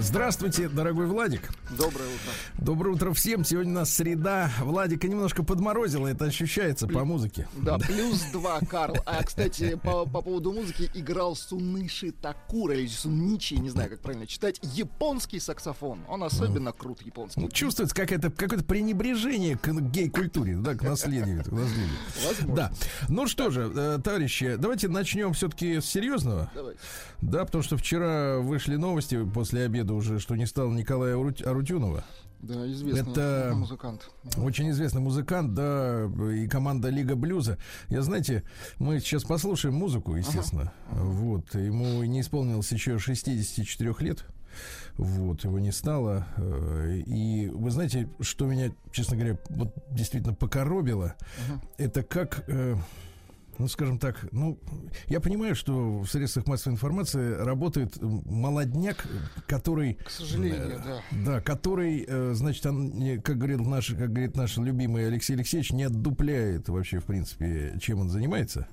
Здравствуйте, дорогой Владик. Доброе утро. Доброе утро всем. Сегодня у нас среда. Владика немножко подморозило, это ощущается по музыке. Да, плюс два, Карл. А, кстати, по, по поводу музыки играл Суныши Такура, или Суничи, не знаю, как правильно читать, японский саксофон. Он особенно крут, японский. Ну, чувствуется какое-то какое пренебрежение к гей-культуре, да, к наследию. К наследию. Возможно. Да. Ну что же, э, товарищи, давайте начнем все-таки с серьезного. Давайте. Да, потому что вчера вышли новости после обеда уже, что не стало Николая Арут- Арутюнова. Да, известный Это- музыкант. Очень известный музыкант, да, и команда Лига Блюза. Я, знаете, мы сейчас послушаем музыку, естественно. Вот, ему не исполнилось еще 64 лет. Вот, его не стало. Э, И вы знаете, что меня, честно говоря, вот действительно покоробило, это как... э, ну, скажем так, ну, я понимаю, что в средствах массовой информации работает молодняк, который К сожалению, да. да, который, э, значит, он, как говорил наш, как говорит наш любимый Алексей Алексеевич, не отдупляет вообще, в принципе, чем он занимается.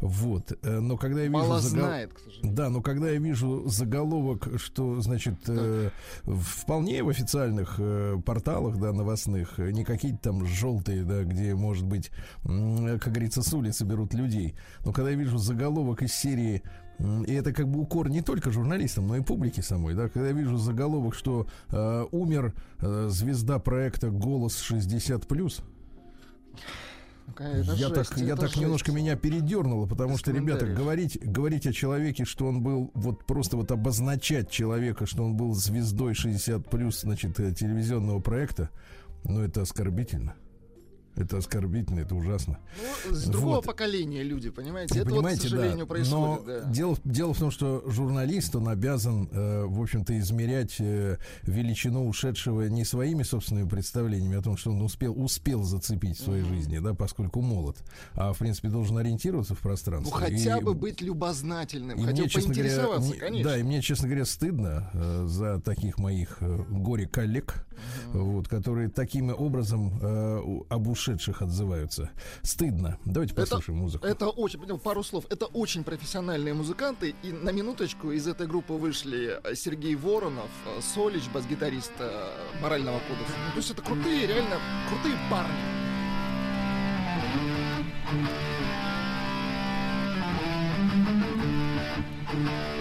Вот. Э, Но когда я вижу Мало загол- знает, к сожалению. Да, но когда я вижу заголовок, что, значит, э, вполне в официальных э, порталах, да, новостных, э, не какие-то там желтые, да, где, может быть, м, как говорится, с улицы берут людей. Но когда я вижу заголовок из серии и это как бы укор не только журналистам, но и публике самой, да, когда я вижу заголовок, что э, умер э, звезда проекта «Голос 60+,» Какая это я жесть, так, я так жесть. немножко меня передернуло, потому Без что, ребята, говорить, говорить о человеке, что он был, вот просто вот обозначать человека, что он был звездой 60 плюс, значит, э, телевизионного проекта, ну, это оскорбительно. Это оскорбительно, это ужасно. Ну, с другого Вот. поколения люди, понимаете? Это понимаете, вот, к сожалению, да. происходит, Но да. дело, дело в том, что журналист, он обязан, э, в общем-то, измерять э, величину ушедшего не своими собственными представлениями о том, что он успел, успел зацепить в своей жизни, да, поскольку молод, а, в принципе, должен ориентироваться в Ну, пространстве. хотя И- бы быть любознательным, и хотя бы честно говоря, поинтересоваться, мне- конечно. Да, и мне, честно говоря, стыдно э, за таких моих э, горе-коллег, вот, которые таким образом э, у- об ушедших отзываются. Стыдно. Давайте Это- послушаем музыку. Это очень, пару слов. Это очень профессиональные музыканты. И на минуточку из этой группы вышли э, Сергей Воронов, э, Солич, бас-гитарист э, морального кодекса. Ну, то есть это крутые, реально крутые парни. Раскрой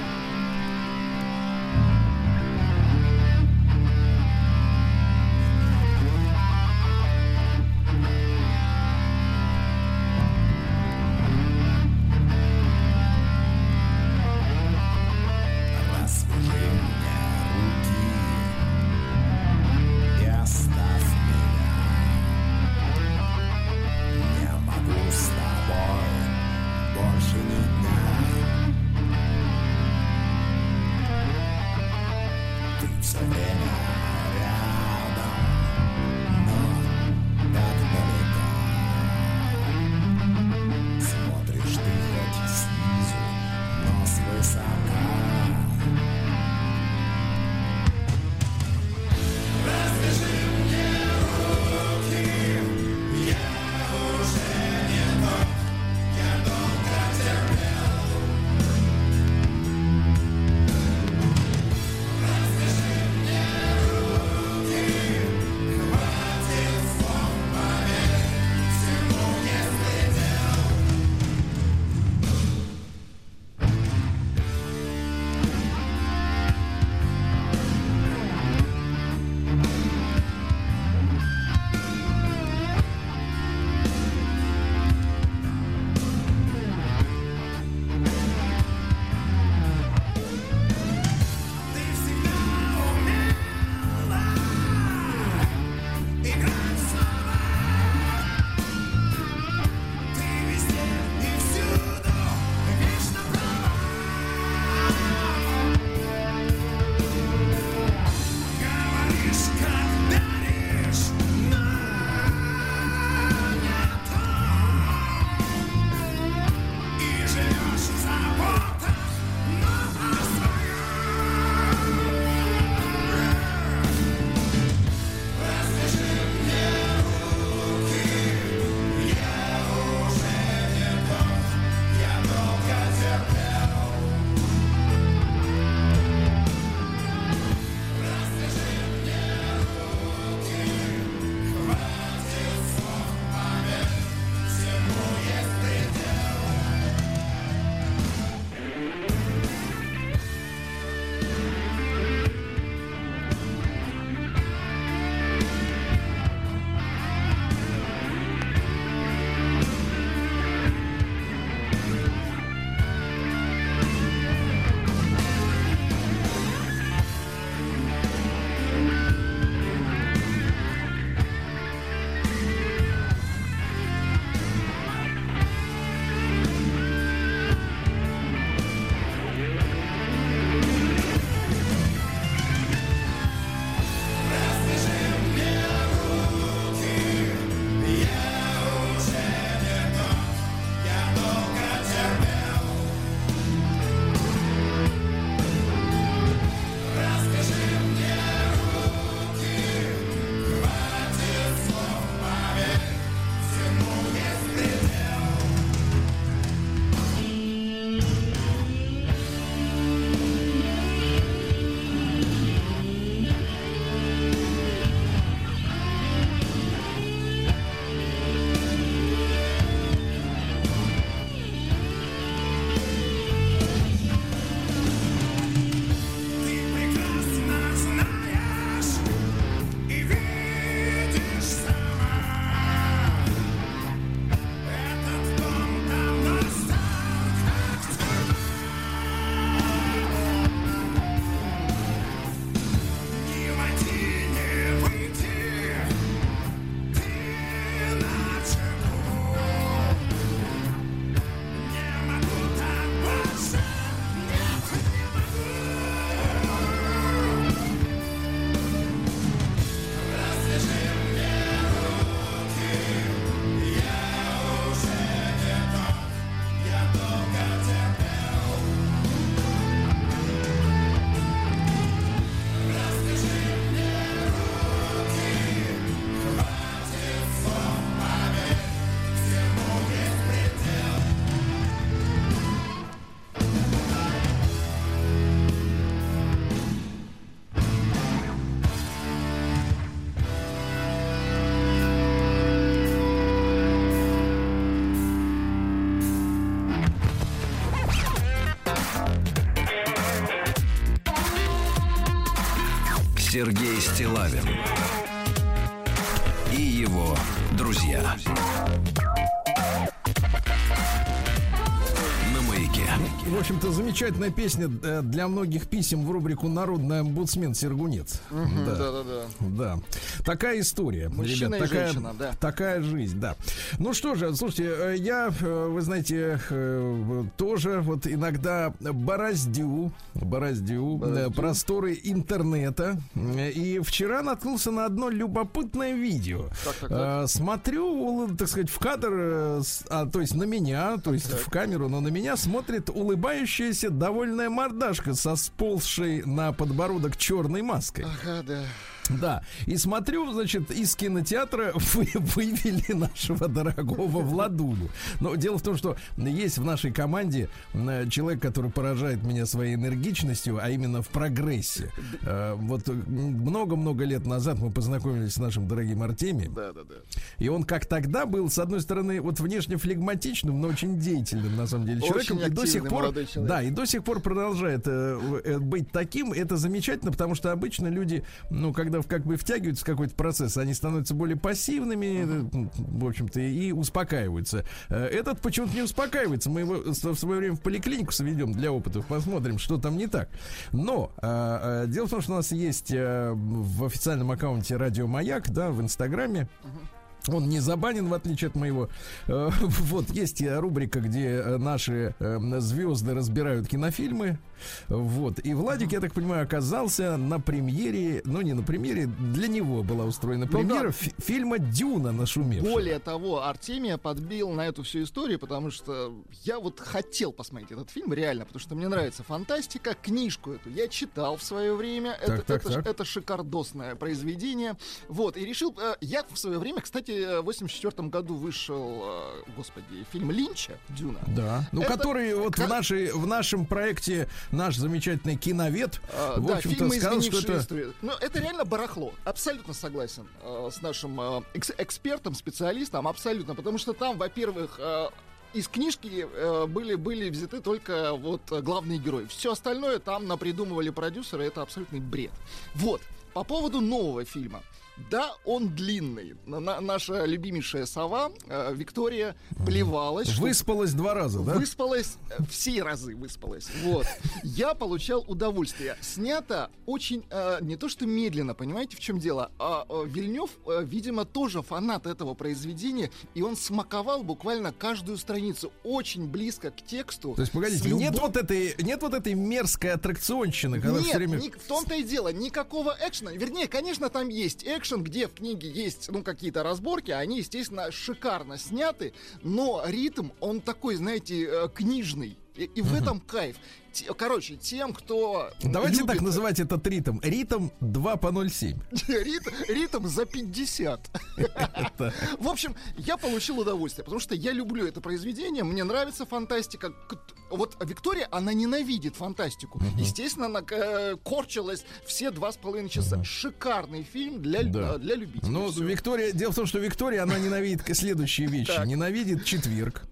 Сергей Стилавин и его друзья. На маяке. В общем-то, замечательная песня э, для многих писем в рубрику «Народный омбудсмен Сергунец». Да. Да-да-да. Да. Такая история. Мужчина ребят, и такая, женщина, да. Такая жизнь, да. Ну что же, слушайте, э, я, э, вы знаете, э, тоже вот иногда бороздю, бороздю, э, просторы интернета. И вчера наткнулся на одно любопытное видео. Так, так, так. Смотрю, так сказать, в кадр, а, то есть на меня, то есть в камеру, но на меня смотрит улыбающаяся довольная мордашка со сползшей на подбородок черной маской. Ага, да. Да, и смотрю, значит, из кинотеатра вы, вывели нашего дорогого Владулю. Но дело в том, что есть в нашей команде м, человек, который поражает меня своей энергичностью, а именно в прогрессе. Э, Вот м, много-много лет назад мы познакомились с нашим дорогим Артемием. Да-да-да. И он как тогда был, с одной стороны, вот внешне флегматичным, но очень деятельным, на самом деле, Очень человеком. И до сих пор, да, и до сих пор продолжает э, э, быть таким. Это замечательно, потому что обычно люди, ну, когда в- как бы втягиваются в какой-то процесс, они становятся более пассивными, э, в общем-то, и успокаиваются. Э, Этот почему-то не успокаивается. Мы его в свое время в поликлинику сведем для опытов, посмотрим, что там не так. Но э, э, дело в том, что у нас есть э, в официальном аккаунте Радио Маяк, да, в Инстаграме. Он не забанен, в отличие от моего. Вот есть рубрика, где наши звезды разбирают кинофильмы. Вот. И Владик, я так понимаю, оказался на премьере, ну не на премьере, для него была устроена Ну премьера да. фи- фильма Дюна нашумевшего. Более того, Артемия подбил на эту всю историю, потому что я вот хотел посмотреть этот фильм, реально, потому что мне нравится фантастика. Книжку эту я читал в свое время. это, так, это, так. это шикардосное произведение. Вот, и решил... э, я в свое время, кстати, в 84 году вышел, э, господи, фильм Линча «Дюна». Да. Ну, Это который вот в, как- нашей, в нашем проекте наш замечательный киновед, А, в да, общем-то, сказал, что это... Но это реально барахло. Абсолютно согласен э, с нашим э, экс- экспертом, специалистом. Абсолютно. Потому что там, во-первых, э, из книжки э, были, были взяты только вот главные герои. Все остальное там напридумывали продюсеры. Это абсолютный бред. Вот. По поводу нового фильма. Да, он длинный. На- на- наша любимейшая сова э, Виктория плевалась. что Выспалась два раза, да? Выспалась, э, все разы выспалась. Вот. Я получал удовольствие. Снято очень, э, не то что медленно, понимаете, в чем дело? А э, Вильнев, э, видимо, тоже фанат этого произведения, и он смаковал буквально каждую страницу очень близко к тексту. То есть, погодите, любовь- нет вот этой, нет вот этой мерзкой аттракционщины, когда Нет, все время... ни- в том-то и дело, никакого экшена. Вернее, конечно, там есть экшен, где в книге есть, ну, какие-то разборки, они, естественно, шикарно сняты, но ритм, он такой, знаете, э, книжный. И, и в этом кайф. Те- короче, тем, кто Давайте любит так называть этот ритм. Ритм 2 по 0,7. ритм, ритм за 50. В общем, я получил удовольствие, потому что я люблю это произведение, мне нравится фантастика. Вот Виктория, она ненавидит фантастику. Естественно, она э, корчилась все два с половиной часа. Шикарный фильм для, Да. э, для любителей. Ну, Всё. Виктория, дело в том, что Виктория, она ненавидит следующие вещи. Так. Ненавидит четверг,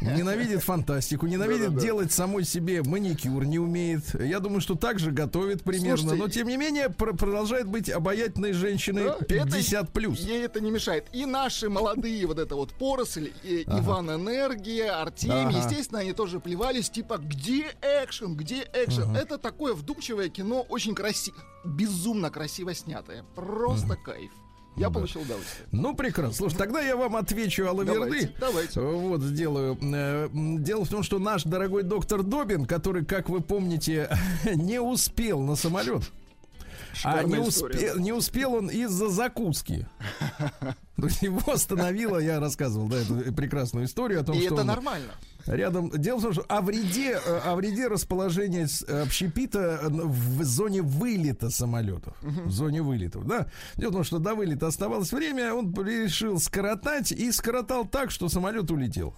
ненавидит фантастику, ненавидит делать самой себе маникюр, не умеет. Я думаю, что также готовит примерно, но тем не менее пр- продолжает быть обаятельной женщиной Да, 50 плюс. Ей это не мешает. И наши молодые вот это вот поросль, Иван Энергия, Артемий, естественно, они тоже плевались, типа, где экшен, где экшен? Это такое вдумчивое кино, очень красиво, безумно красиво снятое. Просто кайф. Я получил удовольствие. Ну, прекрасно. Слушай, тогда я вам отвечу о Давайте, давайте. Вот, сделаю. Э, Дело в том, что наш дорогой доктор Добин, который, как вы помните, не успел на самолет, а не Шикарная история. успел, не успел он из-за закуски. Его остановило, я рассказывал, да, эту прекрасную историю о том, И что это он нормально. Рядом. Дело в том, что о вреде, э, о вреде расположения э, общепита э, в зоне вылета самолетов. В зоне вылетов, да. Дело в том, что до вылета оставалось время, он решил скоротать и скоротал так, что самолет улетел.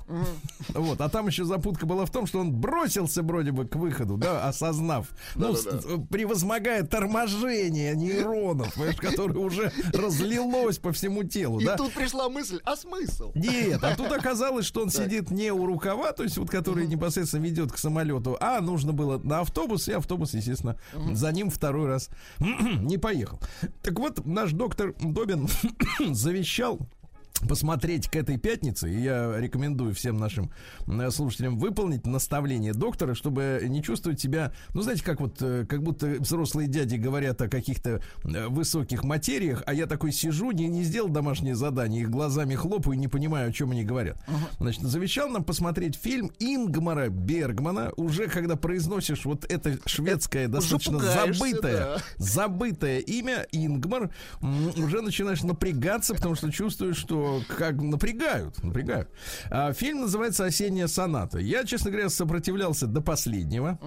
Вот, а там еще запутка была в том, что он бросился вроде бы к выходу, да, осознав, ну, э, превозмогая торможение нейронов, которое уже разлилось по всему телу, И да. тут пришла мысль, а смысл? Нет, а тут оказалось, что он сидит не у рукава то есть вот который непосредственно ведет к самолету, а нужно было на автобус, и автобус, естественно, за ним второй раз не поехал. Так вот, наш доктор Добин завещал посмотреть к этой пятнице, и я рекомендую всем нашим э, слушателям выполнить наставление доктора, чтобы не чувствовать себя, ну, знаете, как вот, э, как будто взрослые дяди говорят о каких-то э, высоких материях, а я такой сижу, не, не сделал домашнее задание, их глазами хлопаю, не понимаю, о чем они говорят. Значит, завещал нам посмотреть фильм Ингмара Бергмана, уже когда произносишь вот это шведское, достаточно забытое, да. забытое имя Ингмар, уже начинаешь напрягаться, потому что чувствуешь, что как напрягают, напрягают. А, фильм называется «Осенняя соната». Я, честно говоря, сопротивлялся до последнего.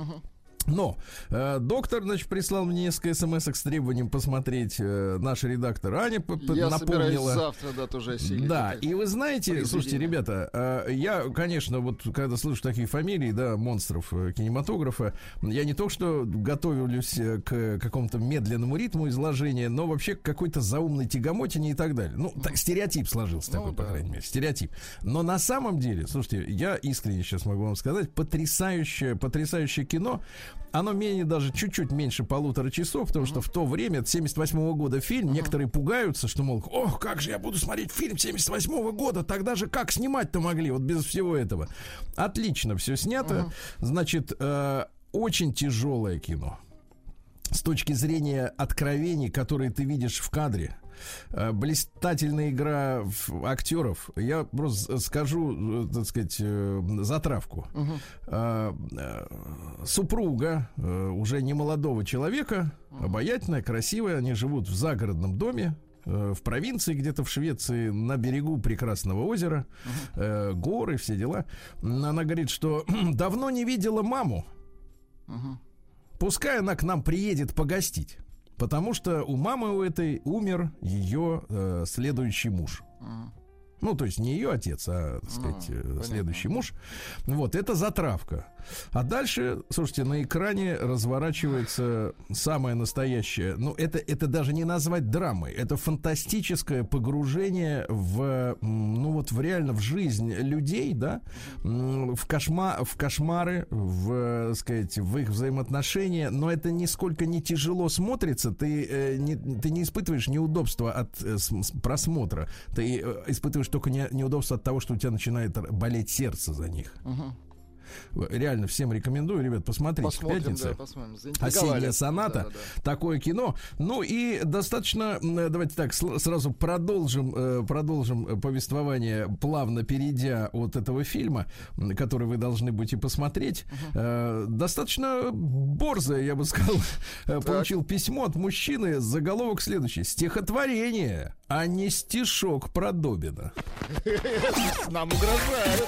Но э, доктор, значит, прислал мне несколько смс с требованием посмотреть. Э, наш редактор Аня Я собираюсь напомнила. завтра, да, тоже осилить. Да, и вы знаете, слушайте, ребята, э, я, конечно, вот когда слышу такие фамилии, да, монстров э, кинематографа, я не то что готовлюсь э, к какому-то медленному ритму изложения, но вообще к какой-то заумной тягомотине и так далее. Ну, так, стереотип сложился Ну такой, по да. крайней мере, стереотип. Но на самом деле, слушайте, я искренне сейчас могу вам сказать, потрясающее, потрясающее кино. Оно менее даже чуть-чуть меньше полутора часов, потому что в то время, от 78 года фильм, некоторые пугаются, что, мол, ох, как же я буду смотреть фильм 78 года, тогда же как снимать-то могли, вот без всего этого. Отлично все снято. Значит, э, очень тяжелое кино с точки зрения откровений, которые ты видишь в кадре. Э, Блистательная игра актеров. Я просто скажу, э, так сказать, э, затравку. Э, Супруга уже не молодого человека, обаятельная, красивая. Они живут в загородном доме в провинции, где-то в Швеции, на берегу прекрасного озера, э, горы, все дела. Она говорит, что давно не видела маму. Пускай она к нам приедет погостить. Потому что у мамы у этой умер ее э, следующий муж. Ну, то есть не ее отец, а, так сказать, понятно. следующий муж. Вот, это затравка. А дальше, слушайте, на экране разворачивается самое настоящее. Ну, это, это даже не назвать драмой. Это фантастическое погружение в, ну, вот в реально в жизнь людей, да, в, кошма, в кошмары, в, сказать, в их взаимоотношения. Но это нисколько не тяжело смотрится. Ты, э, не, ты не испытываешь неудобства от э, просмотра. Ты э, испытываешь только не- неудобство от того, что у тебя начинает болеть сердце за них. Реально всем рекомендую, ребят, посмотрите в Посмотрим, пятницу. да, посмотрим. Осенняя соната. Да, да. Такое кино. Ну и достаточно, давайте так, сразу продолжим, э, продолжим повествование, плавно перейдя от этого фильма, который вы должны будете посмотреть. Э, Достаточно борзое, я бы сказал, э, получил письмо от мужчины. Заголовок следующий. Стихотворение, а не стишок про Добина. Нам угрожают.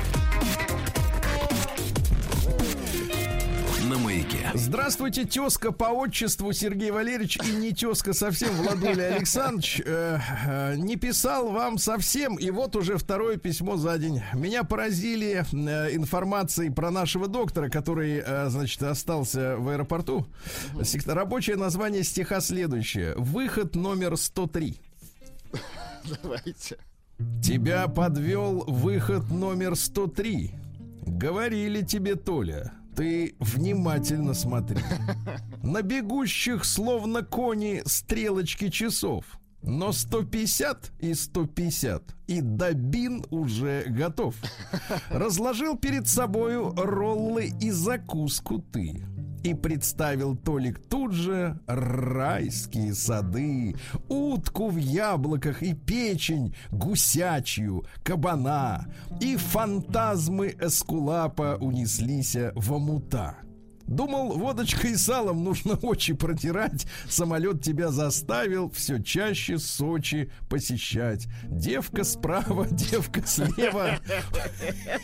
На маяке. Здравствуйте, тезка по отчеству Сергей Валерьевич и не тезка совсем Владуля Александрович. Э, э, не писал вам совсем, и вот уже второе письмо за день. Меня поразили э, информацией про нашего доктора, который, э, значит, остался в аэропорту. Сек- Рабочее название стиха следующее. Выход номер 103. Давайте. Тебя подвел выход номер 103. Говорили тебе, Толя, ты внимательно смотри. На бегущих, словно кони, стрелочки часов. Но 150 и 150, и Добин уже готов. Разложил перед собою роллы и закуску ты. И представил Толик тут же райские сады, утку в яблоках и печень гусячью, кабана. И фантазмы Эскулапа унеслись в омута. Думал, водочкой и салом нужно очи протирать. Самолет тебя заставил все чаще Сочи посещать. Девка справа, девка слева.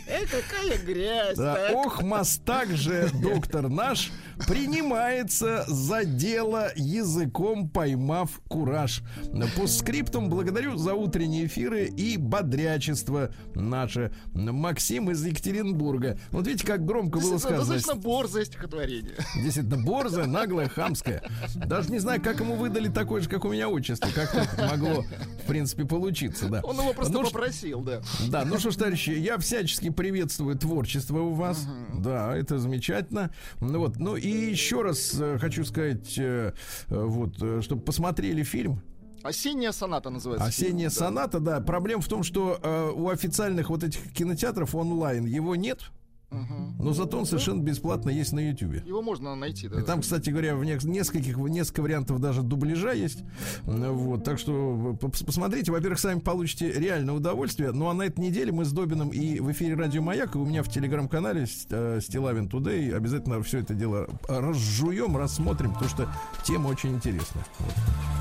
Какая грязь. Да, ох, мастак же, доктор наш, принимается за дело языком, поймав кураж. По скриптум благодарю за утренние эфиры и бодрячество наше. Максим из Екатеринбурга. Вот видите, как громко было сказано. Достаточно борзое стихотворение. Действительно, борзая, наглая, хамская. Даже не знаю, как ему выдали такое же, как у меня отчество. Как так могло, в принципе, получиться, да. Он его просто Ну, попросил, да. Да, ну что ж, товарищи, я всячески приветствую творчество у вас. Да, это замечательно. Ну вот, ну и еще раз э, хочу сказать, э, э, вот, чтобы посмотрели фильм. Осенняя соната называется. Осенняя фильм, да. соната, да. Проблема в том, что э, у официальных вот этих кинотеатров онлайн его нет. Но зато он совершенно бесплатно есть на Ютубе. Его можно найти, да. И там, кстати говоря, в нескольких, в несколько вариантов даже дубляжа есть. Ну, Вот, так что пос- посмотрите. Во-первых, сами получите реальное удовольствие. Ну а на этой неделе мы с Добином и в эфире Радио Маяк, и у меня в телеграм-канале э, Стилавин Тудей обязательно все это дело разжуем, рассмотрим, потому что тема очень интересная.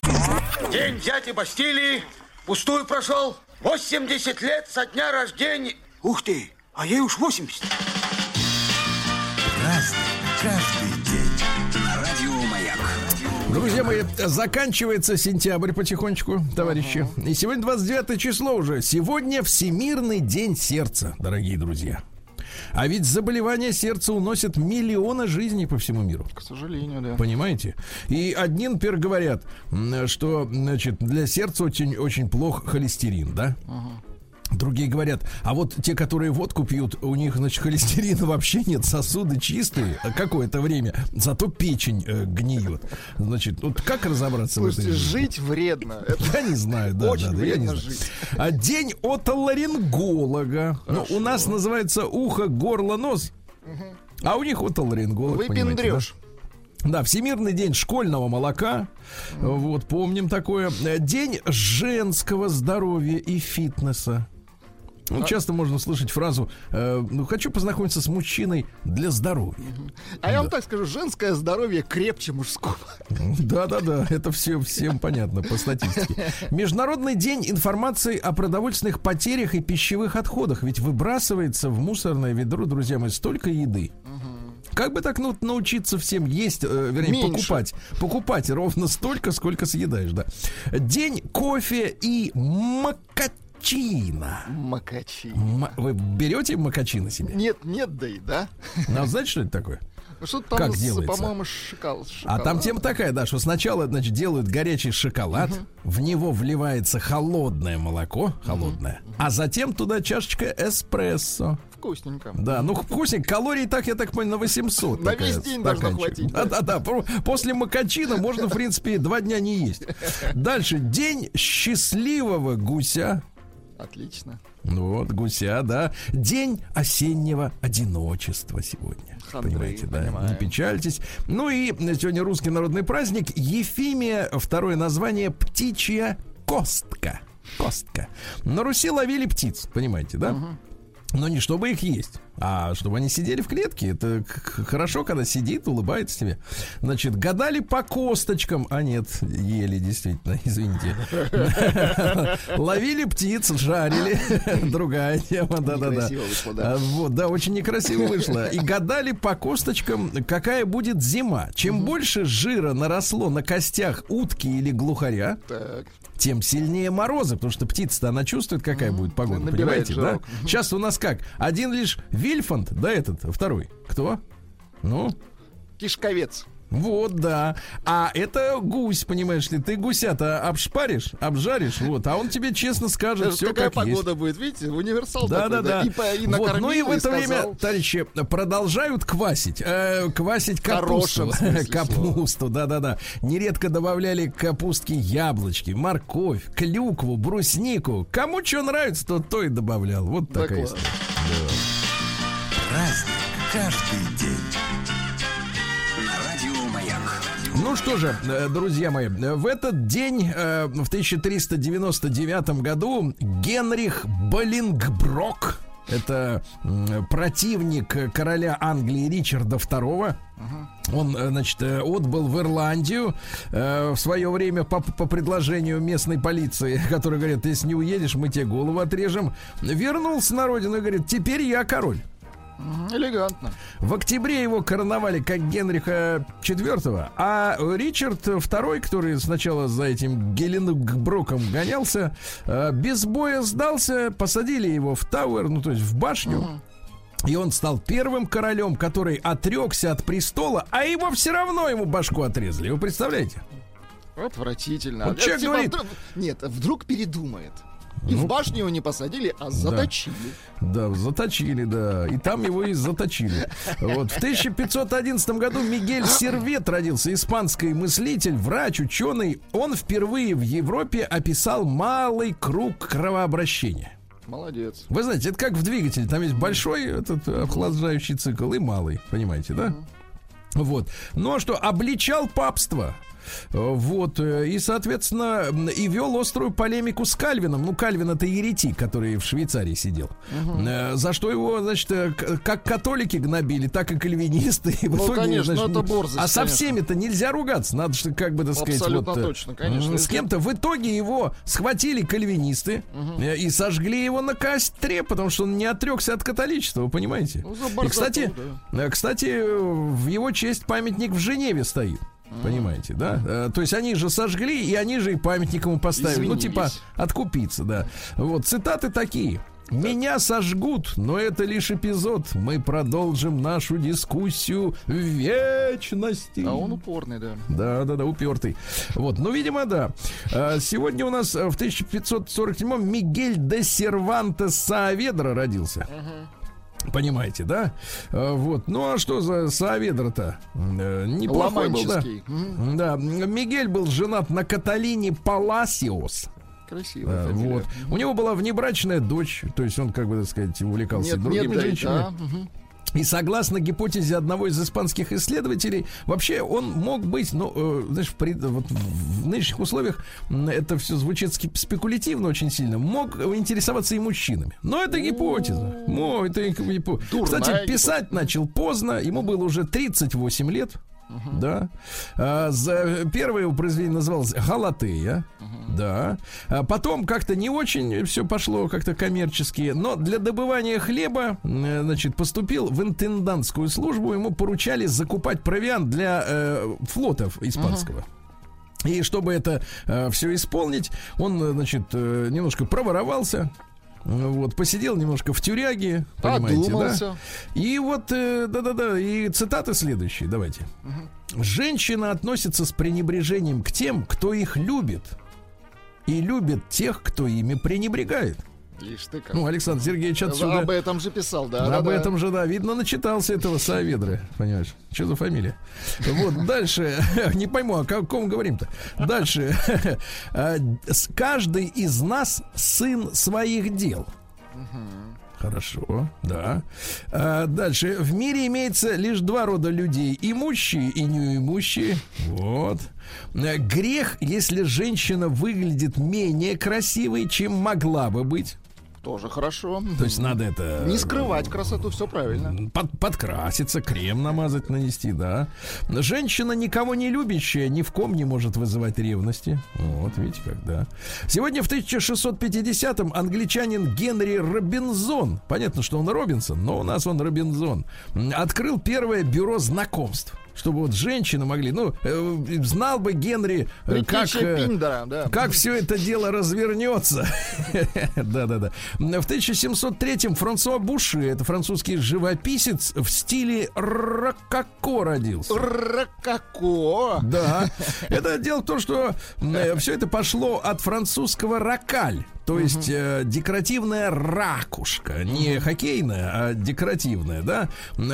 Вот. День дяди Бастилии пустую прошел. 80 лет со дня рождения. Ух ты, а ей уж 80. Разный, каждый день. Радио Маяк. Друзья мои, заканчивается сентябрь потихонечку, товарищи. И сегодня 29 число уже. Сегодня Всемирный день сердца, дорогие друзья. А ведь заболевания сердца уносят миллионы жизней по всему миру. К сожалению, да. Понимаете? И одни, например, говорят, что, значит, для сердца очень, очень плох холестерин, да? Другие говорят, а вот те, которые водку пьют, у них, значит, холестерина вообще нет, сосуды чистые какое-то время, зато печень э, гниет. Значит, вот как разобраться в Слушайте, этой жизни? жить вредно. Я не знаю, да, Очень да, да, я не знаю. жить. А день отоларинголога. Ну, у нас называется ухо, горло, нос. А у них отоларинголог, да? выпендрешь. Да, Всемирный день школьного молока. Вот, помним такое. День женского здоровья и фитнеса. Ну, часто можно слышать фразу э, «Ну, хочу познакомиться с мужчиной для здоровья». А я вам так скажу, женское здоровье крепче мужского. Да-да-да, это все всем понятно по статистике. Международный день информации о продовольственных потерях и пищевых отходах. Ведь выбрасывается в мусорное ведро, друзья мои, столько еды. Как бы так ну, научиться всем есть, э, вернее, Меньше. покупать. Покупать ровно столько, сколько съедаешь, да. День кофе и макачина. Макачи. М- Вы берете макачино себе? Нет, нет, да и да. Ну, а знаете, что это такое? Ну, Что-то там, Как с, делается? по-моему, шокол, А там тема такая, да, что сначала, значит, делают горячий шоколад, в него вливается холодное молоко, холодное, а затем туда чашечка эспрессо. Вкусненько. Да, ну вкусник, калорий так, я так понял, на 800. На весь день должно хватить, да. Да-да-да, после макачина можно, в принципе, два дня не есть. Дальше, день счастливого гуся. Отлично. Вот, гуся, да. День осеннего одиночества сегодня. Хандры, Понимаете, да. понимаю. Не печальтесь. Ну и сегодня русский народный праздник. Ефимия, второе название птичья костка. Костка. На Руси ловили птиц, понимаете, да? Но не чтобы их есть, а чтобы они сидели в клетке. Это хорошо, когда сидит, улыбается тебе. Значит, гадали по косточкам. А нет, ели, действительно, извините. Ловили птиц, жарили. Другая тема, да-да-да. А, Вот, да, очень некрасиво вышло. И гадали по косточкам, какая будет зима. Чем больше жира наросло на костях утки или глухаря. Тем сильнее морозы, потому что птица-то она чувствует, какая будет погода, Набирает понимаете, да? жирок. Сейчас у нас как? Один лишь Вильфанд, да, этот, второй. Кто? Ну, Кишковец. Вот, да. А это гусь, понимаешь ли? Ты гуся-то обшпаришь, обжаришь, вот, а он тебе честно скажет все какая как есть. погода будет, видите, универсал Да, такой, да, да. И, по- и вот, ну и в это сказал. время, товарищи, продолжают квасить. э, квасить капусту. Капусту, да, да, да. Нередко добавляли к капустке яблочки, морковь, клюкву, бруснику. Кому что нравится, то то и добавлял. Вот Да такая класс. история. Праздник каждый день. Ну что же, э, друзья мои, в этот день, э, в 1399 году, Генрих Болингброк, это противник короля Англии Ричарда II, он, э, значит, отбыл в Ирландию э, в свое время по, по предложению местной полиции, которая говорит, если не уедешь, мы тебе голову отрежем. Вернулся на родину и говорит, теперь я король. Элегантно. В октябре его короновали как Генриха IV, а Ричард II, который сначала за этим Геленброком гонялся, э, без боя сдался, посадили его в Тауэр, ну то есть в башню. И он стал первым королем, который отрекся от престола, а его все равно ему башку отрезали. Вы представляете? Отвратительно. Вот человек Типа, говорит- вдруг- Нет, вдруг передумает. И Ну, в башню его не посадили, а заточили. Да, заточили, да. И там его и заточили. Вот. В 1511 году Мигель Сервет родился, испанский мыслитель, врач, ученый. Он впервые в Европе описал малый круг кровообращения. Молодец. Вы знаете, это как в двигателе. Там есть большой этот охлаждающий цикл и малый. Понимаете, да? Вот. Ну а что, обличал папство. Вот, э, и, соответственно, и вел острую полемику с Кальвином. Ну, Кальвин это еретик, который в Швейцарии сидел. Э, За что его, значит, э, как католики гнобили, так и кальвинисты. И Ну, итоге, конечно, значит, это борзость, А со конечно. всеми-то нельзя ругаться. Надо, что как бы, так сказать, Абсолютно вот, точно, конечно. С кем-то в итоге его схватили кальвинисты э, и сожгли его на костре, потому что он не отрекся от католичества, вы понимаете? Ну, И, кстати, да. кстати, в его честь памятник в Женеве стоит. Понимаете, да? Э, То есть они же сожгли, и они же и памятник ему поставили. Ну, Извинились. типа, откупиться, да. Вот, цитаты такие. Меня сожгут, но это лишь эпизод. Мы продолжим нашу дискуссию в вечности. А он упорный, да. Да, да, да, упертый. Вот, ну, видимо, да. А, Сегодня у нас э, в 1547-м Мигель де Сервантес Сааведра родился. Понимаете, да? А, Вот. Ну а что за Сааведра-то? Э, Неплохой был, да. Да, Мигель был женат на Каталине Паласиос. Красивая А, фамилия. вот. У него была внебрачная дочь, то есть он, как бы так сказать, увлекался Нет, другими нет, женщинами. да. Мгм. И согласно гипотезе одного из испанских исследователей, вообще он мог быть, ну, э, знаешь, в, пред- вот в- нынешних условиях это все звучит спекулятивно очень сильно, мог интересоваться и мужчинами. Но это гипотеза. Ну, это гипо- Дурная Кстати, писать начал поздно, ему было уже 38 лет. Да. А, за первое его произведение называлось Галатея. Да. А потом как-то не очень все пошло как-то коммерчески, но для добывания хлеба, э, значит, поступил в интендантскую службу. Ему поручали закупать провиант для э, флотов испанского. И чтобы это все исполнить, он, э, значит, э, немножко проворовался. э, Вот, посидел немножко в тюряге, понимаете, да? И вот, э, да-да-да, и цитаты следующие, давайте. Женщина относится с пренебрежением к тем, кто их любит, и любит тех, кто ими пренебрегает. Ишь ты как. Ну, Александр Сергеевич отсюда... Об этом же писал, да. Об да, да. этом же, да, видно, начитался этого Саведры, понимаешь? Что за фамилия? Вот, дальше, не пойму, о каком говорим-то. Дальше, А, каждый из нас сын своих дел. Хорошо, да. А, дальше. В мире имеется лишь два рода людей. Имущие и неимущие. Вот. А, Грех, если женщина выглядит менее красивой, чем могла бы быть. Тоже хорошо. То есть надо это... Не скрывать красоту, все правильно. Под- подкраситься, крем намазать, нанести, да. Женщина, никого не любящая, ни в ком не может вызывать ревности. Вот, видите, как, да. Сегодня в 1650-м англичанин Генри Робинзон, понятно, что он Робинсон, но у нас он Робинзон, открыл первое бюро знакомств. Чтобы вот женщины могли, ну, э, знал бы Генри, э, как, э, Пиндера, да. как все это дело развернется. Да-да-да. В 1703-м Франсуа Буши, это французский живописец, в стиле рококо родился. Рококо. Да. Это дело в том, что все это пошло от французского ракаль. То есть э, декоративная ракушка, не хоккейная, а декоративная, да.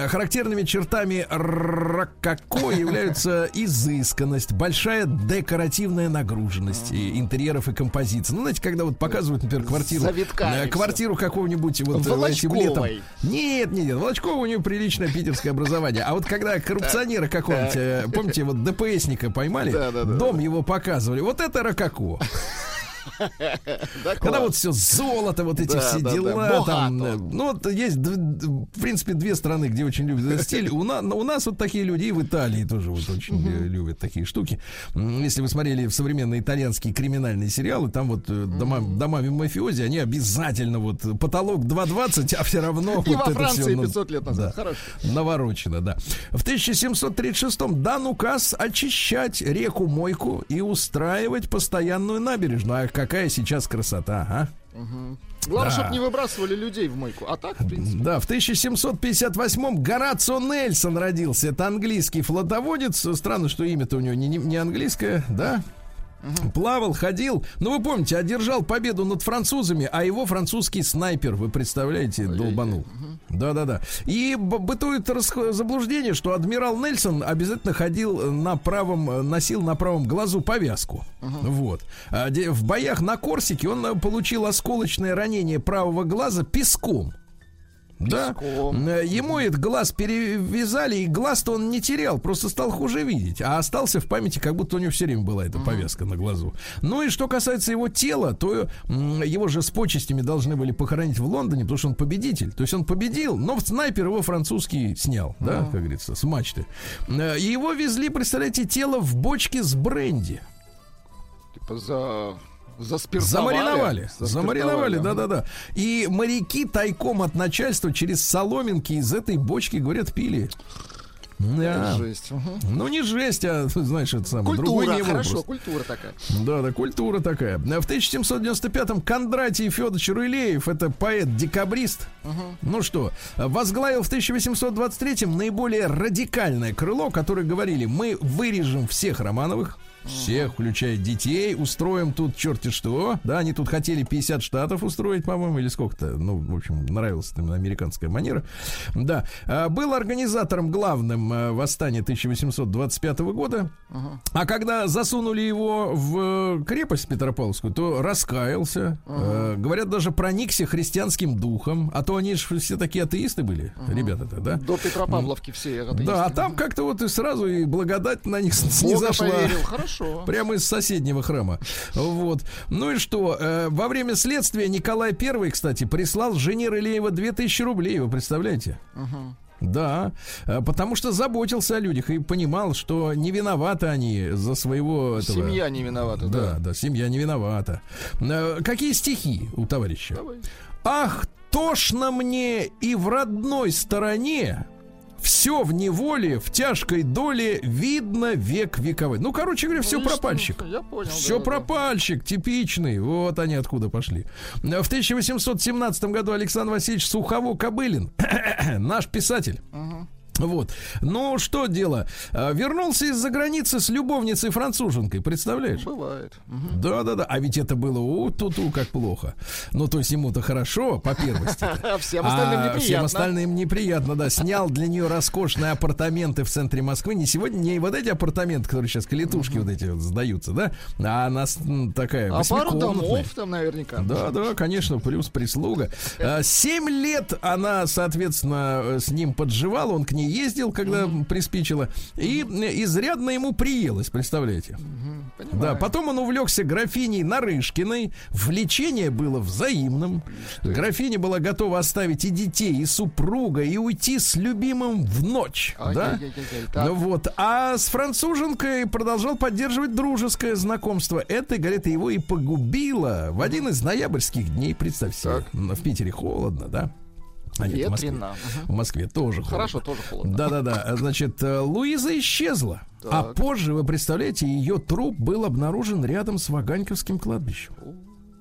Характерными чертами рококо являются изысканность, большая декоративная нагруженность и интерьеров и композиций. Ну, знаете, когда вот показывают, например, квартиру, э, квартиру какого-нибудь вот э, этим летом. Нет, нет, нет, Волочкова у нее приличное питерское образование. А вот когда коррупционера какого-нибудь, э, помните, вот ДПСника поймали, дом его показывали. Вот это рококо. Да, Когда вот все золото, вот эти все дела, там, э, ну вот есть, в принципе, две страны, где очень любят этот стиль. У, на- у нас вот такие люди, и в Италии тоже вот очень любят такие штуки. Если вы смотрели в современные итальянские криминальные сериалы, там вот э, дома, домами мафиози, они обязательно вот потолок 2,20, а все равно И во это Франции всё, ну, 500 лет назад. Хорошо. Наворочено, да. В 1736-м дан указ очищать реку Мойку и устраивать постоянную набережную. А какая сейчас красота, а? Главное, Да. чтобы не выбрасывали людей в мойку. А так, в принципе. Да, в 1758-м Горацио Нельсон родился. Это английский флотоводец. Странно, что имя-то у него не, не- не английское, да? Плавал, ходил. Ну, вы помните, одержал победу над французами, а его французский снайпер, вы представляете, долбанул. Да-да-да. И бытует заблуждение, что адмирал Нельсон обязательно ходил на правом, носил на правом глазу повязку. Вот. А в боях на Корсике он э, получил осколочное ранение правого глаза песком. Да, Песком. Э, ему этот глаз перевязали, и глаз-то он не терял, просто стал хуже видеть, а остался в памяти, как будто у него все время была эта повязка на глазу. Ну и что касается его тела, то его же с почестями должны были похоронить в Лондоне, потому что он победитель. То есть он победил, но снайпер его французский снял, да, как говорится, с мачты. Э, его везли, представляете, тело в бочке с бренди. Типа за... Замариновали. Замариновали, да-да-да. И моряки тайком от начальства через соломинки из этой бочки, говорят, пили. Да. Жесть. Ну, не жесть, а, знаешь, это самое. другой Культура, не хорошо, вопрос. культура такая. Да, да, культура такая. В 1795-м Кондратий Федорович Рылеев, это поэт-декабрист, ну что, возглавил в 1823-м наиболее радикальное крыло, которое говорили, мы вырежем всех Романовых, всех, включая детей, устроим тут черти что. Да, они тут хотели 50 штатов устроить, по-моему, или сколько-то. Ну, в общем, нравилась им американская манера. Да. А, Был организатором главным э, восстания 1825 года. А когда засунули его в э, крепость Петропавловскую, то раскаялся. Э, Говорят, даже проникся христианским духом. А то они же все такие атеисты были, ребята-то, да? До Петропавловки все атеисты. Да, а там как-то вот и сразу и благодать на них Бога снизошла. Хорошо. Прямо из соседнего храма. Вот. Ну и что? э, во время следствия Николай I, кстати, прислал жене Рылеева 2000 рублей. Вы представляете? Да, э, потому что заботился о людях и понимал, что не виноваты они за своего этого. Семья не виновата, Да, да. да, семья не виновата. Э, Какие стихи у товарища? Давай. Ах, тошно мне и в родной стороне. Все в неволе, в тяжкой доле видно век вековой. Ну, короче говоря, все Ну что? пропальщик. Я понял. Все да, да. пропальщик, типичный. Вот они откуда пошли. В 1817 году Александр Васильевич Сухово-Кобылин, наш писатель. Вот. Ну, что дело? А, Вернулся из-за границы с любовницей француженкой, представляешь? Бывает. Мгм. Да, да, да. А ведь это было у ту-ту как плохо. Ну, то есть ему-то хорошо, по первости. А всем остальным А всем неприятно. остальным неприятно, да. Снял для нее роскошные апартаменты в центре Москвы. Не сегодня, не вот эти апартаменты, которые сейчас калитушки вот эти вот сдаются, да, а она такая А пару домов там наверняка. Да, да, конечно, плюс прислуга. Семь лет она, соответственно, э, с ним подживала, он к ней ездил, когда приспичило, и э, изрядно ему приелось, представляете? Да, Понимаю. потом он увлекся графиней Нарышкиной. Влечение было взаимным. Графиня была готова оставить и детей, и супруга, и уйти с любимым в ночь. Да? Ай-яй-яй-яй, так. Ну вот. А с француженкой продолжал поддерживать дружеское знакомство. Это, говорит, его и погубило в один из ноябрьских дней. Представьте себе. Так. В Питере холодно, да? А нет, в Москве. В Москве тоже холодно. Хорошо, тоже холодно. Да-да-да. Значит, э, Луиза исчезла. А Так. позже, вы представляете, ее труп был обнаружен рядом с Ваганьковским кладбищем.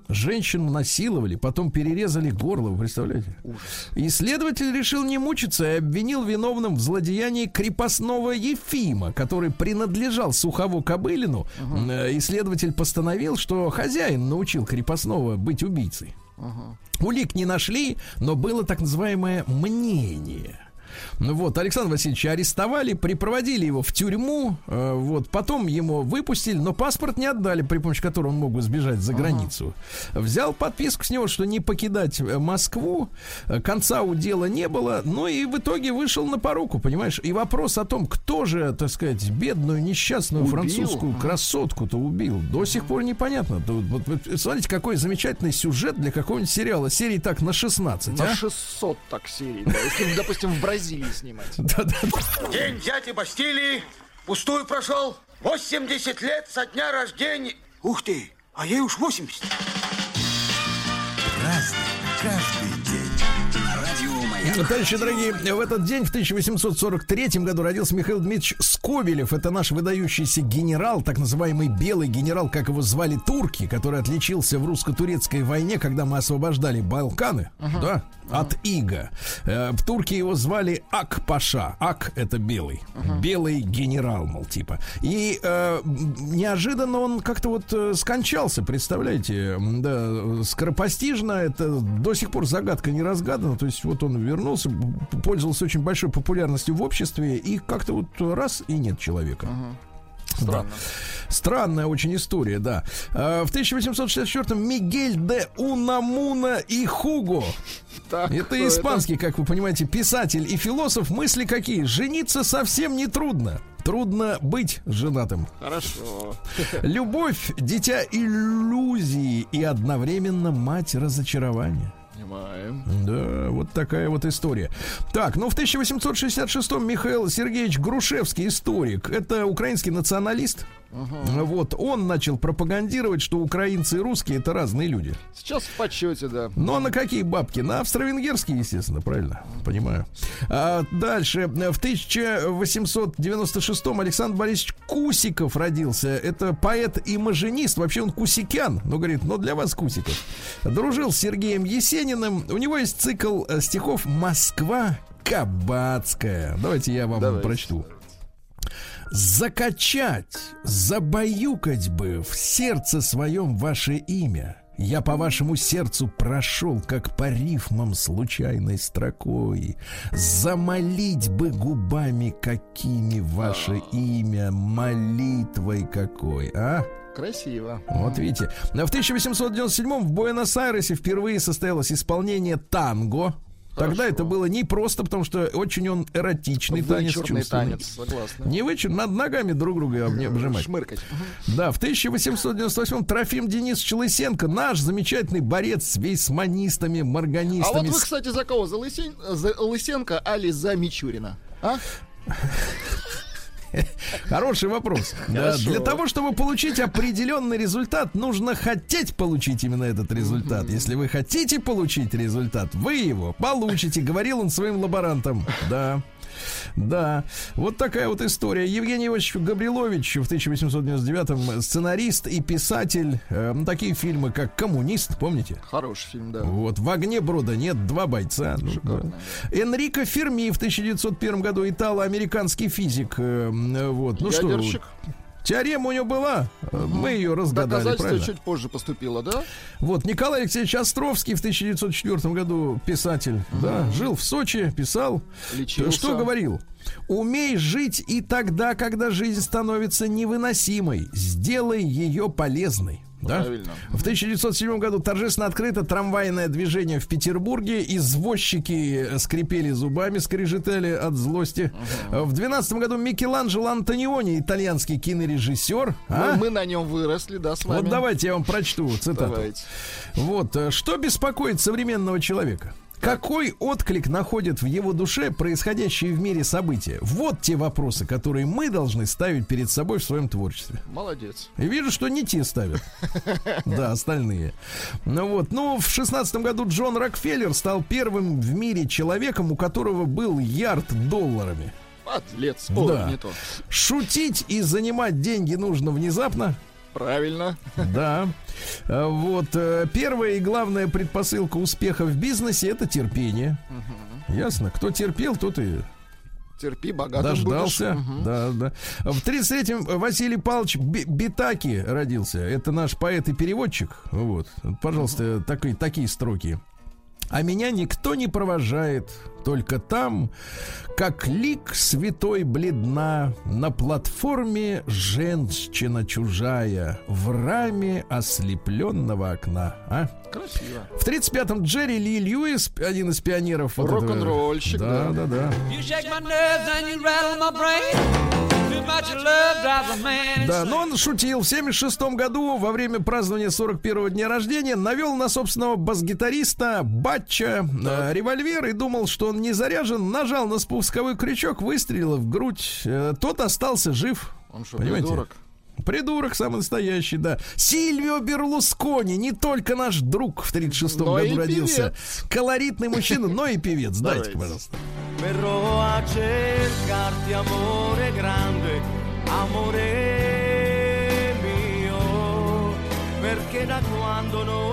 Женщину насиловали, потом перерезали горло, вы представляете? Исследователь решил не мучиться и обвинил виновным в злодеянии крепостного Ефима, который принадлежал Сухову Кобылину. Э, Исследователь постановил, что хозяин научил крепостного быть убийцей. Улик не нашли, но было так называемое мнение. Ну вот, Александр Васильевича арестовали, припроводили его в тюрьму, э, вот, потом ему выпустили, но паспорт не отдали, при помощи которого он мог сбежать за границу. Взял подписку с него, что не покидать э, Москву, Э, конца у дела не было, ну и в итоге вышел на поруку, понимаешь? И вопрос о том, кто же, так сказать, бедную, несчастную Убил? французскую красотку-то убил, до сих пор непонятно. Смотрите, какой замечательный сюжет для какого-нибудь сериала, серии так на 16, На а? 600 так серий, да. Если, допустим, в Бразилии снимать. Да-да-да. День дяди Бастилии пустую прошел. 80 лет со дня рождения. Ух ты, а ей уж 80. Разный, каждый день. Товарищи дорогие, в этот день, в 1843 году, родился Михаил Дмитриевич Скобелев. Это наш выдающийся генерал, так называемый белый генерал, как его звали турки, который отличился в русско-турецкой войне, когда мы освобождали Балканы, да, от Ига. Э, В Турке его звали Ак-Паша. Ак — это белый. Белый генерал, мол, типа. И э, неожиданно он как-то вот э, скончался, представляете? Да, скоропостижно, это до сих пор загадка не разгадана. То есть вот он вернулся, пользовался очень большой популярностью в обществе, и как-то вот раз и нет человека. Странно. Странная очень история, да. А, В 1864-м Мигель де Унамуна и Хуго. Так, Это испанский, как вы понимаете, писатель и философ. Мысли какие? Жениться совсем не трудно. Трудно быть женатым. Хорошо. Любовь, дитя иллюзии и одновременно мать разочарования. Понимаем. Да, вот такая вот история. Так, ну в 1866-м Михаил Сергеевич Грушевский, историк, это украинский националист. Вот, он начал пропагандировать, что украинцы и русские это разные люди. Сейчас в почете, да. Но на какие бабки? На австро-венгерские, естественно, правильно? Понимаю. А дальше. В 1896-м Александр Борисович Кусиков родился. Это поэт и маженист. Вообще он кусикян. Но говорит, но для вас Кусиков. Дружил с Сергеем Есениным. У него есть цикл э, стихов «Москва Кабацкая». Давайте я вам Давайте. прочту. Закачать, забаюкать бы в сердце своем ваше имя. Я по вашему сердцу прошел, как по рифмам случайной строкой. Замолить бы губами какими ваше имя, молитвой какой, а? Красиво. Вот видите. В 1897 в Буэнос-Айресе впервые состоялось исполнение танго. Тогда это было не просто, потому что очень он эротичный танец. Вычурный танец, согласна. Не вычур, над ногами друг друга обня- обжимать. Шмыркать. Да, в 1898 Трофим Денисович Лысенко, наш замечательный борец с вейсманистами, А марганистами. вот вы, кстати, за кого? За, Лысен- за Лысенко, али за Мичурина? А? Хороший вопрос. Да, для того, чтобы получить определенный результат, нужно хотеть получить именно этот результат. Если вы хотите получить результат, вы его получите, говорил он своим лаборантам. Да. Да, вот такая вот история. Евгений Иванович Габрилович в 1899-м сценарист и писатель. Э, такие фильмы, как «Коммунист», помните? Хороший фильм, да. Вот, в огне брода нет, два бойца. Ну, Шикарно. да. Энрико Ферми в 1901 году итало-американский физик. э, вот, ну что, Ядерщик. Теорема у него была, э, мы ее разгадали, Доказательство правильно? чуть позже поступило, да? Вот, Николай Алексеевич Островский в 1904 году писатель, да, жил в Сочи, писал, Лечился. что говорил? Умей жить и тогда, когда жизнь становится невыносимой, сделай ее полезной. Да? Правильно. В 1907 году торжественно открыто трамвайное движение в Петербурге. Извозчики э, скрипели зубами, скрежетали от злости. В 12 году Микеланджело Антониони, итальянский кинорежиссер. а? Мы, мы на нем выросли, да, с вами. Вот давайте я вам прочту цитату. Давайте. Вот, э, что беспокоит современного человека? Какой отклик находят в его душе происходящие в мире события? Вот те вопросы, которые мы должны ставить перед собой в своем творчестве. Молодец. И вижу, что не те ставят. Да, остальные. Ну вот, ну, в шестнадцатом году Джон Рокфеллер стал первым в мире человеком, у которого был ярд долларами. Подлец. О, Да. не то. Шутить и занимать деньги нужно внезапно. Правильно. Да. А, Вот. э, Первая и главная предпосылка успеха в бизнесе это терпение. Ясно? Кто терпел, тот и Терпи, богатым дождался. будешь. Да, да. В 33-м Василий Павлович Би- Битаки родился. Это наш поэт и переводчик. Вот. Пожалуйста, такие, такие строки. А меня никто не провожает, только там, как лик святой бледна, на платформе женщина чужая, в раме ослепленного окна. А? Красиво. В 35-м Джерри Ли Льюис, один из пионеров. вот Рок-н-ролльщик, Да, да. да, да. You shake my nerves and you rattle my brain. Too much love drives a man Да, но он шутил. В 76 году, во время празднования 41-го дня рождения, навел на собственного бас-гитариста Батча э, револьвер и думал, что он не заряжен. Нажал на спусковой крючок, выстрелил в грудь. Э, тот остался жив. Он что, Понимаете? придурок? Придурок самый настоящий, да. Сильвио Берлускони, не только наш друг в 36-м Но и году родился. певец. Колоритный мужчина, но и певец. Дайте, пожалуйста. perché da quando sei...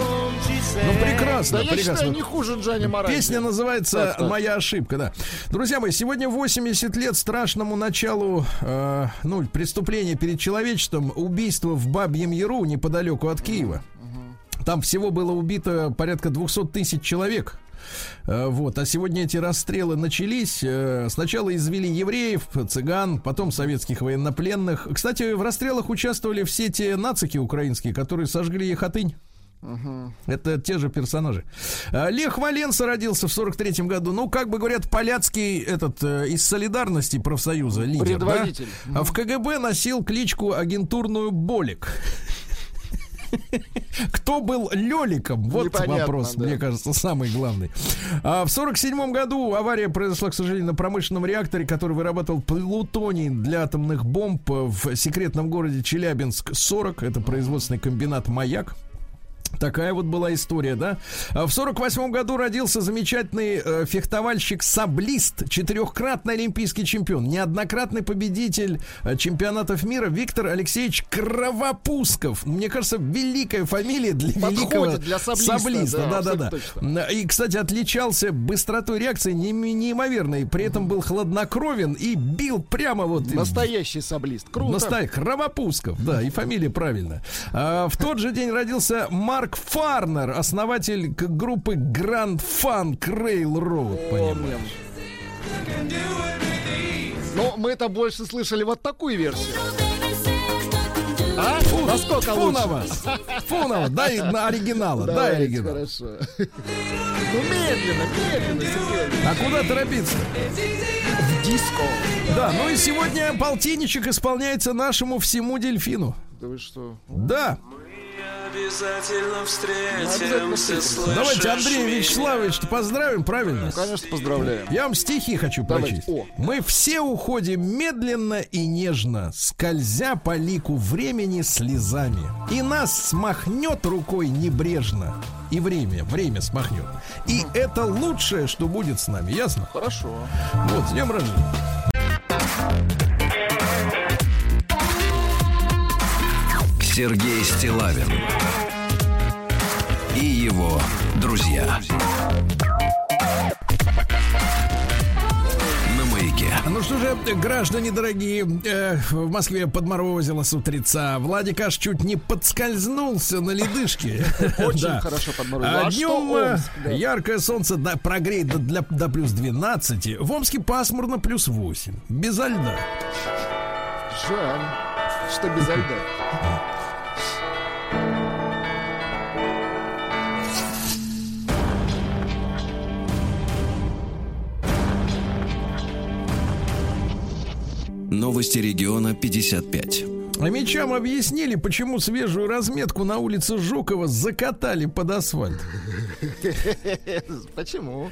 Ну, прекрасно, Да я прекрасно. считаю, не хуже Джани Моранди. Песня называется Так, так. «Моя ошибка», да. Друзья мои, сегодня 80 лет страшному началу, э, ну, преступления перед человечеством, убийство в Бабьем Яру, неподалеку от Киева. Там всего было убито порядка 200 тысяч человек. Э, Вот, а сегодня эти расстрелы начались. Э, Сначала извели евреев, цыган, потом советских военнопленных. Кстати, в расстрелах участвовали все те нацики украинские, которые сожгли Хатынь. Это те же персонажи. А, Лех Валенса родился в 43-м году. Ну, как бы говорят, поляцкий этот э, из солидарности профсоюза лидер. да? Предводитель. А в КГБ носил кличку агентурную Болик. Кто был Леликом? Вот Непонятно, вопрос, да. мне кажется, самый главный. А в 47 году авария произошла, к сожалению, на промышленном реакторе, который вырабатывал плутоний для атомных бомб в секретном городе Челябинск-40. Это производственный комбинат «Маяк». Такая вот была история, да? А В сорок восьмом году родился замечательный э, фехтовальщик-саблист, четырехкратный олимпийский чемпион, неоднократный победитель э, чемпионатов мира Виктор Алексеевич Кровопусков. Мне кажется, великая фамилия для Подходит великого для саблиста, да, Да, да, да. абсолютно И, кстати, отличался быстротой реакции неим- неимоверной. При этом был хладнокровен и бил прямо вот... Настоящий саблист. Круто. Настоящий Кровопусков, да, и фамилия правильно. А, в тот же день родился Марк Фарнер, основатель группы Grand Funk Railroad, понимаешь? Но мы это больше слышали вот такую версию. А? Фу, Насколько фу лучше? на вас! Фу на вас! Дай на оригинала, дай Давайте, оригинал. Хорошо. Ну, медленно, медленно, Сергей. А куда торопиться? Диско. Да, ну и сегодня полтинничек исполняется нашему всему дельфину. Да вы что? Да. Обязательно встретимся, встретимся. Давайте Андрея Вячеславовича поздравим, правильно? Конечно, поздравляем. Я вам стихи хочу Давайте. прочесть. О. Мы все уходим медленно и нежно, скользя по лику времени слезами. И нас смахнет рукой небрежно. И время, время смахнет. И это лучшее, что будет с нами, ясно? Хорошо. Вот, с днем рождения. Сергей Стилавин и его друзья. На маяке. Ну что же, граждане дорогие, э, в Москве подморозило с утреца. Владик аж чуть не подскользнулся на ледышке. Очень Да. хорошо подморозило. А А днем что э, Омск, да? яркое солнце да, прогреет до, для- до плюс 12. В Омске пасмурно плюс 8. Безо льда. Жаль, что без льда. Новости региона 55. А мечам объяснили, почему свежую разметку на улице Жукова закатали под асфальт. Почему?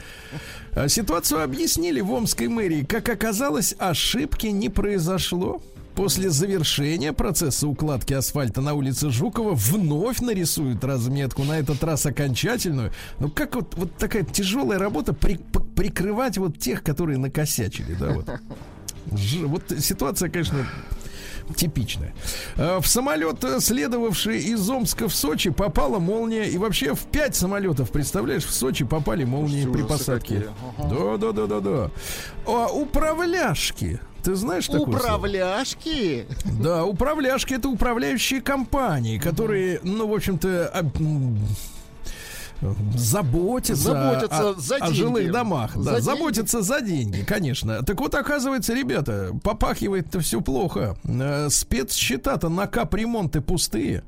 А Ситуацию объяснили в Омской мэрии. Как оказалось, ошибки не произошло. После завершения процесса укладки асфальта на улице Жукова вновь нарисуют разметку, на этот раз окончательную. Ну как вот, вот такая тяжелая работа при- прикрывать вот тех, которые накосячили, да, вот. Вот ситуация, конечно, типичная. Э, В самолет, э, следовавший из Омска в Сочи, попала молния. И вообще в пять самолетов, представляешь, в Сочи попали молнии Слушайте, при посадке. Ага. Да, да, да, да, да. А управляшки. Ты знаешь такое слово? Управляшки. Да, управляшки это управляющие компании, которые, ну, в общем-то, заботятся, Заботятся о, за о жилых домах. За да, деньги. заботятся за деньги, конечно. Так вот, оказывается, ребята, попахивает-то все плохо. Э, Спецсчета-то на капремонты пустые.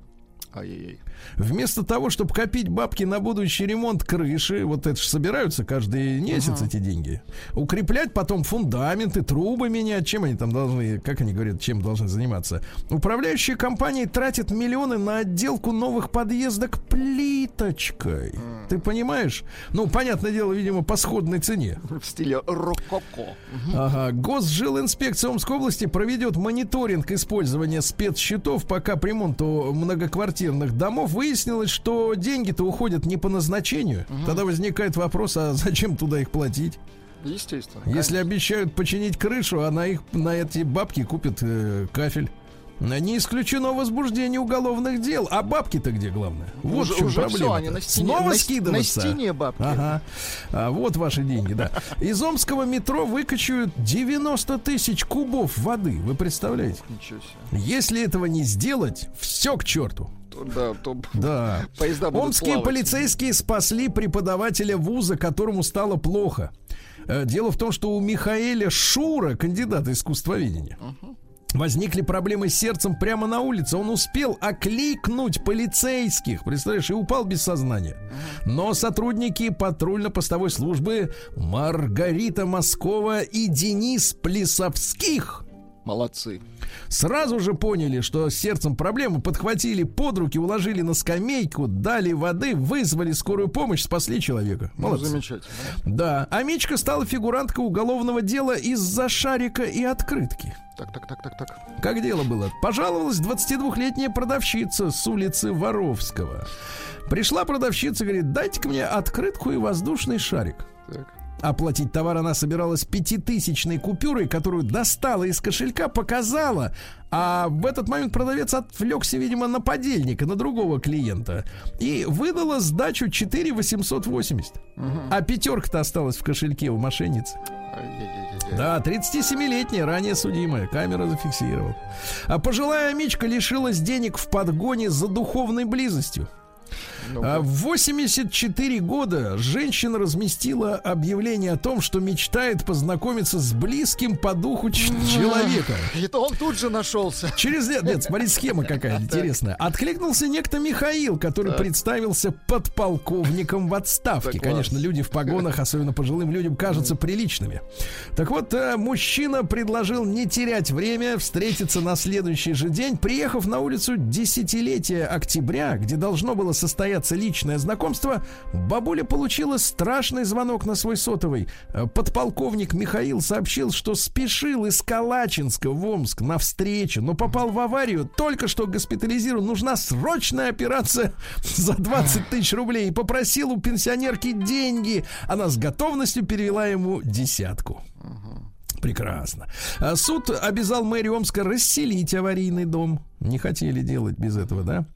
Ай-яй-яй. Вместо того, чтобы копить бабки на будущий ремонт крыши, вот это же собираются каждый месяц эти деньги, укреплять потом фундаменты, трубы менять, чем они там должны, как они говорят, чем должны заниматься. Управляющие компании тратят миллионы на отделку новых подъездок плиточкой. ты понимаешь? Ну, понятное дело, видимо, по сходной цене. В стиле рококо. Ага. Госжилинспекция Омской области проведет мониторинг использования спецсчетов, пока по ремонту многоквартирных домов выяснилось, что деньги-то уходят не по назначению. Тогда возникает вопрос, а зачем туда их платить? Естественно. Если обещают починить крышу, а на их на эти бабки купят э, кафель. Не исключено возбуждение уголовных дел. А бабки-то где главное? Вот Уже- в чем уже проблема. они на стене- Снова на скидываться. на стене бабки. Ага. А, вот ваши деньги, да. Из омского метро выкачивают 90 тысяч кубов воды. Вы представляете? Ничего себе. Если этого не сделать, все к черту. Да, то Да. поезда будут Омские плавать. полицейские спасли преподавателя вуза, которому стало плохо. Э, Дело в том, что у Михаэля Шура, кандидата искусствоведения, возникли проблемы с сердцем прямо на улице. Он успел окликнуть полицейских, представляешь, и упал без сознания. Но сотрудники патрульно-постовой службы Маргарита Москова и Денис Плесовских Молодцы. Сразу же поняли, что с сердцем проблемы, подхватили под руки, уложили на скамейку, дали воды, вызвали скорую помощь, спасли человека. Ну, Молодцы. замечательно. Да, а Мичка стала фигуранткой уголовного дела из-за шарика и открытки. Так, так, так, так, так. Как дело было? Пожаловалась 22-летняя продавщица с улицы Воровского. Пришла продавщица, говорит, дайте-ка мне открытку и воздушный шарик. Так. Оплатить товар она собиралась пятитысячной купюрой, которую достала из кошелька, показала. А в этот момент продавец отвлекся, видимо, на подельника, на другого клиента. И выдала сдачу 4 880. А пятерка-то осталась в кошельке у мошенницы. Да, 37-летняя, ранее судимая. Камера зафиксировала. А пожилая Мичка лишилась денег в подгоне за духовной близостью. А В 84 года женщина разместила объявление о том, что мечтает познакомиться с близким по духу человека. Это он тут же нашелся. Через лет, нет, смотри, схема какая интересная. Откликнулся некто Михаил, который представился подполковником в отставке. Конечно, люди в погонах, особенно пожилым людям, кажутся приличными. Так вот, э, мужчина предложил не терять время, встретиться на следующий же день, приехав на улицу десятилетия октября, где должно было состояться личное знакомство, бабуля получила страшный звонок на свой сотовый. Э, Подполковник Михаил сообщил, что спешил из Калачинска в Омск на встречу, но попал в аварию, только что госпитализирован. Нужна срочная операция за 20 тысяч рублей. И попросил у пенсионерки деньги. Она с готовностью перевела ему десятку. Прекрасно. А Суд обязал мэрию Омска расселить аварийный дом. Не хотели делать без этого, да?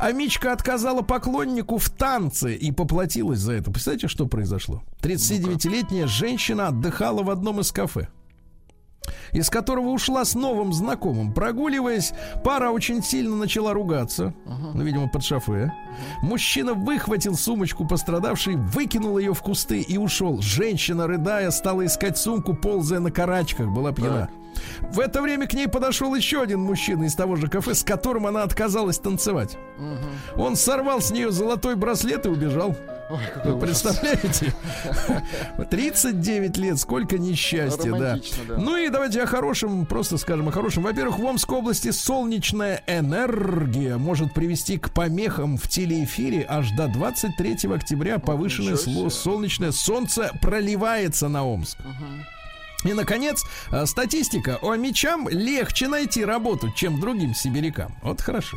А Мичка отказала поклоннику в танце и поплатилась за это. Представляете, что произошло? 39-летняя женщина отдыхала в одном из кафе из которого ушла с новым знакомым. Прогуливаясь, пара очень сильно начала ругаться. Ну, видимо, под шофе. Мужчина выхватил сумочку пострадавшей, выкинул ее в кусты и ушел. Женщина, рыдая, стала искать сумку, ползая на карачках, была пьяна. В это время к ней подошел еще один мужчина из того же кафе, с которым она отказалась танцевать. Он сорвал с нее золотой браслет и убежал. Ой, какой представляете? 39 лет, сколько несчастья, да. Да. Ну и давайте о хорошем, просто скажем о хорошем. Во-первых, в Омской области солнечная энергия может привести к помехам в телеэфире аж до 23 октября. Повышенное себе. солнечное солнце проливается на Омск. И, наконец, э, статистика. О мечам легче найти работу, чем другим сибирякам. Вот хорошо.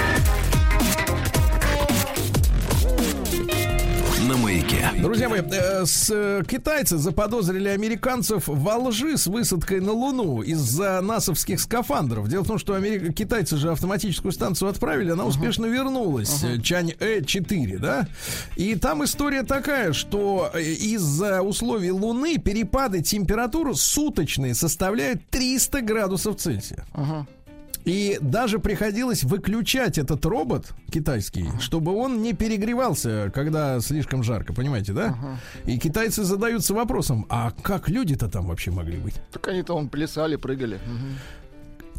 На маяке. Друзья мои, э, с, э, китайцы заподозрили американцев во лжи с высадкой на Луну из-за насовских скафандров. Дело в том, что америк- китайцы же автоматическую станцию отправили, она успешно вернулась. э, Чань-Э-4, да? И там история такая, что э, из-за условий Луны перепады температуры суточные составляют 300 градусов Цельсия. И даже приходилось выключать этот робот китайский, чтобы он не перегревался, когда слишком жарко, понимаете, да? И китайцы задаются вопросом, а как люди-то там вообще могли быть? Так они-то он плясали, прыгали. Мгм.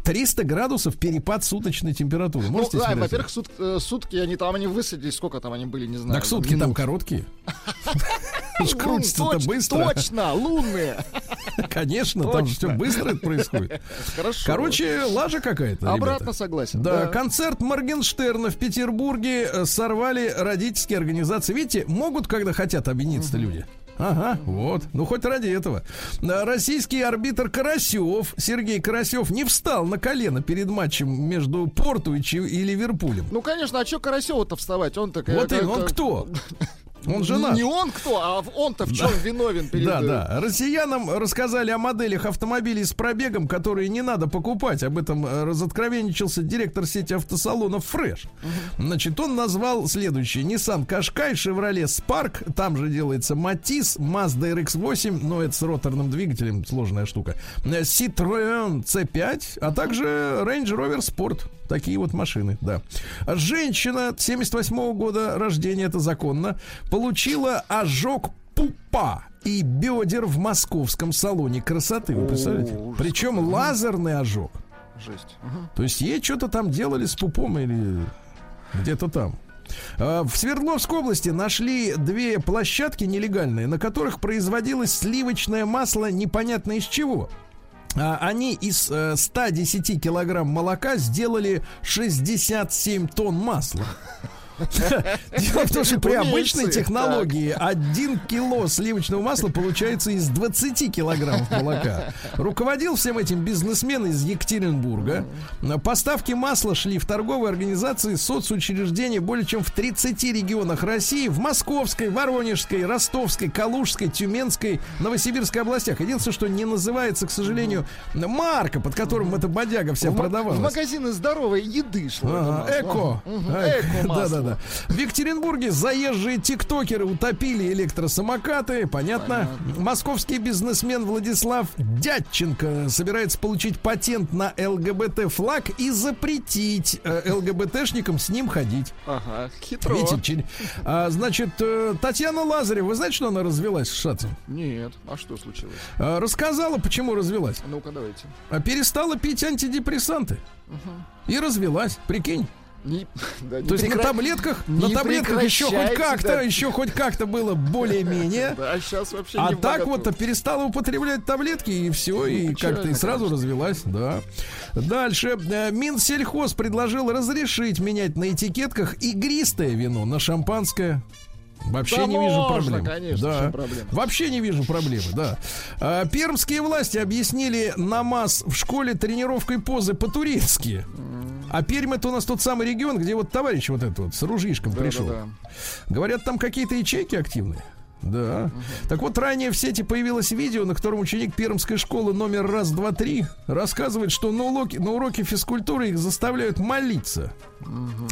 300 градусов перепад суточной температуры. Ну, Можете да, себе во-первых, сут- э, сутки они там, они высадились, сколько там они были, не знаю. Так сутки там минут. короткие. крутится-то быстро. Точно, лунные. Конечно, там Точно. все быстро это происходит. Хорошо. Короче, лажа какая-то. Обратно согласен. Да, концерт Моргенштерна в Петербурге э, сорвали родительские организации. Видите, могут, когда хотят объединиться люди. Ага, вот. Ну, хоть ради этого. Российский арбитр Карасев, Сергей Карасев, не встал на колено перед матчем между Порту и, и Ливерпулем. Ну, конечно, а что Карасеву-то вставать? Он так. Вот именно, он кто? Он Не, женат. не он кто, а он-то в чем виновен перед... Да, э, да. Россиянам рассказали о моделях автомобилей с пробегом, которые не надо покупать. Об этом э, разоткровенничался директор сети автосалонов Фреш. Значит, он назвал следующие. Nissan Qashqai, Chevrolet Spark, там же делается Matiz, Mazda RX-8, но это с роторным двигателем, сложная штука. Citroën C5, а также Range Rover Sport. Такие вот машины, да. Женщина 78 года рождения, это законно, получила ожог пупа и бедер в московском салоне красоты. Вы представляете? ужас Причем лазерный ожог. Жесть. Мгм. То есть ей что-то там делали с пупом или где-то там. А, В Свердловской области нашли две площадки нелегальные, на которых производилось сливочное масло непонятно из чего. А, Они из э, 110 килограмм молока сделали 67 тонн масла. Дело в том, что при обычной технологии 1 кило сливочного масла получается из 20 килограммов молока. Руководил всем этим бизнесмен из Екатеринбурга. Поставки масла шли в торговые организации, соцучреждения более чем в 30 регионах России, в Московской, Воронежской, Ростовской, Калужской, Тюменской, Новосибирской областях. Единственное, что не называется, к сожалению, марка, под которым эта бодяга вся продавалась. В магазины здоровой еды шло. это Ага, масло. эко. Да-да-да. В Екатеринбурге заезжие тиктокеры утопили электросамокаты. Понятно. Московский бизнесмен Владислав Дядченко собирается получить патент на ЛГБТ-флаг и запретить э, ЛГБТшникам с ним ходить. Ага, хитро. Видите, а, значит, э, Татьяна Лазарева, вы знаете, что она развелась с Шацем? Нет, а что случилось? А, рассказала, почему развелась. Ну-ка, давайте. А перестала пить антидепрессанты. И развелась, прикинь. Не- да, не То есть на прекра- таблетках, на таблетках еще хоть как-то, да. еще хоть как-то было более-менее. Да, а сейчас вообще А не в так богатую. вот перестала употреблять таблетки и все, и как-то и сразу развелась, да. Дальше. Э, Минсельхоз предложил разрешить менять на этикетках игристое вино на шампанское. Вообще Да не вижу можно, проблем. конечно, да. проблема? Вообще не вижу проблемы, да. А, пермские власти объяснили намаз в школе тренировкой позы по-турецки. А Пермь это у нас тот самый регион, где вот товарищ вот этот вот с ружишком Да, пришел. да, да. Говорят, там какие-то ячейки активные. Да. Так вот, ранее в сети появилось видео, на котором ученик пермской школы номер раз, два, три рассказывает, что на уроке, на уроке физкультуры их заставляют молиться.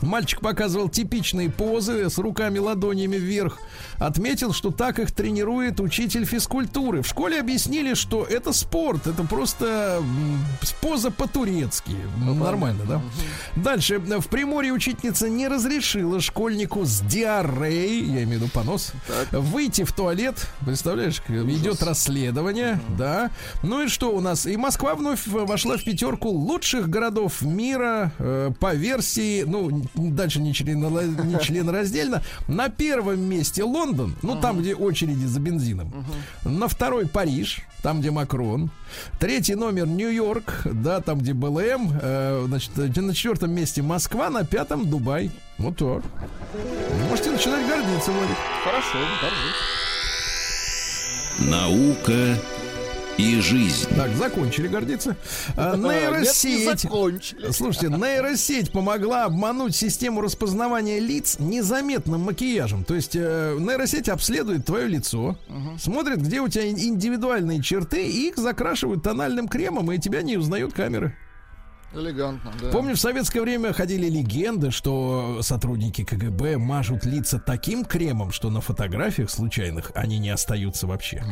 Мальчик показывал типичные позы с руками ладонями вверх. Отметил, что так их тренирует учитель физкультуры. В школе объяснили, что это спорт, это просто поза по-турецки. М, Нормально, да? Дальше. В Приморье учительница не разрешила школьнику с диареей, я имею в виду понос, выйти в туалет. Представляешь, идет расследование, да. Ну и что у нас? И Москва вновь вошла в пятерку лучших городов мира э, по версии, ну, дальше не, члено, не членораздельно. На первом месте Лондон, ну, там, где очереди за бензином. На второй Париж, там, где Макрон. Третий номер Нью-Йорк, да, там, где БЛМ. Э, значит, на четвертом месте Москва, на пятом Дубай. Вот так. Можете начинать гордиться, Владик. Хорошо, горжусь. Наука и жизнь. Так, закончили гордиться. А, Нет, не Нейросеть. закончили. Слушайте, нейросеть помогла обмануть систему распознавания лиц незаметным макияжем. То есть э, нейросеть обследует твое лицо, смотрит, где у тебя ин- индивидуальные черты, и их закрашивают тональным кремом, и тебя не узнают камеры. Элегантно, да. Помню, в советское время ходили легенды, что сотрудники КГБ мажут лица таким кремом, что на фотографиях случайных они не остаются вообще.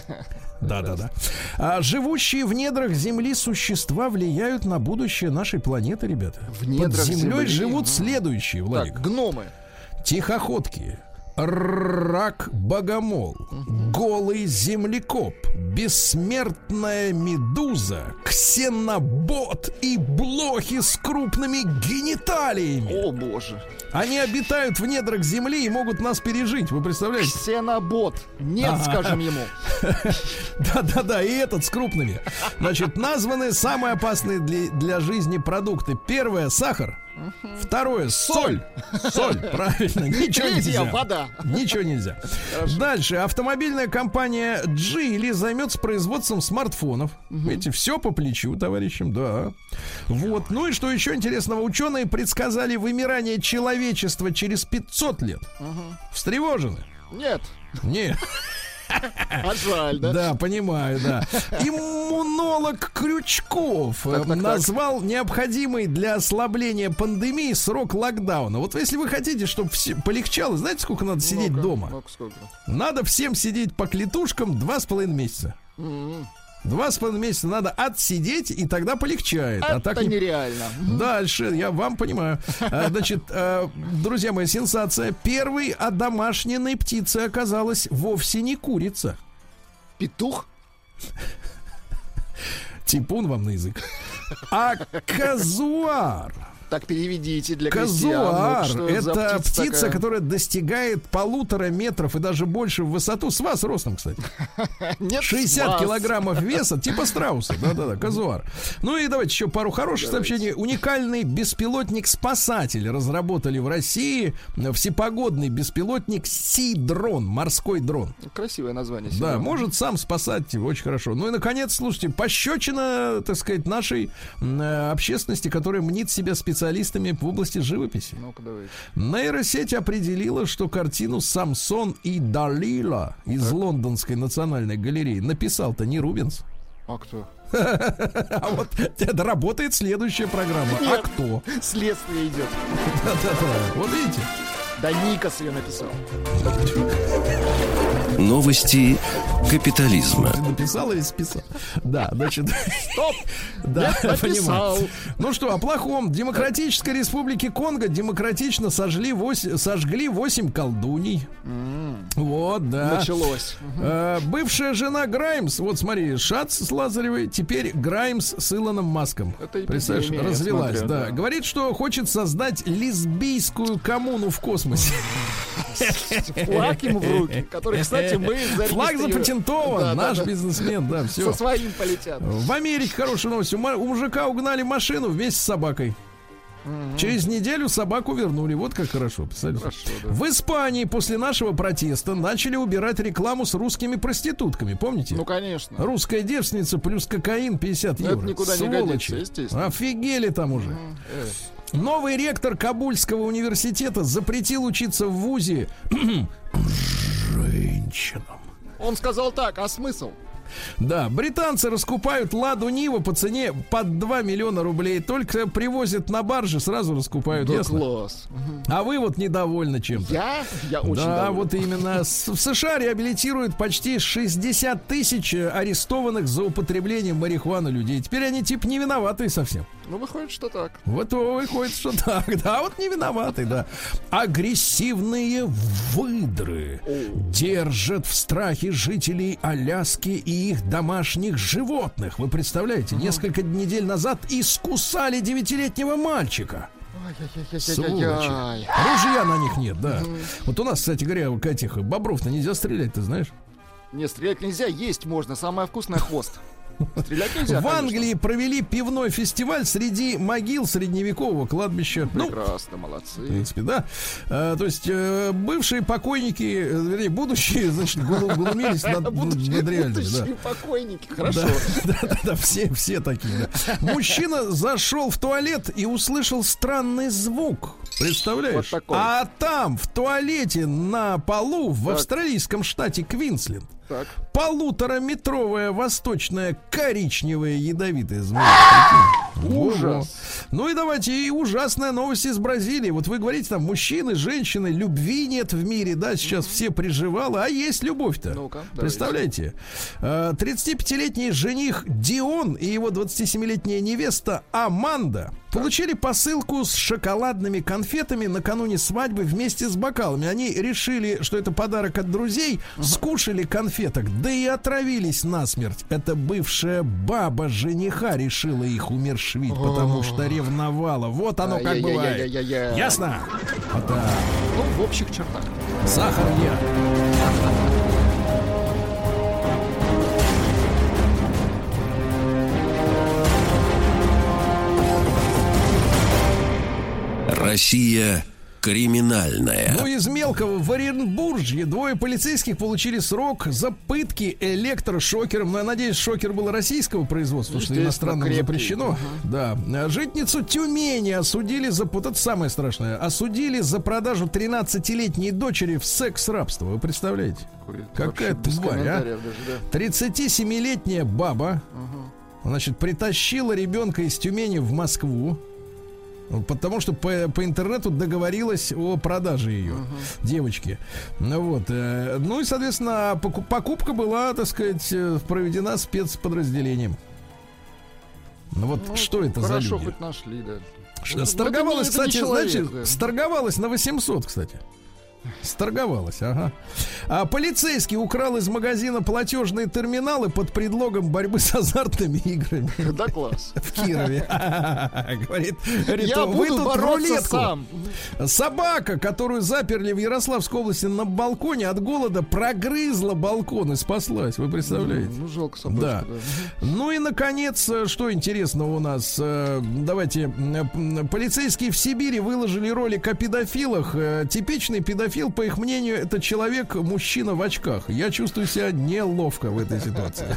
Да-да-да. А живущие в недрах Земли существа влияют на будущее нашей планеты, ребята. В недрах Под землей живут следующие, Владик. Гномы. Тихоходки, рак-богомол, голый землекоп, бессмертная медуза, ксенобот и блохи с крупными гениталиями. О, боже. Они обитают в недрах земли и могут нас пережить. Вы представляете? Ксенобот. Нет, скажем ему. Да-да-да, и этот с крупными. Значит, названы самые опасные для, для жизни продукты. Первое сахар. Второе соль. Соль, правильно. Ничего нельзя. вода. Ничего нельзя. Дальше. Автомобильная компания Geely займется производством смартфонов. Видите, все по плечу, товарищам, да. Вот. Ну и что еще интересного? Ученые предсказали вымирание человечества через 500 лет. Встревожены? Нет. Нет. А жаль, да? Да, понимаю, да. Иммунолог Крючков Так, так, э, так. назвал необходимый для ослабления пандемии срок локдауна. Вот если вы хотите, чтобы все полегчало, знаете, сколько надо сидеть Ну-ка, дома? ну-ка, сколько? Надо всем сидеть по клетушкам два с половиной месяца. М-м. Два с половиной месяца надо отсидеть, и тогда полегчает. а Это так не нереально. Дальше, я вам понимаю. А, Значит, а, друзья мои, сенсация. Первой одомашненной птицей оказалась вовсе не курица. Петух? Типун вам на язык. А казуар. Так переведите для крестьян. Казуар Ну, это за птица, такая? которая достигает полутора метров и даже больше в высоту. С вас ростом, кстати. Нет, 60 вас. килограммов веса, типа страуса. Да-да-да, казуар. Ну и давайте еще пару хороших сообщений. Уникальный беспилотник-спасатель разработали в России. Всепогодный беспилотник Си-дрон, морской дрон. Красивое название. Да, может сам спасать, очень хорошо. Ну и, наконец, слушайте, пощечина, так сказать, нашей э, общественности, которая мнит себя специалистами в области живописи. Нейросеть определила, что картину Самсон и Далила из Лондонской национальной галереи написал-то не Рубенс. А кто? А вот это работает следующая программа. А кто? Следствие идет. Да-да-да. Вот видите? Да Никас ее написал. Новости капитализма. Ты написал или списал? Да, значит... Стоп! Да, написал. понимаю. Ну что, о плохом. Демократической Республике Конго демократично сожгли 8, сожгли 8 колдуний. Вот, да. Началось. Э, бывшая жена Граймс, вот смотри, Шац с Лазаревой, теперь Граймс с Илоном Маском. Это Представляешь, развелась, да. Говорит, что хочет создать лесбийскую коммуну в космосе. Флаг ему в руки, который, кстати, мы Флаг запатентован, наш бизнесмен, да, все. Со своим полетят. В Америке хорошая новость. У мужика угнали машину вместе с собакой. Через неделю собаку вернули. Вот как хорошо. представляете? Хорошо, да. В Испании после нашего протеста начали убирать рекламу с русскими проститутками. Помните? Ну, конечно. Русская девственница плюс кокаин 50 Ну, это евро. никуда не Сволочи. годится, естественно. Офигели там уже. Новый ректор Кабульского университета запретил учиться в ВУЗе женщинам. Он сказал так, а смысл? Да, британцы раскупают Ладу Нива по цене под 2 миллиона рублей. Только привозят на барже, сразу раскупают, Да ясно? класс. А вы вот недовольны чем-то. Я? Я очень да, доволен. вот именно. В США реабилитируют почти 60 тысяч арестованных за употребление марихуаны людей. Теперь они типа не виноватые совсем. Ну, выходит, что так. Вот выходит, что так. Да, вот не виноваты, да. Агрессивные выдры держат в страхе жителей Аляски и их домашних животных. Вы представляете, несколько недель назад искусали девятилетнего мальчика. Сволочи. Ружья на них нет, да. Вот у нас, кстати говоря, у этих бобров-то нельзя стрелять, ты знаешь? Не, стрелять нельзя, есть можно. Самое вкусное хвост. Стрелять нельзя, В конечно. Англии провели пивной фестиваль среди могил средневекового кладбища. Ну, Прекрасно, В молодцы. принципе, да. А, то есть э, бывшие покойники, э, вернее, будущие, значит, глу- глумились над, над Будущие, реальными, да. будущие покойники. Хорошо. Да, да, да, да, все, все такие. да. Мужчина зашел в туалет и услышал странный звук. Представляешь? Вот такой. А там, в туалете, на полу, в Так. австралийском штате Квинсленд, Так. полутораметровая восточная коричневая ядовитая змея. Ужас. Ну и давайте и ужасная новость из Бразилии. Вот вы говорите там мужчины, женщины, любви нет в мире, да, сейчас все приживалы, а есть любовь-то. Представляете? Э, 35-летний жених Дион и его 27-летняя невеста Аманда получили посылку с шоколадными конфетами накануне свадьбы вместе с бокалами. Они решили, что это подарок от друзей, скушали конфеток, да и отравились насмерть. Это бывшая баба жениха решила их умершвить, потому что ревновала. Вот оно как бывает. Ясно? Ну, в общих чертах. Сахар я. Россия криминальная. Ну, из мелкого в Оренбурге двое полицейских получили срок за пытки электрошокером. Но я надеюсь, шокер был российского производства, что иностранным крепкий. запрещено. Да. А Житницу Тюмени осудили за... Вот это самое страшное. Осудили за продажу 13-летней дочери в секс-рабство. Вы представляете? Какая Вообще без тварь, а? даже, да. 37-летняя баба, значит, притащила ребенка из Тюмени в Москву. Потому что по, по интернету договорилась о продаже ее девочки. Ну вот. э, Ну и, соответственно, поку- покупка была, так сказать, э, проведена спецподразделением. Ну вот Ну, что это за Хорошо, люди? хоть нашли, да. Что, Ну, Сторговалась, это это кстати, человек, да. сторговалась на 800, кстати. Сторговалась, ага. А полицейский украл из магазина платежные терминалы под предлогом борьбы с азартными играми Да класс. в Кирове. Говорит, Я вы тут рулетку. сам. Собака, которую заперли в Ярославской области на балконе от голода, прогрызла балкон и спаслась. Вы представляете? Ну, жалко собачку, Да. да. Ну и, наконец, э, что интересного у нас? Э, Давайте. э, Полицейские в Сибири выложили ролик о педофилах. Типичный педофил, по их мнению, это человек, мужчина в очках. Я чувствую себя неловко в этой ситуации.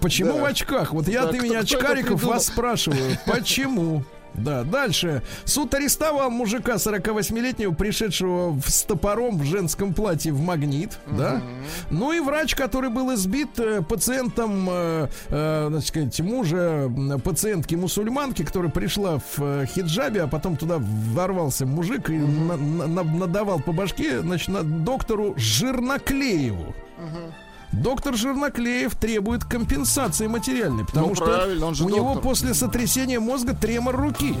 Почему Да. в очках? Вот я Да, от кто- имени кто очкариков придумал? вас спрашиваю, почему? Да, дальше. Суд арестовал мужика 48-летнего, пришедшего в- с топором в женском платье в магнит, да? Ну и врач, который был избит э, пациентом, э, э, так сказать, мужа пациентки мусульманки, которая пришла в э, хиджабе, а потом туда ворвался мужик и на- на- на- надавал по башке, значит, на- доктору Жирноклееву. Доктор Жирноклеев требует компенсации материальной, потому Ну, что правильно, он же у него доктор. после сотрясения мозга тремор руки.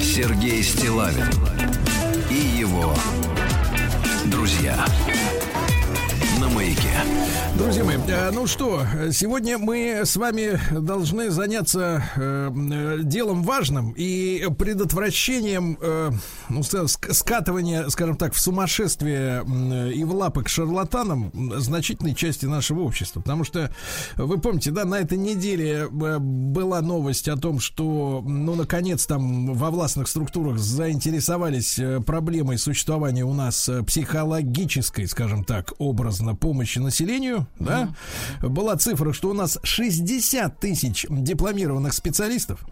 Сергей Стилавин и его друзья. Друзья мои, э, ну что, сегодня мы с вами должны заняться э, э, делом важным и предотвращением э, ну, ска- ск- скатывания, скажем так, в сумасшествие и в лапы к шарлатанам значительной части нашего общества. Потому что, вы помните, да, на этой неделе э, была новость о том, что, ну, наконец, там во властных структурах заинтересовались проблемой существования у нас психологической, скажем так, образно помощи населению, да? Была цифра, что у нас 60 тысяч дипломированных специалистов.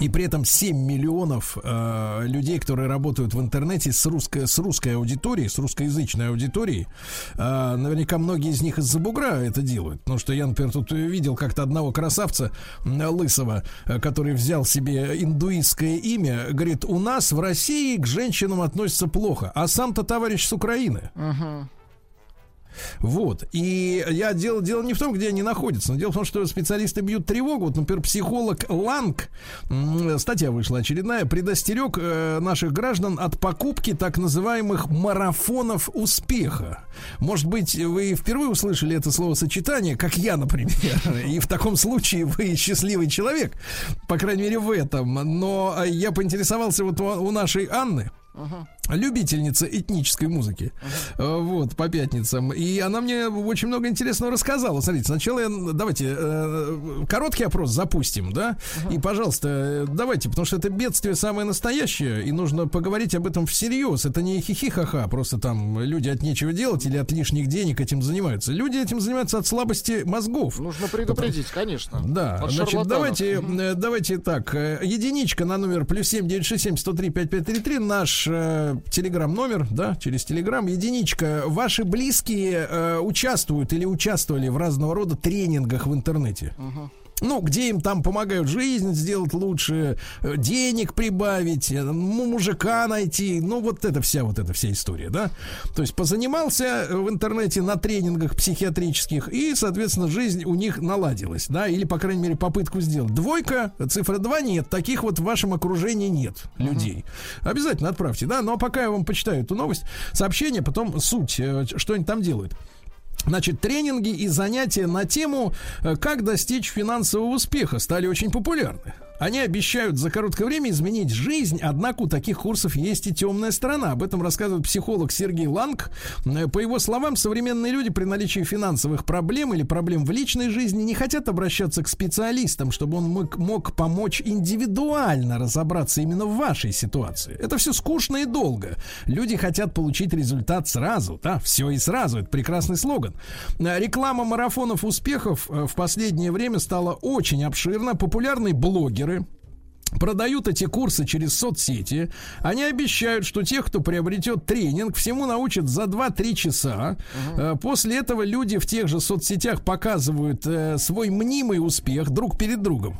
И при этом 7 миллионов э, людей, которые работают в интернете с русской, с русской аудиторией, с русскоязычной аудиторией. Э, наверняка многие из них из-за бугра это делают. Потому что я, например, тут видел как-то одного красавца м, лысого, э, который взял себе индуистское имя. Говорит, у нас в России к женщинам относятся плохо. А сам-то товарищ с Украины. Вот. И я дело, дело не в том, где они находятся, но дело в том, что специалисты бьют тревогу. Вот, например, психолог Ланг, статья вышла очередная, предостерег э, наших граждан от покупки так называемых марафонов успеха. Может быть, вы впервые услышали это словосочетание, как я, например, и в таком случае вы счастливый человек, по крайней мере, в этом. Но я поинтересовался вот у, нашей Анны, любительница этнической музыки. Э, Вот, по пятницам. И она мне очень много интересного рассказала. Смотрите, сначала я, давайте э, короткий опрос запустим, да? И, пожалуйста, э, давайте, потому что это бедствие самое настоящее, и нужно поговорить об этом всерьез. Это не хихи-ха-ха, просто там люди от нечего делать или от лишних денег этим занимаются. Люди этим занимаются от слабости мозгов. Нужно предупредить, конечно. Да, От значит, давайте, э, давайте так. Единичка на номер плюс семь девять шесть семь сто три пять пять три три наш телеграм-номер, да, через телеграм. Единичка. Ваши близкие э, участвуют или участвовали в разного рода тренингах в интернете. Ну, где им там помогают жизнь сделать лучше, э, денег прибавить, э, му- мужика найти, ну, вот это вся, вот эта вся история, да. То есть позанимался э, в интернете на тренингах психиатрических, и, соответственно, жизнь у них наладилась, да, или, по крайней мере, попытку сделать. Двойка, цифра 2 нет, таких вот в вашем окружении нет людей. Обязательно отправьте, да, но пока я вам почитаю эту новость, сообщение, потом суть, что они там делают. Значит, тренинги и занятия на тему э, «Как достичь финансового успеха» стали очень популярны. Они обещают за короткое время изменить жизнь, однако у таких курсов есть и темная сторона. Об этом рассказывает психолог Сергей Ланг. Э, По его словам, современные люди при наличии финансовых проблем или проблем в личной жизни не хотят обращаться к специалистам, чтобы он мог, помочь индивидуально разобраться именно в вашей ситуации. Это все скучно и долго. Люди хотят получить результат сразу, да, все и сразу. Это прекрасный слоган. Э, Реклама марафонов успехов э, в последнее время стала очень обширна. Популярные блогеры, продают эти курсы через соцсети. Они обещают, что тех, кто приобретет тренинг, всему научат за 2-3 часа. Э, После этого люди в тех же соцсетях показывают э, свой мнимый успех друг перед другом.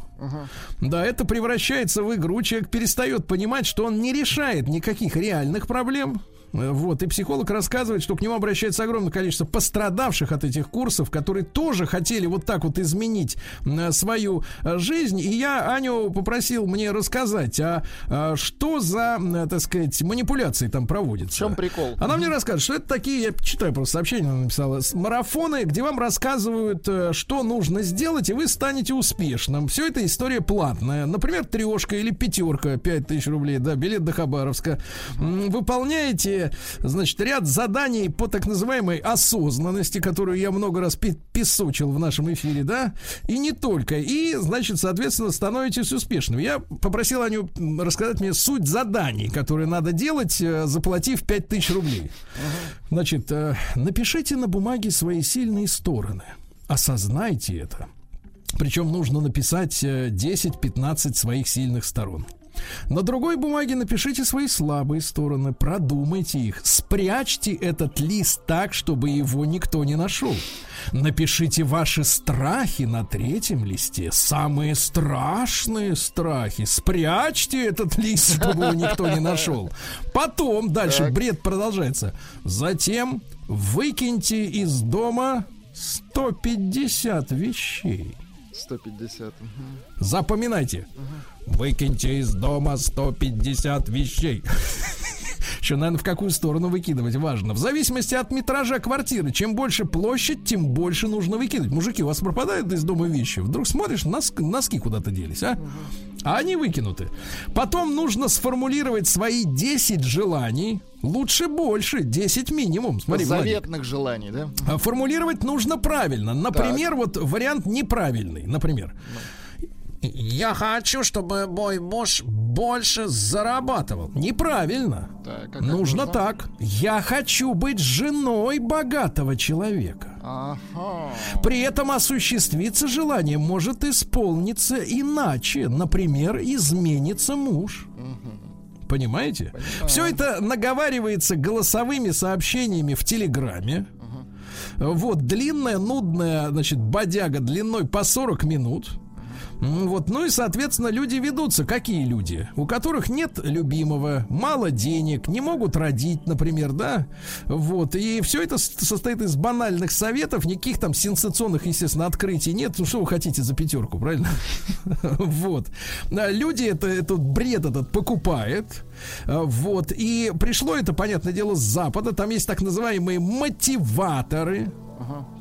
Да, это превращается в игру. Человек перестает понимать, что он не решает никаких реальных проблем. Э, Вот, и психолог рассказывает, что к нему обращается огромное количество пострадавших от этих курсов, которые тоже хотели вот так вот изменить э, свою э, жизнь. И я Аню попросил мне рассказать, а, а что за, так сказать, манипуляции там проводятся. В чем прикол? Она мне расскажет, что это такие, я читаю просто сообщение, она написала, марафоны, где вам рассказывают, что нужно сделать, и вы станете успешным. Все это история платная. Например, трешка или пятерка, 5000 рублей, да, билет до Хабаровска. М, Выполняете, значит, ряд заданий по так называемой осознанности, которую я много раз песочил в нашем эфире, да, и не только. И, значит, соответственно, становитесь успешным. Я попросил Аню рассказать мне суть заданий, которые надо делать, э, заплатив 5000 рублей. Значит, э, напишите на бумаге свои сильные стороны. Осознайте это. Причем нужно написать э, 10-15 своих сильных сторон. На другой бумаге напишите свои слабые стороны, продумайте их, спрячьте этот лист так, чтобы его никто не нашел. Напишите ваши страхи на третьем листе, самые страшные страхи. Спрячьте этот лист, чтобы его никто не нашел. Потом, дальше бред продолжается. Затем выкиньте из дома 150 вещей. 150. мгм. Запоминайте. Выкиньте из дома 150 вещей. Еще, наверное, в какую сторону выкидывать важно. В зависимости от метража квартиры. Чем больше площадь, тем больше нужно выкидывать. Мужики, у вас пропадают из дома вещи. Вдруг смотришь, носк- носки куда-то делись, а? А они выкинуты. Потом нужно сформулировать свои 10 желаний. Лучше больше, 10 минимум. Смотри, Владик. Заветных желаний, да? А Формулировать нужно правильно. Например, вот вариант неправильный. Например. Я хочу, чтобы мой муж больше зарабатывал. Неправильно. Так, а нужно нужно? так. Я хочу быть женой богатого человека. Ага. При этом осуществиться желание может исполниться иначе. Например, изменится муж. Понимаете? Все это наговаривается голосовыми сообщениями в Телеграме. Вот, длинная, нудная, значит, бодяга длиной по 40 минут. Вот, ну и, соответственно, люди ведутся. Какие люди? У которых нет любимого, мало денег, не могут родить, например, да? Вот, и все это состоит из банальных советов, никаких там сенсационных, естественно, открытий нет. Ну, что вы хотите за пятерку, правильно? Вот. А Люди это, этот бред этот покупают. А, Вот. И пришло это, понятное дело, с Запада. Там есть так называемые мотиваторы.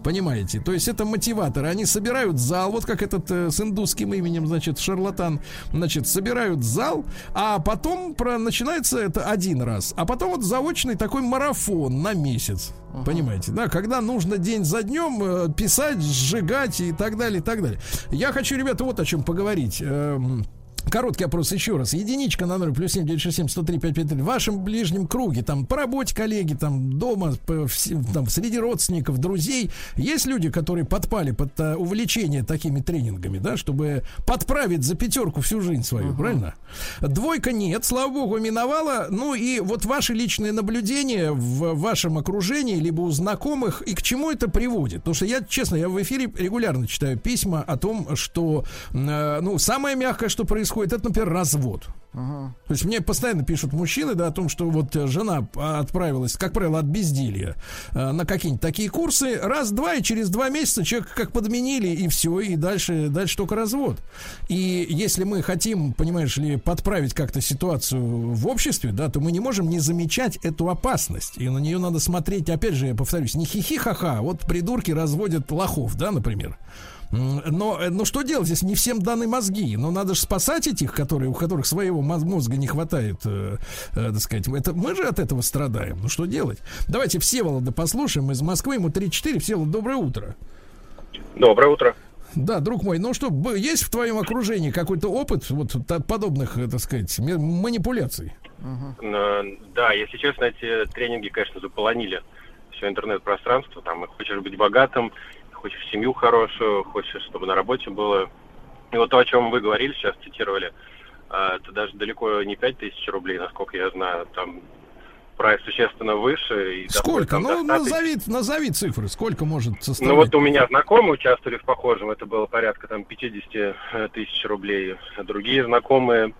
Понимаете? То есть это мотиваторы. Они собирают зал, вот как этот э, с индусским именем, значит, шарлатан. Значит, собирают зал, а потом про, начинается это один раз. А потом вот заочный такой марафон на месяц. Понимаете, да? Когда нужно день за днем э, писать, сжигать и так далее, и так далее. Я хочу, ребята, вот о чем поговорить. Эм, Короткий опрос еще раз. Единичка на 0 плюс 7 967 103 553. В вашем ближнем круге, там, по работе коллеги, там, дома, по, там, среди родственников, друзей, есть люди, которые подпали под а, увлечение такими тренингами, да, чтобы подправить за пятерку всю жизнь свою, правильно? Двойка нет, слава богу, миновала. Ну и вот ваши личные наблюдения в вашем окружении, либо у знакомых, и к чему это приводит? Потому что я, честно, я в эфире регулярно читаю письма о том, что, э, ну, самое мягкое, что происходит, это, например, развод. То есть мне постоянно пишут мужчины, да, о том, что вот э, жена отправилась, как правило, от безделья э, на какие-нибудь такие курсы, раз-два, и через два месяца человек как подменили, и все, и дальше, дальше только развод. И если мы хотим, понимаешь ли, подправить как-то ситуацию в обществе, да, то мы не можем не замечать эту опасность. И на нее надо смотреть, опять же, я повторюсь, не хихи-ха-ха, вот придурки разводят лохов, да, например. Но, э, ну что делать, если не всем даны мозги? Но надо же спасать этих, которые, у которых своего моз- мозга не хватает, э, э, так сказать. Это, мы же от этого страдаем. Ну что делать? Давайте Всеволода послушаем из Москвы. Ему 3-4. Всеволод, доброе утро. Доброе утро. Да, друг мой, ну что, есть в твоем окружении какой-то опыт вот подобных, э, так сказать, манипуляций? Э, Да, если честно, эти тренинги, конечно, заполонили все интернет-пространство. Там и хочешь быть богатым, хочешь семью хорошую, хочешь, чтобы на работе было. И вот то, о чем вы говорили, сейчас цитировали, э, это даже далеко не 5000 рублей, насколько я знаю. Там прайс существенно выше. И Сколько? Ну, до 100 тысяч. назови, назови цифры. Сколько может Ну составлять? вот у меня знакомые участвовали в похожем, это было порядка там 50 тысяч рублей. А Другие знакомые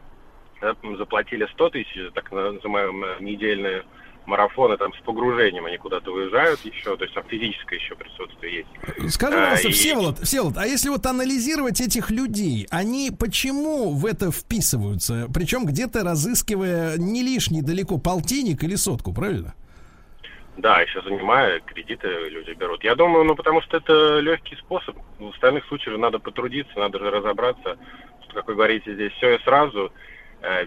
э, заплатили 100 тысяч, так называемые недельные марафоны там с погружением, они куда-то уезжают еще, то есть там физическое еще присутствие есть. Скажи, А, пожалуйста, и- Всеволод, Всеволод, а если вот анализировать этих людей, они почему в это вписываются? Причем где-то разыскивая не лишний далеко полтинник или сотку, правильно? Да, еще занимая, кредиты люди берут. Я думаю, ну потому что это легкий способ. В остальных случаях надо потрудиться, надо же разобраться, что, как вы говорите, здесь все и сразу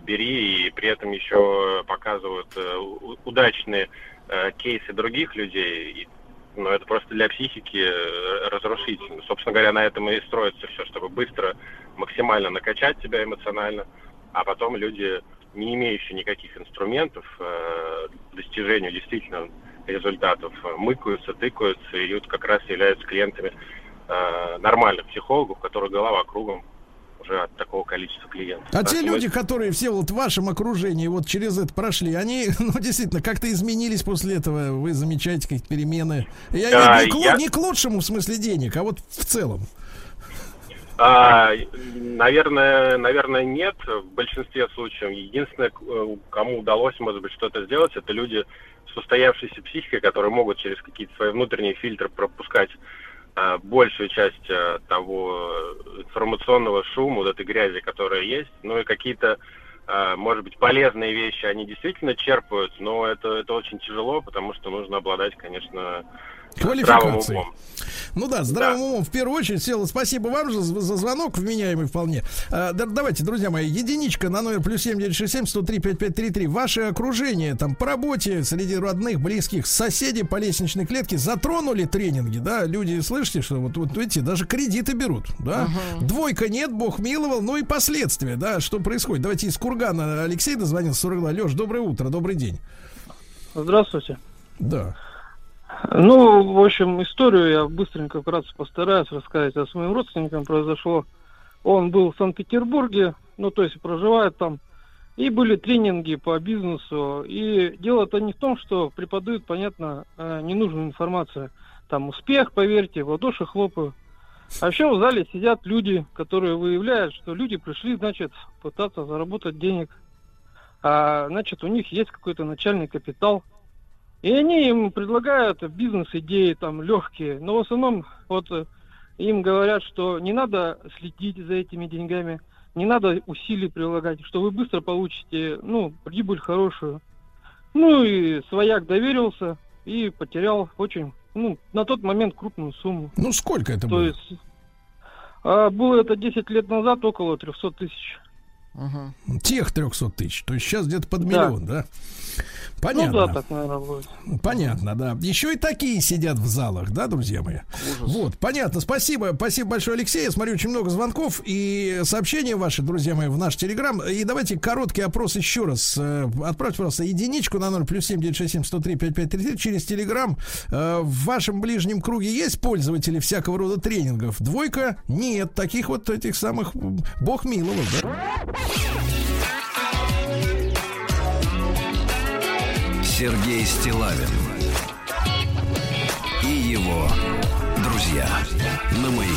бери, и при этом еще показывают э, удачные э, кейсы других людей. И, ну, это просто для психики э, разрушительно. Собственно говоря, на этом и строится все, чтобы быстро, максимально накачать себя эмоционально, а потом люди, не имеющие никаких инструментов э, к достижению действительно результатов, э, мыкаются, тыкаются, и вот как раз являются клиентами э, нормальных психологов, у которых голова кругом уже от такого количества клиентов. А Так те люди, которые все вот в вашем окружении вот через это прошли, они, ну, действительно, как-то изменились после этого. Вы замечаете какие-то перемены. Я Да, не, к, я- не к лучшему в смысле денег, а вот в целом. А, наверное, наверное, нет в большинстве случаев. Единственное, э, кому удалось, может быть, что-то сделать, это люди с устоявшейся психикой, которые могут через какие-то свои внутренние фильтры пропускать большую часть а, того информационного шума, вот этой грязи, которая есть. Ну и какие-то, а, может быть, полезные вещи они действительно черпают, но это, это очень тяжело, потому что нужно обладать, конечно, умом. Ну да, здравым умом в первую очередь. Села, спасибо вам за, за звонок, вменяемый вполне. А, да- давайте, друзья мои, единичка на номер плюс семь девять шесть семь сто три пять пять три три. Ваше окружение, там, по работе, среди родных, близких, соседи по лестничной клетке затронули тренинги, да? Люди, слышите, что вот, вот видите, даже кредиты берут, да? Двойка нет, бог миловал, ну и последствия, да, что происходит. Давайте из Кургана Алексей дозвонился, 42. Леш, доброе утро, добрый день. Здравствуйте. Да. Ну, в общем, историю я быстренько, вкратце постараюсь рассказать. А с моим родственником произошло. Он был в Санкт-Петербурге, ну, то есть проживает там. И были тренинги по бизнесу. И дело-то не в том, что преподают, понятно, э, ненужную информацию. Там успех, поверьте, в ладоши хлопаю. А еще в зале сидят люди, которые выявляют, что люди пришли, значит, пытаться заработать денег. А, значит, у них есть какой-то начальный капитал. И они им предлагают бизнес-идеи там легкие, но в основном вот э, им говорят, что не надо следить за этими деньгами, не надо усилий прилагать, что вы быстро получите, ну, прибыль хорошую. Ну и свояк доверился и потерял очень, ну, на тот момент крупную сумму. Ну, сколько это То было? есть а, было это 10 лет назад, около 300 тысяч. Тех 300 тысяч. То есть сейчас где-то под миллион, да? Понятно. Ну да, так, наверное, будет. Понятно, да. Еще и такие сидят в залах, да, друзья мои? Вот, понятно. Спасибо, спасибо большое, Алексей. Я смотрю, очень много звонков и сообщения ваши, друзья мои, в наш телеграм. И давайте короткий опрос еще раз. Э, Отправьте, пожалуйста, единичку на 0 плюс 7 967 103 5533 через телеграм. Э, В вашем ближнем круге есть пользователи всякого рода тренингов? Двойка? Нет. Таких вот этих самых бог миловал, да? Сергей Стилавин и его друзья на маяке.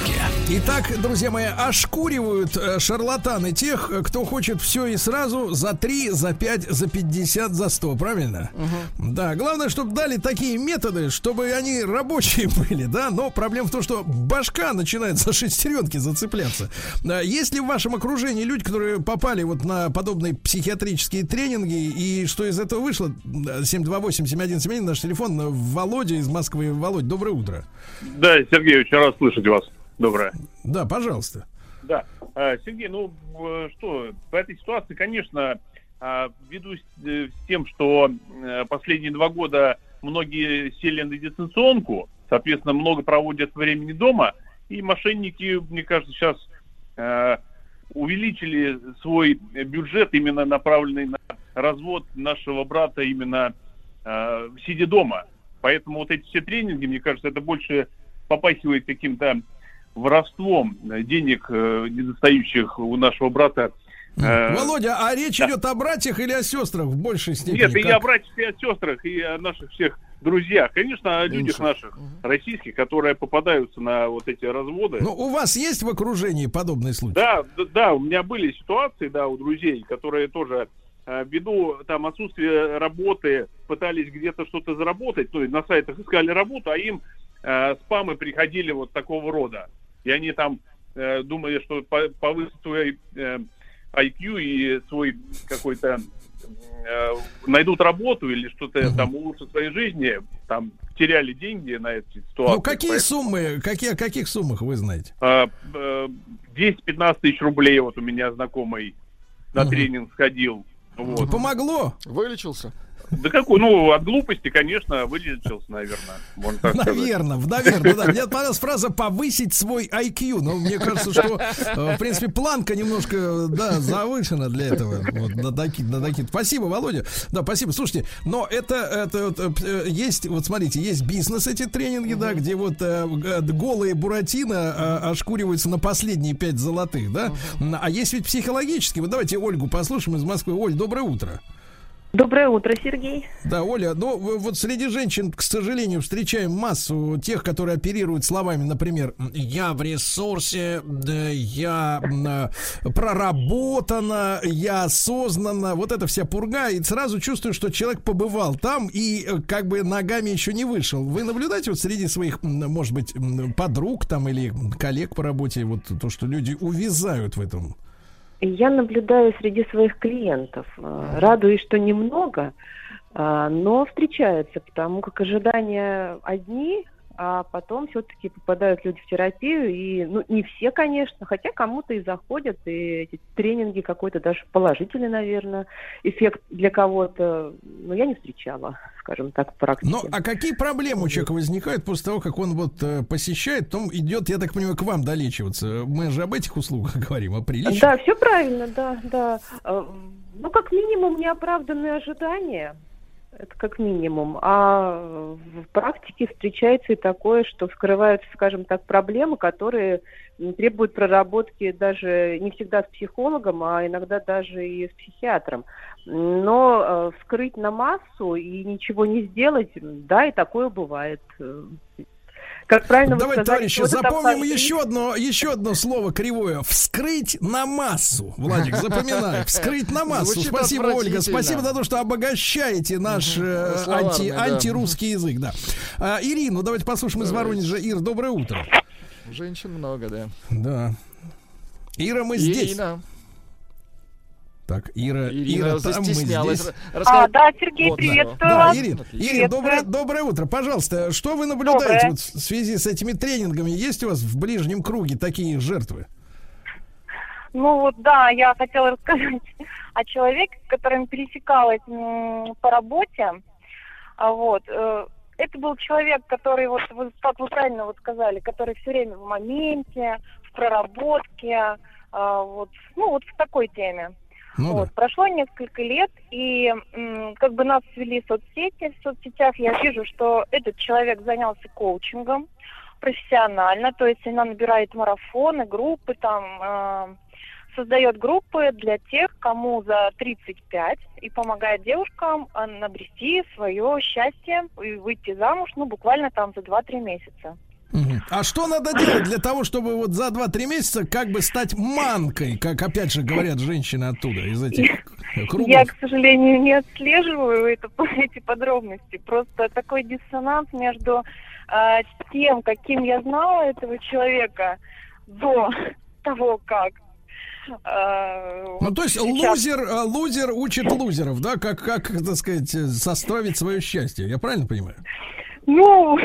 Итак, друзья мои, ошкуривают э, шарлатаны тех, кто хочет все и сразу за 3, за 5, за 50, за 100, правильно? Да, главное, чтобы дали такие методы, чтобы они рабочие были, да, но проблема в том, что башка начинает за шестеренки зацепляться. Есть ли в вашем окружении люди, которые попали вот на подобные психиатрические тренинги, и что из этого вышло? 728-7171, наш телефон, Володя из Москвы. Володь, доброе утро. Да, Сергей, очень рад слышать вас. Доброе. Да, пожалуйста. Да. Э, Сергей, ну что, в этой ситуации, конечно, э, ввиду с э, с тем, что э, последние два года многие сели на дистанционку, соответственно, много проводят времени дома, и мошенники, мне кажется, сейчас э, увеличили свой бюджет, именно направленный на развод нашего брата именно э, сидя дома. Поэтому вот эти все тренинги, мне кажется, это больше попахивает каким-то воровством э, денег, э, недостающих у нашего брата. Э, Володя, а речь идет о братьях или о сестрах в большей степени? Нет, и Как? о братьях, и о сестрах, и о наших всех друзьях. Конечно, о людях наших, российских, которые попадаются на вот эти разводы. Ну, у вас есть в окружении подобные случаи? Да, да, да, у меня были ситуации, да, у друзей, которые тоже ввиду там отсутствия работы пытались где-то что-то заработать, ну, и на сайтах искали работу, а им э, спамы приходили вот такого рода. И они там э, думали, что по- повысят свой э, IQ и свой какой-то э, найдут работу или что-то там улучшат в своей жизни, там теряли деньги на эти ситуации. Ну, какие Поэтому, суммы, какие, о каких суммах вы знаете? э, э, 10-15 тысяч рублей вот у меня знакомый на Мгм. тренинг сходил. Вот. Помогло? Вылечился? Да какой, ну, от глупости, конечно, вылечился, наверное. Можно так сказать. Наверное, наверное, да. Мне понравилась фраза «повысить свой IQ». Но мне кажется, что, э, в принципе, планка немножко, да, завышена для этого. Вот, на таки- на таки- Спасибо, Володя. Да, спасибо. Слушайте, но это, это вот, э, есть, вот смотрите, есть бизнес эти тренинги, да, где вот э, голые буратино э, ошкуриваются на последние пять золотых, да. А есть ведь психологические. Вот давайте Ольгу послушаем из Москвы. Оль, доброе утро. Доброе утро, Сергей. Да, Оля, ну вот среди женщин, к сожалению, встречаем массу тех, которые оперируют словами, например, я в ресурсе, я а, проработана, я осознанно, вот эта вся пурга, и сразу чувствую, что человек побывал там и э, как бы ногами еще не вышел. Вы наблюдаете вот среди своих, может быть, подруг там или коллег по работе, вот то, что люди увязают в этом? Я наблюдаю среди своих клиентов. Э, Радуюсь, что немного, а, но встречаются, потому как ожидания одни, а потом все-таки попадают люди в терапию, и, ну, не все, конечно, хотя кому-то и заходят, и эти тренинги какой-то даже положительный, наверное, эффект для кого-то, но я не встречала, скажем так, в практике. Ну, а какие проблемы у человека возникают после того, как он вот э, посещает, потом идет, я так понимаю, к вам долечиваться? Мы же об этих услугах говорим, о приличии. Да, все правильно, да, да. Э, Ну, как минимум, неоправданные ожидания. Это как минимум. А в практике встречается и такое, что вскрываются, скажем так, проблемы, которые требуют проработки даже не всегда с психологом, а иногда даже и с психиатром. Но э, вскрыть на массу и ничего не сделать, да, и такое бывает. Э, Как правильно вы Давайте, сказали, товарищи, запомним еще одно, еще одно слово кривое. Вскрыть на массу. Владик, запоминай. Вскрыть на массу. Звучит Спасибо, Ольга. Спасибо за то, что обогащаете наш э, Словарный, анти, да. антирусский язык. Да. А, Ирину, давайте послушаем из Воронежа. Ир, доброе утро. Женщин много, да. Да. Ира, мы здесь. Ирина. Так, Ира, Ирина Ира, там мы здесь. Ра- рассказать- А, да, Сергей, Вот, приветствую Да, вас. Ирин, Отлично. Ирин, Приветствую. доброе, доброе утро. Пожалуйста, что вы наблюдаете Доброе. вот в связи с этими тренингами? Есть у вас в ближнем круге такие жертвы? Ну вот, да, я хотела рассказать о человеке, с которым пересекалась м, по работе. А вот, э, это был человек, который, вот, вы- как вы правильно вот сказали, который все время в моменте, в проработке, а, вот, ну вот в такой теме. Ну вот. Прошло несколько лет, и как бы нас свели соцсети. В соцсетях я вижу, что этот человек занялся коучингом профессионально, то есть она набирает марафоны, группы, там э, создает группы для тех, кому за 35, и помогает девушкам э, обрести свое счастье и выйти замуж, ну, буквально там за 2-3 месяца. А что надо делать для того, чтобы вот за 2-3 месяца как бы стать манкой, как опять же говорят женщины оттуда, из этих кругов? Я, к сожалению, не отслеживаю это, эти подробности. Просто такой диссонанс между э, тем, каким я знала этого человека до того, как. э, Ну, то есть сейчас- лузер, э, лузер учит лузеров, да, как, как, так сказать, э, составить свое счастье. Я правильно понимаю? Ну,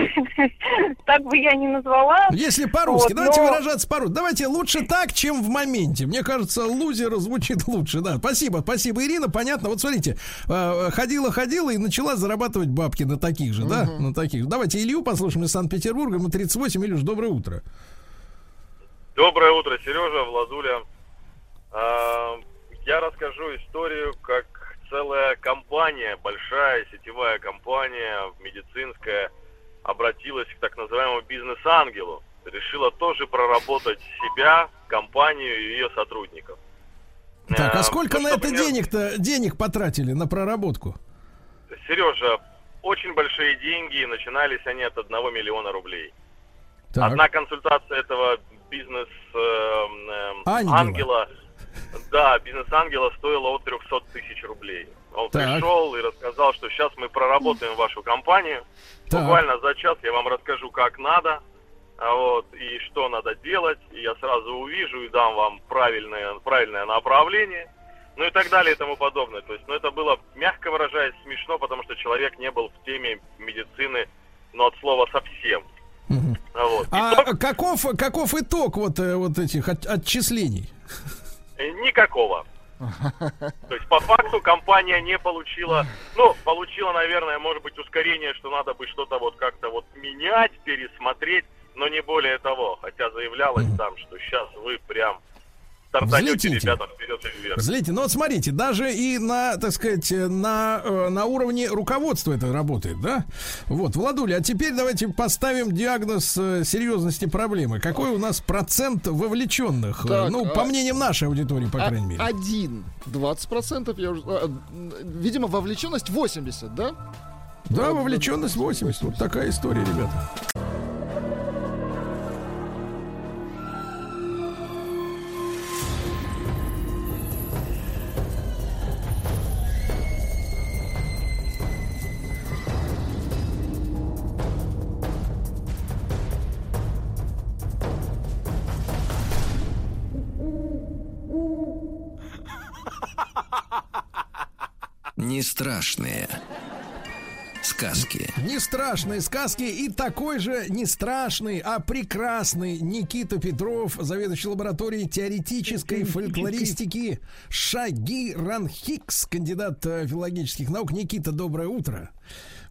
так бы я не назвала. Если по-русски, Вот, давайте но- выражаться по-русски. Давайте лучше так, чем в моменте. Мне кажется, лузер звучит лучше. Да, спасибо, спасибо, Ирина. Понятно. Вот смотрите, э, ходила, ходила и начала зарабатывать бабки на таких же, да, на таких. Давайте Илью послушаем из Санкт-Петербурга. Мы 38. Илюш, доброе утро. Доброе утро, Сережа, Владуля. А, Я расскажу историю, как целая компания, большая сетевая компания медицинская, обратилась к так называемому бизнес-ангелу. Решила тоже проработать себя, компанию и ее сотрудников. Так, а Э, сколько ну, на это не- денег-то денег потратили на проработку? Сережа, очень большие деньги, начинались они от 1 миллиона рублей. Так. Одна консультация этого бизнес эм, эм, Ангела. Да, бизнес-ангела стоила от 300 тысяч рублей. Он Так. пришел и рассказал, что сейчас мы проработаем вашу компанию. Так. Буквально за час я вам расскажу, как надо, а вот, и что надо делать, и я сразу увижу и дам вам правильное, правильное направление, ну и так далее и тому подобное. То есть, ну это было, мягко выражаясь, смешно, потому что человек не был в теме медицины, ну от слова совсем. А Вот. А каков, каков итог вот, э, вот этих от- отчислений? Э, Никакого. То есть, по факту, компания не получила, ну, получила, наверное, может быть, ускорение, что надо бы что-то вот как-то вот менять, пересмотреть, но не более того. Хотя заявлялось там, что сейчас вы прям стартанете, Взлетите. ребята, вперед и вверх. Взлетите. Ну вот смотрите, даже и на, так сказать, на, э, на уровне руководства это работает, да? Вот, Владуля, а теперь давайте поставим диагноз э, серьезности проблемы. Какой у нас процент вовлеченных? Э, Так, ну, а- по мнениям нашей аудитории, по А- крайней мере. Один. 20 процентов, я уже... а, видимо, вовлеченность 80, да? Да, вовлеченность 80. Вот такая история, ребята. Не страшные сказки. Не страшные сказки и такой же не страшный, а прекрасный Никита Петров, заведующий лабораторией теоретической фольклористики Шаги Ранхикс, кандидат э, филологических наук. Никита, доброе утро.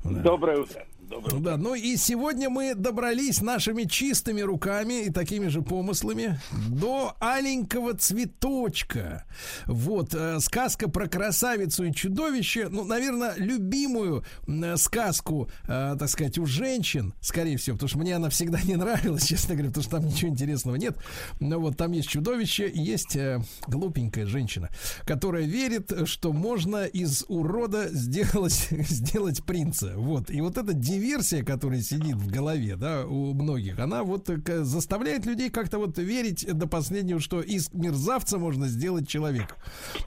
Доброе утро. Доброе Да, ну и сегодня мы добрались нашими чистыми руками и такими же помыслами до аленького цветочка. Вот, э, сказка про красавицу и чудовище, ну, наверное, любимую м, сказку, э, так сказать, у женщин, скорее всего, потому что мне она всегда не нравилась, честно говоря, потому что там ничего интересного нет. Но вот там есть чудовище есть э, глупенькая женщина, которая верит, что можно из урода сделать, сделать принца. Вот. И вот эта диверсия, которая сидит в голове, да, у многих, она вот э, заставляет людей как-то вот верить до последнего, что из мерзавца можно сделать человека.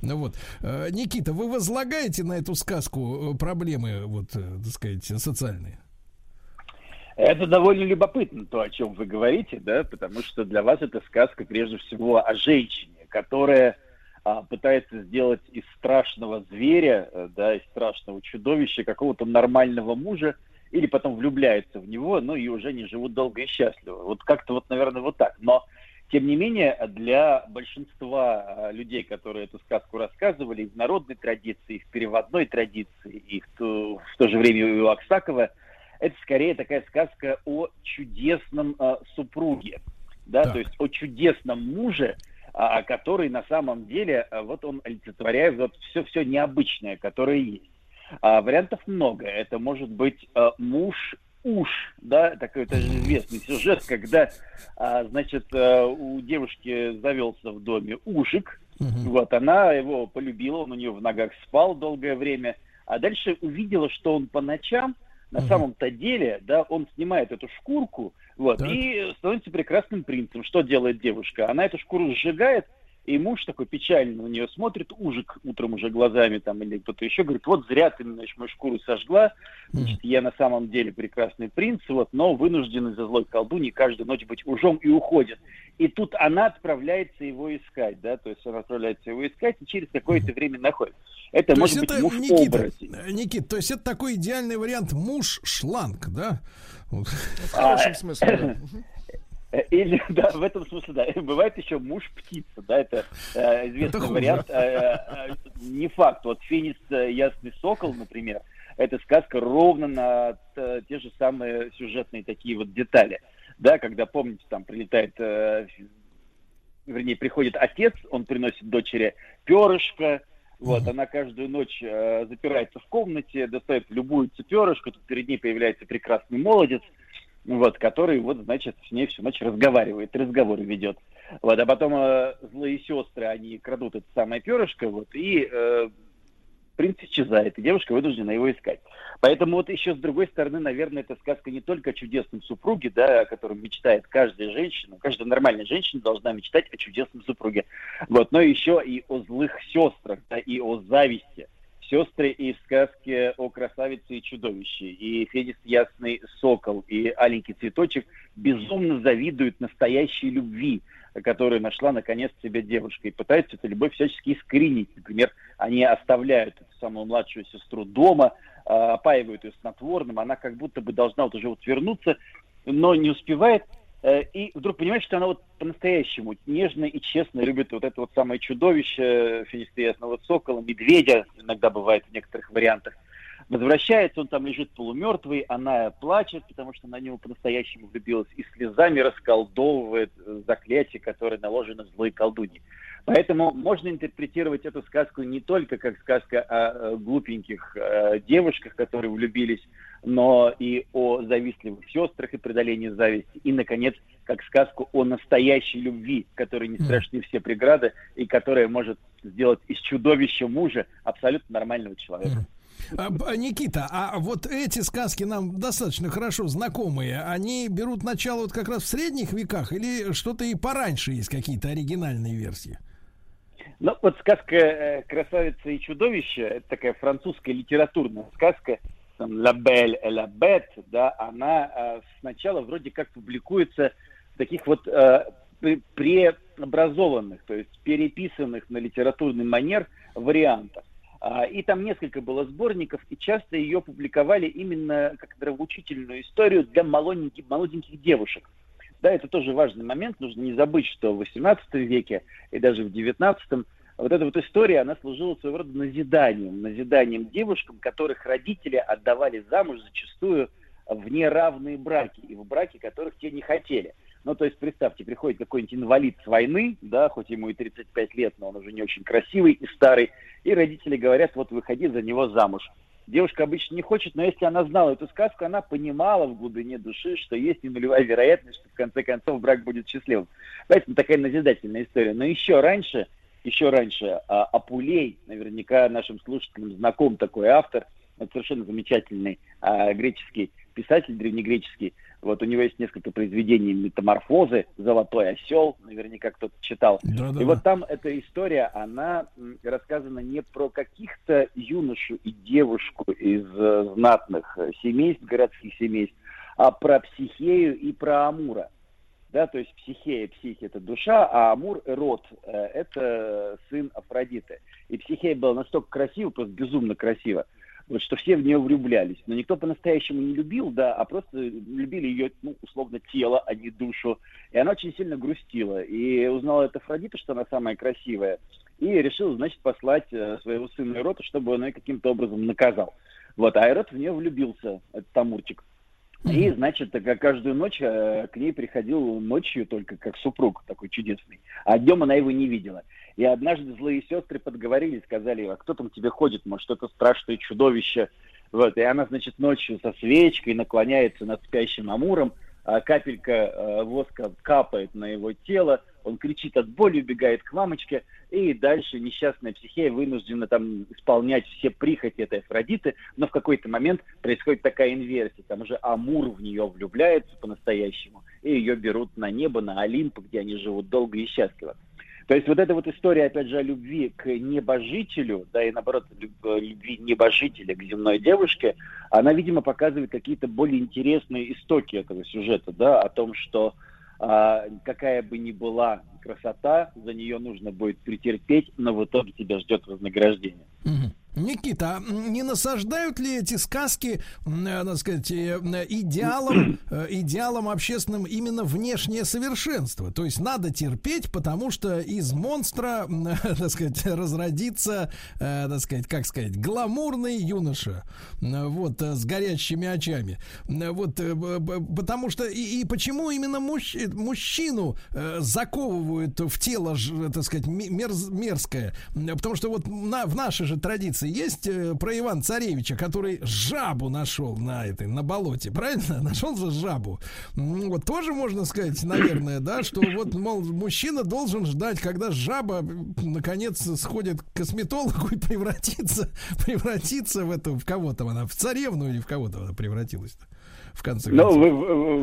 Ну вот. Э, Никита, вы возлагаете на эту сказку э, проблемы, вот, так сказать, социальные? Это довольно любопытно, то, о чем вы говорите, да, потому что для вас это сказка прежде всего о женщине, которая а, пытается сделать из страшного зверя, да, из страшного чудовища какого-то нормального мужа, или потом влюбляется в него, ну и уже не живут долго и счастливо. Вот как-то вот, наверное, вот так. Но Тем не менее, для большинства а, людей, которые эту сказку рассказывали, и в народной традиции, и в переводной традиции, и в то, в то же время у Аксакова, это скорее такая сказка о чудесном э, супруге, да, Так. то есть о чудесном муже, а, который на самом деле, а, вот он олицетворяет вот все-все необычное, которое есть. А, вариантов много. Это может быть а, муж уж, да, такой это же известный сюжет, когда, а, значит, а, у девушки завелся в доме ужик, вот, она его полюбила, он у нее в ногах спал долгое время, а дальше увидела, что он по ночам, на самом-то деле, да, он снимает эту шкурку, вот, Так. и становится прекрасным принцем. Что делает девушка? Она эту шкуру сжигает, и муж такой печально на нее смотрит, ужик утром уже глазами там или кто-то еще, говорит, вот зря ты, значит, мою шкуру сожгла, значит, я на самом деле прекрасный принц, вот, но вынужден из-за злой колдуньи каждую ночь быть ужом и уходит. И тут она отправляется его искать, да, то есть она отправляется его искать и через какое-то время находит. Это То может есть быть это, муж Никита, оборотень. э, Никит, то есть это такой идеальный вариант муж-шланг, да? Вот. В хорошем А, смысле, да. Э, Или, да, в этом смысле, да. Бывает еще муж-птица, да, это э, известный Это вариант. Э, э, не факт. Вот «Феникс. э, Ясный сокол», например, это сказка ровно на э, те же самые сюжетные такие вот детали. Да, когда, помните, там прилетает, э, вернее, приходит отец, он приносит дочери перышко, вот, она каждую ночь э, запирается в комнате, достает любуется перышко, тут перед ней появляется прекрасный молодец, вот, который, вот, значит, с ней всю ночь разговаривает, разговоры ведет. Вот, а потом э, злые сестры, они крадут это самое перышко, вот, и э, принц исчезает, и девушка вынуждена его искать. Поэтому вот еще с другой стороны, наверное, эта сказка не только о чудесном супруге, да, о котором мечтает каждая женщина, каждая нормальная женщина должна мечтать о чудесном супруге, вот, но еще и о злых сестрах, да, и о зависти. Сестры и в сказке о красавице и чудовище, и Феникс Ясный Сокол, и Аленький Цветочек безумно завидуют настоящей любви, которую нашла наконец себе девушка, и пытаются эту любовь всячески искоренить. Например, они оставляют эту самую младшую сестру дома, а, опаивают ее снотворным, она как будто бы должна вот уже вот вернуться, но не успевает, и вдруг понимает, что она вот по-настоящему нежно и честно любит вот это вот самое чудовище Феникса Ясного Сокола, медведя, иногда бывает в некоторых вариантах. Возвращается, он там лежит полумертвый, она плачет, потому что на него по-настоящему влюбилась, и слезами расколдовывает э, заклятие, которое наложено злой колдуньи. Поэтому можно интерпретировать эту сказку не только как сказка о э, глупеньких э, девушках, которые влюбились, но и о завистливых сестрах и преодолении зависти. И, наконец, как сказку о настоящей любви, которой не страшны все преграды, и которая может сделать из чудовища мужа абсолютно нормального человека. А, б- Никита, а вот эти сказки нам достаточно хорошо знакомые, они берут начало вот как раз в средних веках или что-то и пораньше есть какие-то оригинальные версии? Ну, вот сказка э, «Красавица и чудовище» — это такая французская литературная сказка, там, «La Belle et la Bête», да, она э, сначала вроде как публикуется в таких вот э, пре- преобразованных, то есть переписанных на литературный манер вариантах. А, И там несколько было сборников, и часто ее публиковали именно как нравоучительную историю для молоденьких, молоденьких девушек. Да, это тоже важный момент. Нужно не забыть, что в XVIII веке и даже в XIX вот эта вот история, она служила своего рода назиданием. Назиданием девушкам, которых родители отдавали замуж зачастую в неравные браки. И в браки, которых те не хотели. Ну, то есть, представьте, приходит какой-нибудь инвалид с войны, да, хоть ему и 35 лет, но он уже не очень красивый и старый, и родители говорят, вот выходи за него замуж. Девушка обычно не хочет, но если она знала эту сказку, она понимала в глубине души, что есть и нулевая вероятность, что в конце концов брак будет счастливым. Поэтому такая назидательная история. Но еще раньше, еще раньше а, Апулей, наверняка нашим слушателям знаком такой автор, это совершенно замечательный а, греческий писатель, древнегреческий. Вот у него есть несколько произведений «Метаморфозы», «Золотой осел», наверняка кто-то читал. Да-да-да. И вот там эта история, она рассказана не про каких-то юношу и девушку из э, знатных э, семейств, городских семейств, а про Психею и про Амура. Да, то есть Психея, психи – это душа, а Амур – род, э, это сын Афродиты. И Психея была настолько красива, просто безумно красива, вот, что все в нее влюблялись. Но никто по-настоящему не любил, да, а просто любили ее, ну, условно, тело, а не душу. И она очень сильно грустила. И узнала это Афродита, что она самая красивая, и решила, значит, послать э, своего сына Эрота, чтобы он ее каким-то образом наказал. Вот, а Эрот в нее влюбился, этот Тамурчик. И, значит, каждую ночь э, к ней приходил ночью только как супруг такой чудесный, а днем она его не видела. И однажды злые сестры подговорили, сказали, а кто там тебе ходит, может, это страшное чудовище. Вот, и она, значит, ночью со свечкой наклоняется над спящим Амуром, капелька э, воска капает на его тело, он кричит от боли, убегает к мамочке, и дальше несчастная психея вынуждена там исполнять все прихоти этой Афродиты, но в какой-то момент происходит такая инверсия, там уже Амур в нее влюбляется по-настоящему, и ее берут на небо, на Олимп, где они живут долго и счастливо. То есть вот эта вот история, опять же, о любви к небожителю, да, и наоборот, любви небожителя к земной девушке, она, видимо, показывает какие-то более интересные истоки этого сюжета, да, о том, что а, какая бы ни была красота, за нее нужно будет претерпеть, но в итоге тебя ждет вознаграждение. Никита, а не насаждают ли эти сказки, э, так сказать, э, идеалом, э, идеалом общественным именно внешнее совершенство? То есть надо терпеть, потому что из монстра, так сказать, разродится, так сказать, как сказать, гламурный юноша, вот, с горящими очами. Вот, потому что, и, и почему именно мужч, мужчину заковывают в тело, так сказать, мерз, мерзкое? Потому что вот на, в нашей же традиции информации есть э, про Ивана Царевича, который жабу нашел на этой, на болоте, правильно? Нашел же жабу. Вот тоже можно сказать, наверное, да, что вот, мол, мужчина должен ждать, когда жаба наконец сходит к косметологу и превратится, превратится в эту, в кого-то она, в царевну или в кого-то она превратилась-то в конце концов. Ну, вы,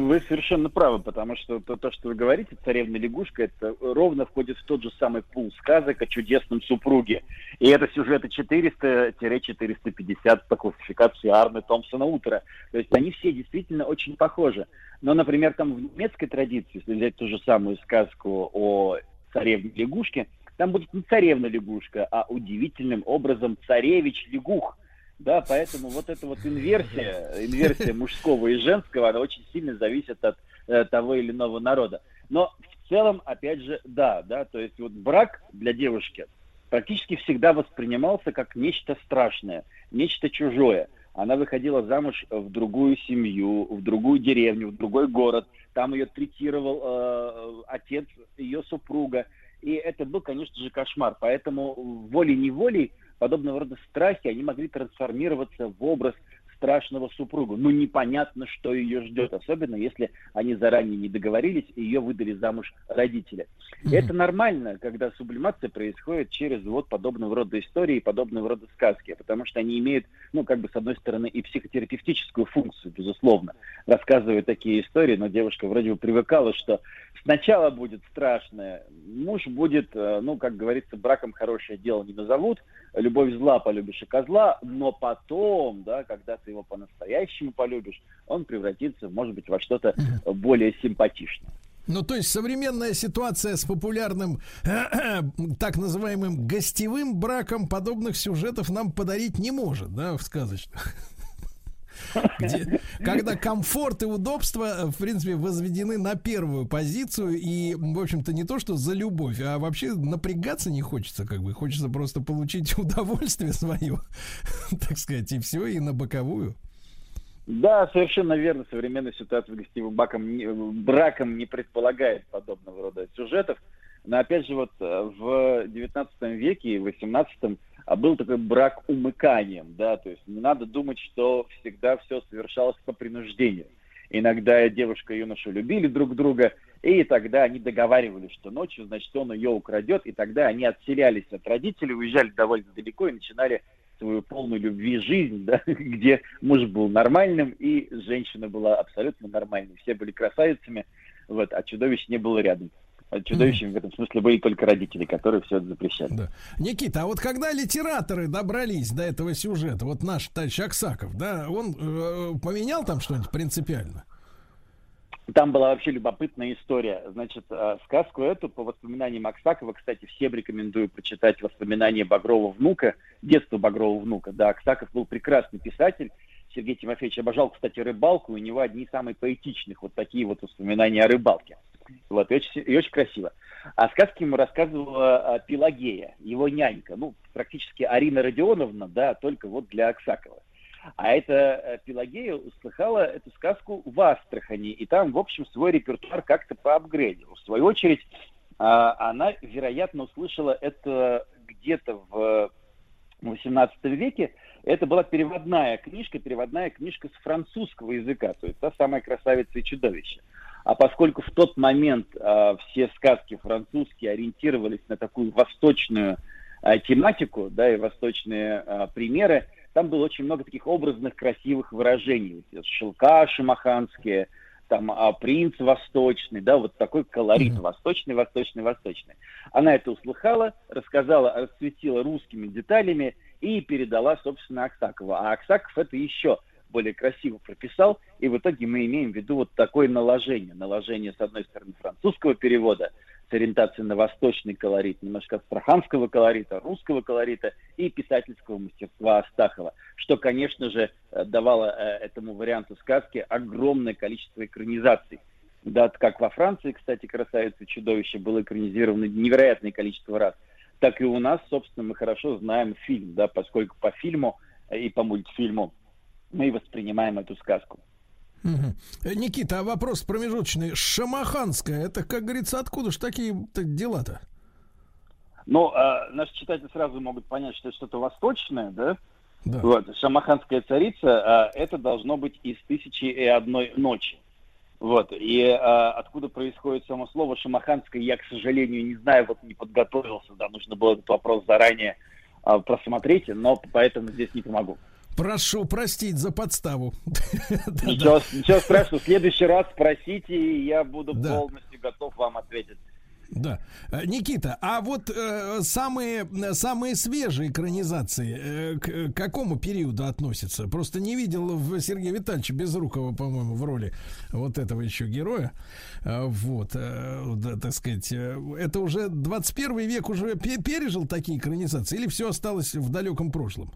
вы совершенно правы, потому что то, то, что вы говорите, царевна лягушка, это ровно входит в тот же самый пул сказок о чудесном супруге. И это сюжеты 400-450 по классификации Арны Томпсона Утера. То есть они все действительно очень похожи. Но, например, там в немецкой традиции, если взять ту же самую сказку о царевне лягушке, там будет не царевна лягушка, а удивительным образом царевич лягух. Да, поэтому вот эта вот инверсия, инверсия мужского и женского, она очень сильно зависит от э, того или иного народа. Но в целом, опять же, да, да, то есть вот брак для девушки практически всегда воспринимался как нечто страшное, нечто чужое. Она выходила замуж в другую семью, в другую деревню, в другой город. Там ее третировал э, отец ее супруга. И это был, конечно же, кошмар. Поэтому волей-неволей подобного рода страхи, они могли трансформироваться в образ страшного супругу. Ну, непонятно, что ее ждет, особенно если они заранее не договорились и ее выдали замуж родители. Mm-hmm. Это нормально, когда сублимация происходит через вот подобного рода истории, подобного рода сказки, потому что они имеют, ну, как бы, с одной стороны, и психотерапевтическую функцию, безусловно, рассказывая такие истории, но девушка вроде бы привыкала, что сначала будет страшное, муж будет, э, ну, как говорится, браком хорошее дело не назовут, любовь зла полюбишь и козла, но потом, да, когда ты его по-настоящему полюбишь, он превратится, может быть, во что-то более симпатичное. Ну, то есть современная ситуация с популярным так называемым гостевым браком подобных сюжетов нам подарить не может, да, в сказочных. Где, когда комфорт и удобство, в принципе, возведены на первую позицию. И, в общем-то, не то, что за любовь, а вообще напрягаться не хочется, как бы. Хочется просто получить удовольствие свое, так сказать, и все, и на боковую. Да, совершенно верно. Современная ситуация с гостевым баком, браком не предполагает подобного рода сюжетов. Но опять же, вот э, в 19 веке и 18 а был такой брак умыканием, да, то есть не надо думать, что всегда все совершалось по принуждению. Иногда девушка и юноша любили друг друга, и тогда они договаривались, что ночью, значит, он ее украдет, и тогда они отселялись от родителей, уезжали довольно далеко и начинали свою полную любви жизнь, да, где муж был нормальным, и женщина была абсолютно нормальной. Все были красавицами, вот, а чудовищ не было рядом чудовищами в этом смысле были только родители, которые все это запрещали. Да. Никита, а вот когда литераторы добрались до этого сюжета, вот наш товарищ Аксаков, да, он э, поменял там что-нибудь принципиально? Там была вообще любопытная история. Значит, э, сказку эту, по воспоминаниям Аксакова, кстати, всем рекомендую прочитать воспоминания Багрова внука, детство Багрова внука. Да, Аксаков был прекрасный писатель. Сергей Тимофеевич обожал, кстати, рыбалку. У него одни самые поэтичных вот такие вот воспоминания о рыбалке. Вот, и очень, и очень красиво. А сказки ему рассказывала а, Пелагея, его нянька. Ну, практически Арина Родионовна, да, только вот для Аксакова. А эта э, Пелагея услыхала эту сказку в Астрахани, и там, в общем, свой репертуар как-то поапгрейдил. В свою очередь, а, она, вероятно, услышала это где-то в XVIII веке. Это была переводная книжка, переводная книжка с французского языка, то есть та самая красавица и чудовище. А поскольку в тот момент э, все сказки французские ориентировались на такую восточную э, тематику, да, и восточные э, примеры, там было очень много таких образных, красивых выражений. Шелка шамаханские, там а, принц восточный, да, вот такой колорит mm-hmm. восточный, восточный, восточный. Она это услыхала, рассказала, расцветила русскими деталями и передала, собственно, Аксакову. А Аксаков это еще более красиво прописал, и в итоге мы имеем в виду вот такое наложение. Наложение, с одной стороны, французского перевода, с ориентацией на восточный колорит, немножко астраханского колорита, русского колорита и писательского мастерства Астахова, что, конечно же, э, давало э, этому варианту сказки огромное количество экранизаций. Да, как во Франции, кстати, «Красавица и чудовище» было экранизировано невероятное количество раз, так и у нас, собственно, мы хорошо знаем фильм, да, поскольку по фильму и по мультфильму мы воспринимаем эту сказку. Угу. Никита, а вопрос промежуточный. Шамаханская, это, как говорится, откуда же такие дела-то? Ну, э, наши читатели сразу могут понять, что это что-то восточное, да? Да. Вот, шамаханская царица, э, это должно быть из «Тысячи и одной ночи». Вот, и э, откуда происходит само слово шамаханское, я, к сожалению, не знаю, вот не подготовился, да, нужно было этот вопрос заранее э, просмотреть, но поэтому здесь не помогу. Прошу простить за подставу. Ничего, ничего страшного. В следующий раз спросите, и я буду полностью готов вам ответить. Да. Э, Никита, а вот э, самые, самые свежие экранизации э, к какому периоду относятся? Просто не видел в Сергея Витальевича Безрукова, по-моему, в роли вот этого еще героя. Э, вот, э, да, так сказать, э, это уже 21 век уже пережил такие экранизации или все осталось в далеком прошлом?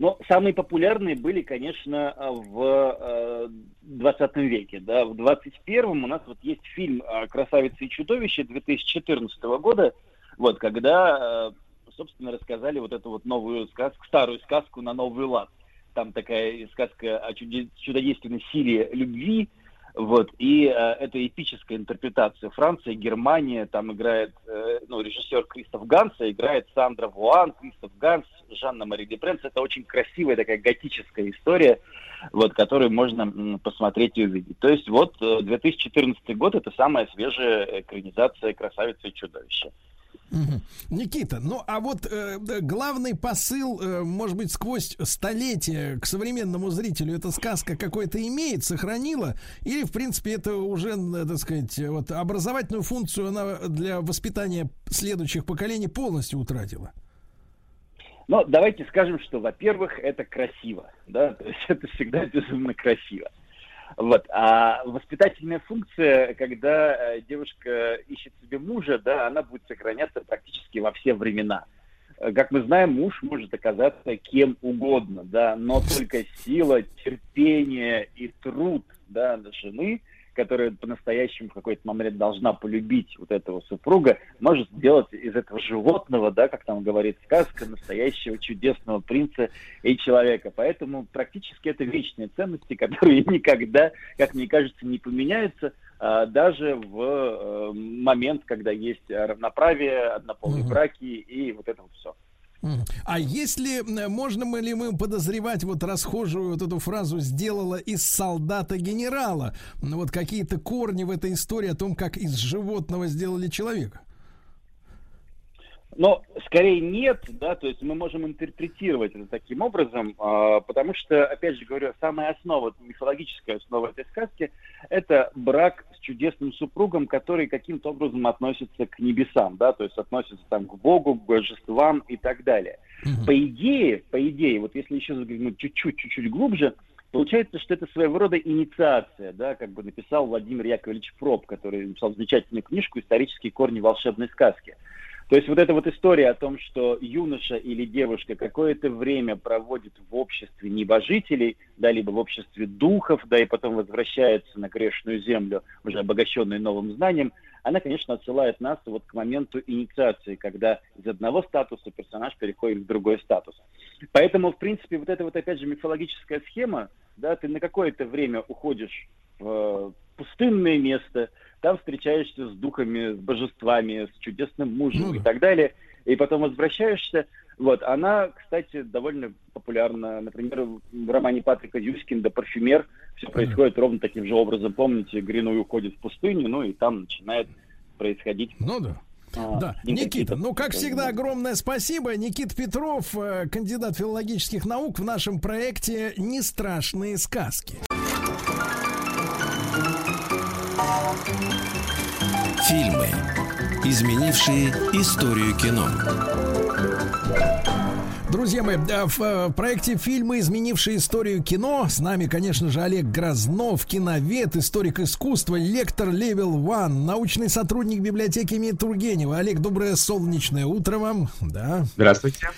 Но самые популярные были, конечно, в 20 веке. Да. В 21-м у нас вот есть фильм «Красавица и чудовище» 2014 года, вот, когда, собственно, рассказали вот эту вот новую сказку, старую сказку на новый лад. Там такая сказка о чудодейственной силе любви, вот, и э, это эпическая интерпретация. Франция, Германия, там играет, э, ну, режиссер Кристоф Ганс, играет Сандра Вуан, Кристоф Ганс, Жанна Мари Депренц. Это очень красивая такая готическая история, вот, которую можно м, посмотреть и увидеть. То есть вот 2014 э, год это самая свежая экранизация «Красавицы и чудовища». Угу. Никита, ну а вот э, главный посыл, э, может быть, сквозь столетия к современному зрителю эта сказка какой-то имеет, сохранила, или, в принципе, это уже, э, так сказать, вот образовательную функцию она для воспитания следующих поколений полностью утратила? Ну, давайте скажем, что, во-первых, это красиво, да, то есть это всегда безумно красиво. Вот. А воспитательная функция, когда э, девушка ищет себе мужа, да, она будет сохраняться практически во все времена. Э, как мы знаем, муж может оказаться кем угодно, да, но только сила, терпение и труд да, жены – которая по-настоящему в какой-то момент должна полюбить вот этого супруга, может сделать из этого животного, да, как там говорит сказка, настоящего чудесного принца и человека. Поэтому практически это вечные ценности, которые никогда, как мне кажется, не поменяются, а, даже в э, момент, когда есть равноправие, однополые угу. браки и вот это вот все. А если можно мы ли мы подозревать вот расхожую вот эту фразу сделала из солдата генерала? Вот какие-то корни в этой истории о том, как из животного сделали человека? Но скорее нет, да, то есть мы можем интерпретировать это таким образом, э, потому что, опять же говорю, самая основа, мифологическая основа этой сказки – это брак с чудесным супругом, который каким-то образом относится к небесам, да, то есть относится там к Богу, к божествам и так далее. Mm-hmm. По идее, по идее, вот если еще заглянуть чуть-чуть, чуть-чуть глубже, Получается, что это своего рода инициация, да, как бы написал Владимир Яковлевич Проб, который написал замечательную книжку «Исторические корни волшебной сказки». То есть вот эта вот история о том, что юноша или девушка какое-то время проводит в обществе небожителей, да, либо в обществе духов, да, и потом возвращается на грешную землю, уже обогащенный новым знанием, она, конечно, отсылает нас вот к моменту инициации, когда из одного статуса персонаж переходит в другой статус. Поэтому, в принципе, вот эта вот, опять же, мифологическая схема, да, ты на какое-то время уходишь в пустынное место, там встречаешься с духами, с божествами, с чудесным мужем ну, и так далее, и потом возвращаешься. Вот, она, кстати, довольно популярна. Например, в романе Патрика Юскинда «Парфюмер» все происходит ровно таким же образом. Помните, Гриной уходит в пустыню, ну и там начинает происходить... Ну да. А, да, Никита, ну, как всегда, огромное спасибо. Никит Петров, э, кандидат филологических наук в нашем проекте «Не страшные сказки». Фильмы, изменившие историю кино. Друзья мои, в э, проекте фильмы, изменившие историю кино, с нами, конечно же, Олег Грознов, киновед, историк искусства, лектор Level One, научный сотрудник библиотеки имени Тургенева. Олег, доброе солнечное утро вам. Да. Здравствуйте.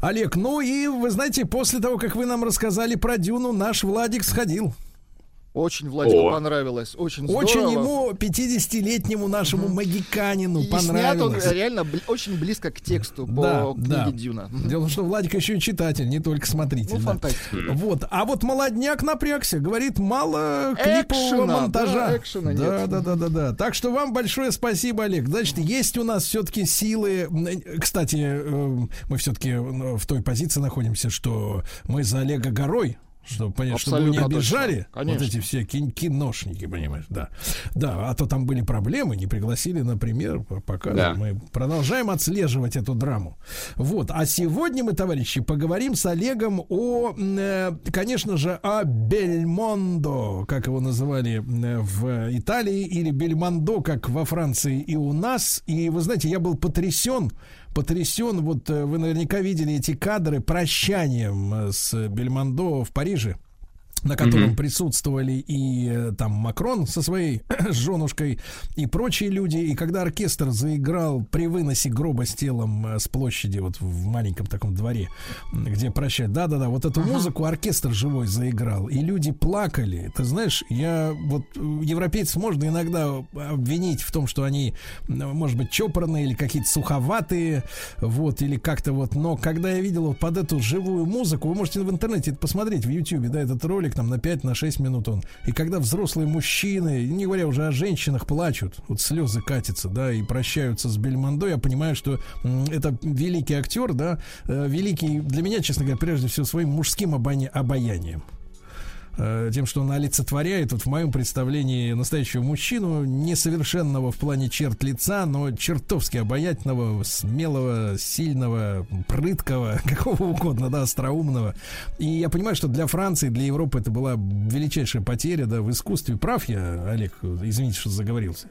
Олег, ну и вы знаете, после того, как вы нам рассказали про Дюну, наш Владик сходил. Очень Владику О. понравилось, очень здорово. Очень ему, 50-летнему нашему угу. магиканину, и понравилось. снят он реально бли- очень близко к тексту по да, книге да. Дюна. Дело в том, что Владик еще и читатель, не только смотритель. Ну, фантастика. Вот. А вот молодняк напрягся, говорит, мало клипового экшена, монтажа. Да, экшена да, нет. да, да, да, да. Так что вам большое спасибо, Олег. Значит, есть у нас все-таки силы. Кстати, э, мы все-таки в той позиции находимся, что мы за Олега горой чтобы понять, чтобы не обижали вот эти все кин киношники, понимаешь, да. Да, а то там были проблемы, не пригласили, например, пока да. мы продолжаем отслеживать эту драму. Вот, а сегодня мы, товарищи, поговорим с Олегом о, э, конечно же, о Бельмондо, как его называли э, в Италии, или Бельмондо, как во Франции и у нас. И вы знаете, я был потрясен потрясен. Вот э, вы наверняка видели эти кадры прощанием э, с Бельмондо в Париже на котором mm-hmm. присутствовали и э, там Макрон со своей женушкой и прочие люди. И когда оркестр заиграл при выносе гроба с телом э, с площади вот в маленьком таком дворе, где прощают, да-да-да, вот эту uh-huh. музыку оркестр живой заиграл, и люди плакали. Ты знаешь, я вот э, европейцев можно иногда обвинить в том, что они, может быть, чопорные или какие-то суховатые, вот, или как-то вот, но когда я видел вот под эту живую музыку, вы можете в интернете это посмотреть в Ютьюбе, да, этот ролик, ролик там на 5, на 6 минут он. И когда взрослые мужчины, не говоря уже о женщинах, плачут, вот слезы катятся, да, и прощаются с Бельмондо, я понимаю, что это великий актер, да, э, великий для меня, честно говоря, прежде всего своим мужским обаянием. Э, тем, что он олицетворяет, вот в моем представлении, настоящего мужчину, несовершенного в плане черт лица, но чертовски обаятельного, смелого, сильного, прыткого, какого угодно, да, остроумного. И я понимаю, что для Франции, для Европы это была величайшая потеря, да, в искусстве. Прав я, Олег? Извините, что заговорился.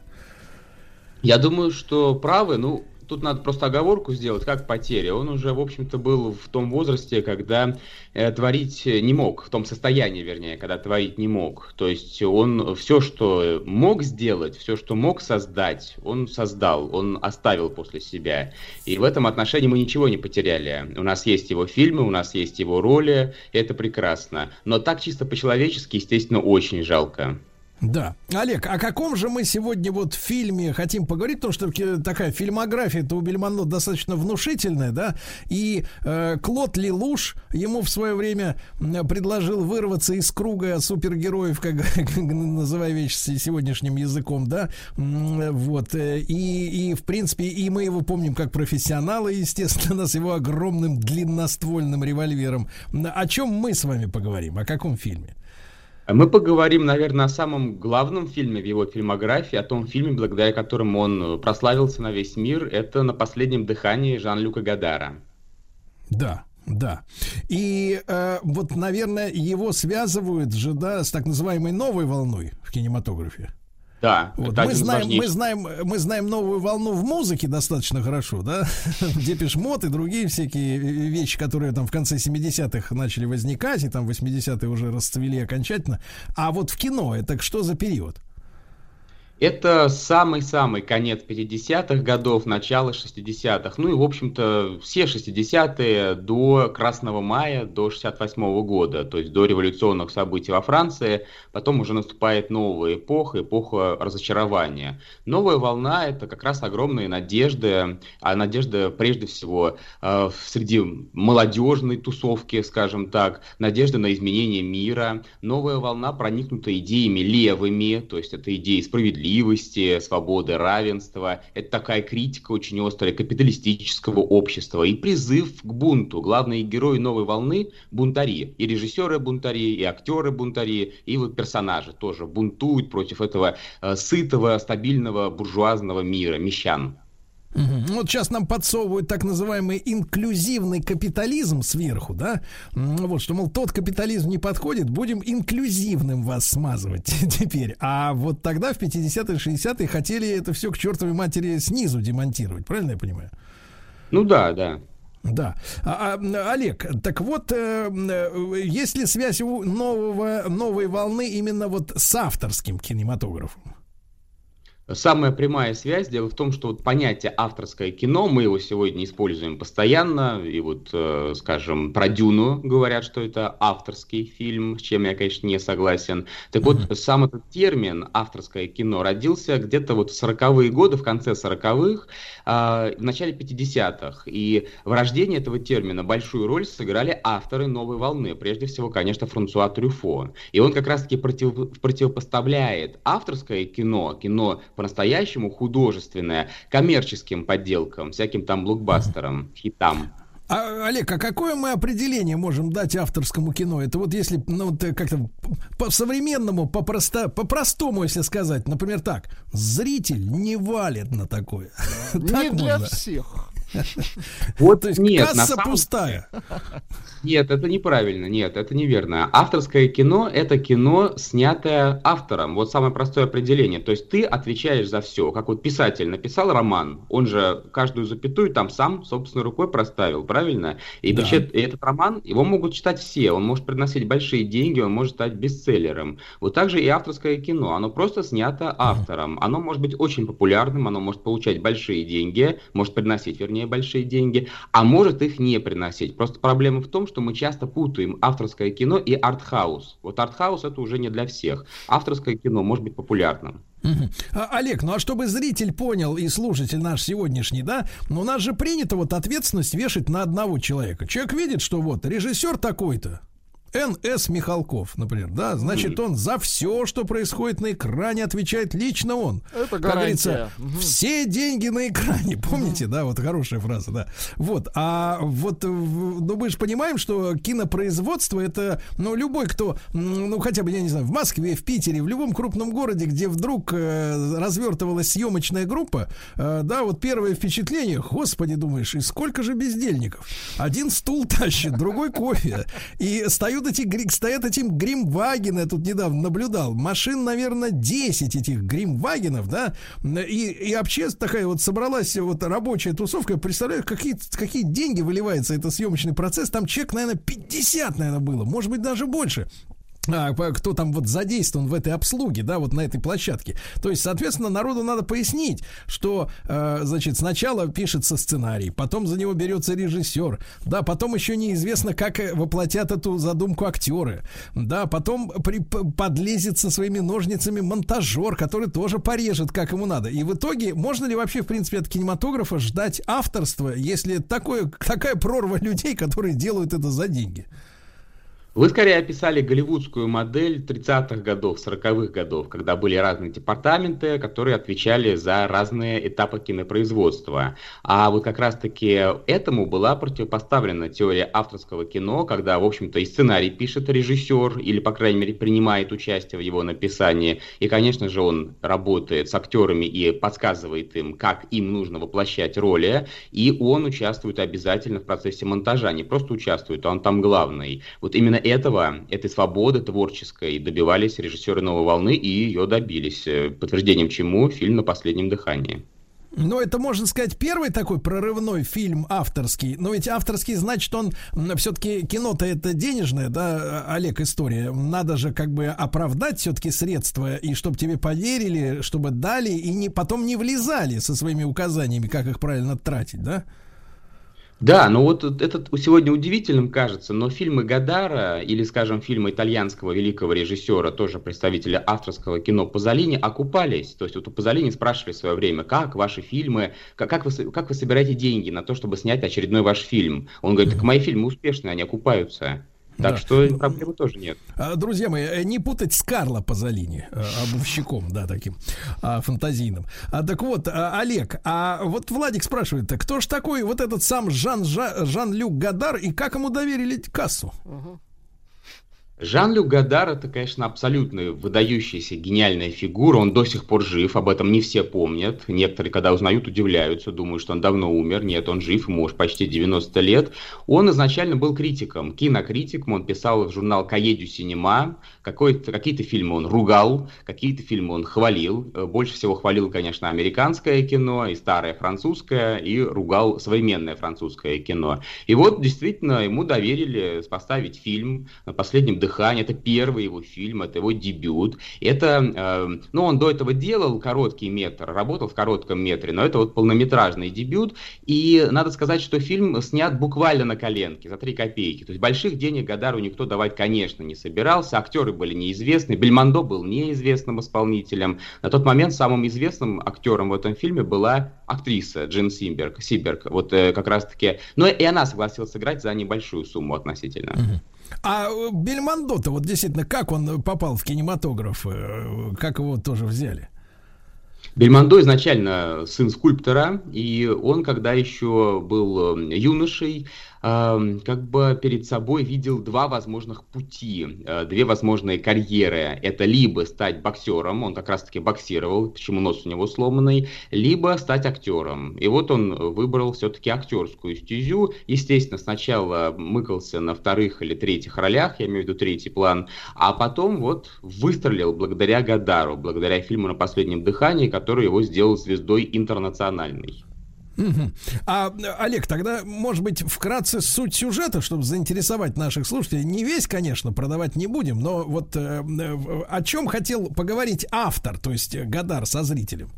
Я думаю, что правы. Ну, тут надо просто оговорку сделать, как потеря. Он уже, в общем-то, был в том возрасте, когда э, творить не мог, в том состоянии, вернее, когда творить не мог. То есть он все, что мог сделать, все, что мог создать, он создал, он оставил после себя. И в этом отношении мы ничего не потеряли. У нас есть его фильмы, у нас есть его роли, это прекрасно. Но так чисто по-человечески, естественно, очень жалко. Да. Олег, о каком же мы сегодня вот фильме хотим поговорить? Потому что такая фильмография это у Бельмондо достаточно внушительная, да? И э, Клод Лилуш ему в свое время предложил вырваться из круга супергероев, как, как называя вещь сегодняшним языком, да? Вот. Э, и, и, в принципе, и мы его помним как профессионала, естественно, с его огромным длинноствольным револьвером. О чем мы с вами поговорим? О каком фильме? Мы поговорим, наверное, о самом главном фильме в его фильмографии, о том фильме, благодаря которому он прославился на весь мир. Это «На последнем дыхании» Жан-Люка Годара. Да, да. И э, вот, наверное, его связывают же, да, с так называемой новой волной в кинематографе. Да, вот. мы, знаем, мы, знаем, мы знаем новую волну в музыке достаточно хорошо, да? Depeche Mode и другие всякие вещи, которые там в конце 70-х начали возникать, и там 80-е уже расцвели окончательно. А вот в кино, это что за период? Это самый-самый конец 50-х годов, начало 60-х. Ну и, в общем-то, все 60-е до Красного мая, до 68 -го года, то есть до революционных событий во Франции. Потом уже наступает новая эпоха, эпоха разочарования. Новая волна – это как раз огромные надежды, а надежда прежде всего э, среди молодежной тусовки, скажем так, надежда на изменение мира. Новая волна проникнута идеями левыми, то есть это идеи справедливости, справедливости, свободы, равенства. Это такая критика очень острая капиталистического общества и призыв к бунту. Главные герои новой волны – бунтари. И режиссеры бунтари, и актеры бунтари, и вот персонажи тоже бунтуют против этого э, сытого, стабильного буржуазного мира, мещан. Угу. Вот сейчас нам подсовывают так называемый инклюзивный капитализм сверху, да? Вот что, мол, тот капитализм не подходит, будем инклюзивным вас смазывать теперь. А вот тогда в 50-е, 60-е хотели это все к чертовой матери снизу демонтировать, правильно я понимаю? Ну да, да. Да. А, а, Олег, так вот, э, э, есть ли связь у нового, новой волны именно вот с авторским кинематографом? Самая прямая связь, дело в том, что вот понятие авторское кино, мы его сегодня используем постоянно, и вот, э, скажем, про Дюну говорят, что это авторский фильм, с чем я, конечно, не согласен. Так вот, сам этот термин авторское кино родился где-то вот в 40-е годы, в конце 40-х, э, в начале 50-х, и в рождении этого термина большую роль сыграли авторы новой волны, прежде всего, конечно, Франсуа Трюфо. И он как раз-таки против, противопоставляет авторское кино, кино по-настоящему художественное, коммерческим подделкам, всяким там блокбастерам, хитам. А, Олег, а какое мы определение можем дать авторскому кино? Это вот если, ну, как-то по-современному, по-просто, по-простому, если сказать, например, так, зритель не валит на такое. Не для всех. Вот нет, касса пустая. Нет, это неправильно, нет, это неверно. Авторское кино – это кино, снятое автором. Вот самое простое определение. То есть ты отвечаешь за все. Как вот писатель написал роман, он же каждую запятую там сам собственной рукой проставил, правильно? И да. причем этот роман, его могут читать все. Он может приносить большие деньги, он может стать бестселлером. Вот так же и авторское кино. Оно просто снято автором. Оно может быть очень популярным, оно может получать большие деньги, может приносить, вернее, большие деньги, а может их не приносить. Просто проблема в том, что мы часто путаем авторское кино и артхаус. Вот артхаус это уже не для всех. Авторское кино может быть популярным. А, Олег, ну а чтобы зритель понял и слушатель наш сегодняшний, да, ну у нас же принято вот ответственность вешать на одного человека. Человек видит, что вот режиссер такой-то, Н.С. Михалков, например, да, значит, он за все, что происходит на экране, отвечает лично он. Это как гарантия. говорится, все деньги на экране, помните, да, вот хорошая фраза, да. Вот, а вот, ну мы же понимаем, что кинопроизводство это, ну любой, кто, ну хотя бы, я не знаю, в Москве, в Питере, в любом крупном городе, где вдруг э, развертывалась съемочная группа, э, да, вот первое впечатление, господи, думаешь, и сколько же бездельников? Один стул тащит, другой кофе, и стоят эти, стоят эти гримвагены, я тут недавно наблюдал, машин, наверное, 10 этих гримвагенов, да, и, и вообще такая вот собралась вот рабочая тусовка, представляю, какие, какие деньги выливается этот съемочный процесс, там человек, наверное, 50, наверное, было, может быть, даже больше кто там вот задействован в этой обслуге, да, вот на этой площадке. То есть, соответственно, народу надо пояснить, что, э, значит, сначала пишется сценарий, потом за него берется режиссер, да, потом еще неизвестно, как воплотят эту задумку актеры, да, потом при, подлезет со своими ножницами монтажер, который тоже порежет, как ему надо. И в итоге, можно ли вообще, в принципе, от кинематографа ждать авторства, если такое, такая прорва людей, которые делают это за деньги? Вы скорее описали голливудскую модель 30-х годов, 40-х годов, когда были разные департаменты, которые отвечали за разные этапы кинопроизводства. А вот как раз-таки этому была противопоставлена теория авторского кино, когда, в общем-то, и сценарий пишет режиссер, или, по крайней мере, принимает участие в его написании. И, конечно же, он работает с актерами и подсказывает им, как им нужно воплощать роли. И он участвует обязательно в процессе монтажа. Не просто участвует, а он там главный. Вот именно этого, этой свободы творческой добивались режиссеры «Новой волны» и ее добились, э, подтверждением чему фильм «На последнем дыхании». Ну, это, можно сказать, первый такой прорывной фильм авторский. Но ведь авторский, значит, он все-таки кино-то это денежное, да, Олег, история. Надо же как бы оправдать все-таки средства, и чтобы тебе поверили, чтобы дали, и не, потом не влезали со своими указаниями, как их правильно тратить, да? Да, но вот это сегодня удивительным кажется, но фильмы Гадара или, скажем, фильмы итальянского великого режиссера, тоже представителя авторского кино Пазолини, окупались. То есть вот у Пазолини спрашивали в свое время, как ваши фильмы, как, как, вы, как вы собираете деньги на то, чтобы снять очередной ваш фильм? Он говорит, так мои фильмы успешные, они окупаются. Так да. что проблемы тоже нет. А, друзья мои, э, не путать с Карло Пазолини, э, обувщиком, да, таким а, фантазийным. А, так вот, а, Олег, а вот Владик спрашивает, кто ж такой вот этот сам Жан, Жан, Жан-Люк Гадар и как ему доверили кассу? Угу. Жан-Люк Гадар это, конечно, абсолютно выдающаяся гениальная фигура. Он до сих пор жив, об этом не все помнят. Некоторые, когда узнают, удивляются, думают, что он давно умер. Нет, он жив, ему уж почти 90 лет. Он изначально был критиком, кинокритиком. Он писал в журнал «Каедю Синема». Какие-то фильмы он ругал, какие-то фильмы он хвалил. Э, больше всего хвалил, конечно, американское кино и старое французское, и ругал современное французское кино. И вот, действительно, ему доверили поставить фильм на последнем дыхание. Это первый его фильм, это его дебют. Это, э, ну, он до этого делал короткий метр, работал в коротком метре, но это вот полнометражный дебют. И надо сказать, что фильм снят буквально на коленке, за три копейки. То есть больших денег Гадару никто давать, конечно, не собирался. Актеры были неизвестны. Бельмондо был неизвестным исполнителем. На тот момент самым известным актером в этом фильме была актриса Джин Симберг. Сиберг. Вот э, как раз-таки... Но и она согласилась сыграть за небольшую сумму относительно. Угу. А э, Бельмондо-то вот действительно, как он попал в кинематограф? Э, как его тоже взяли? Бельмондо изначально сын скульптора, и он, когда еще был юношей, как бы перед собой видел два возможных пути, э, две возможные карьеры. Это либо стать боксером, он как раз-таки боксировал, почему нос у него сломанный, либо стать актером. И вот он выбрал все-таки актерскую стезю. Естественно, сначала мыкался на вторых или третьих ролях, я имею в виду третий план, а потом вот выстрелил благодаря Гадару, благодаря фильму «На последнем дыхании», который его сделал звездой интернациональной. А, Олег, тогда, может быть, вкратце суть сюжета, чтобы заинтересовать наших слушателей. Не весь, конечно, продавать не будем, но вот э, э о чем хотел поговорить автор, то есть Гадар со зрителем?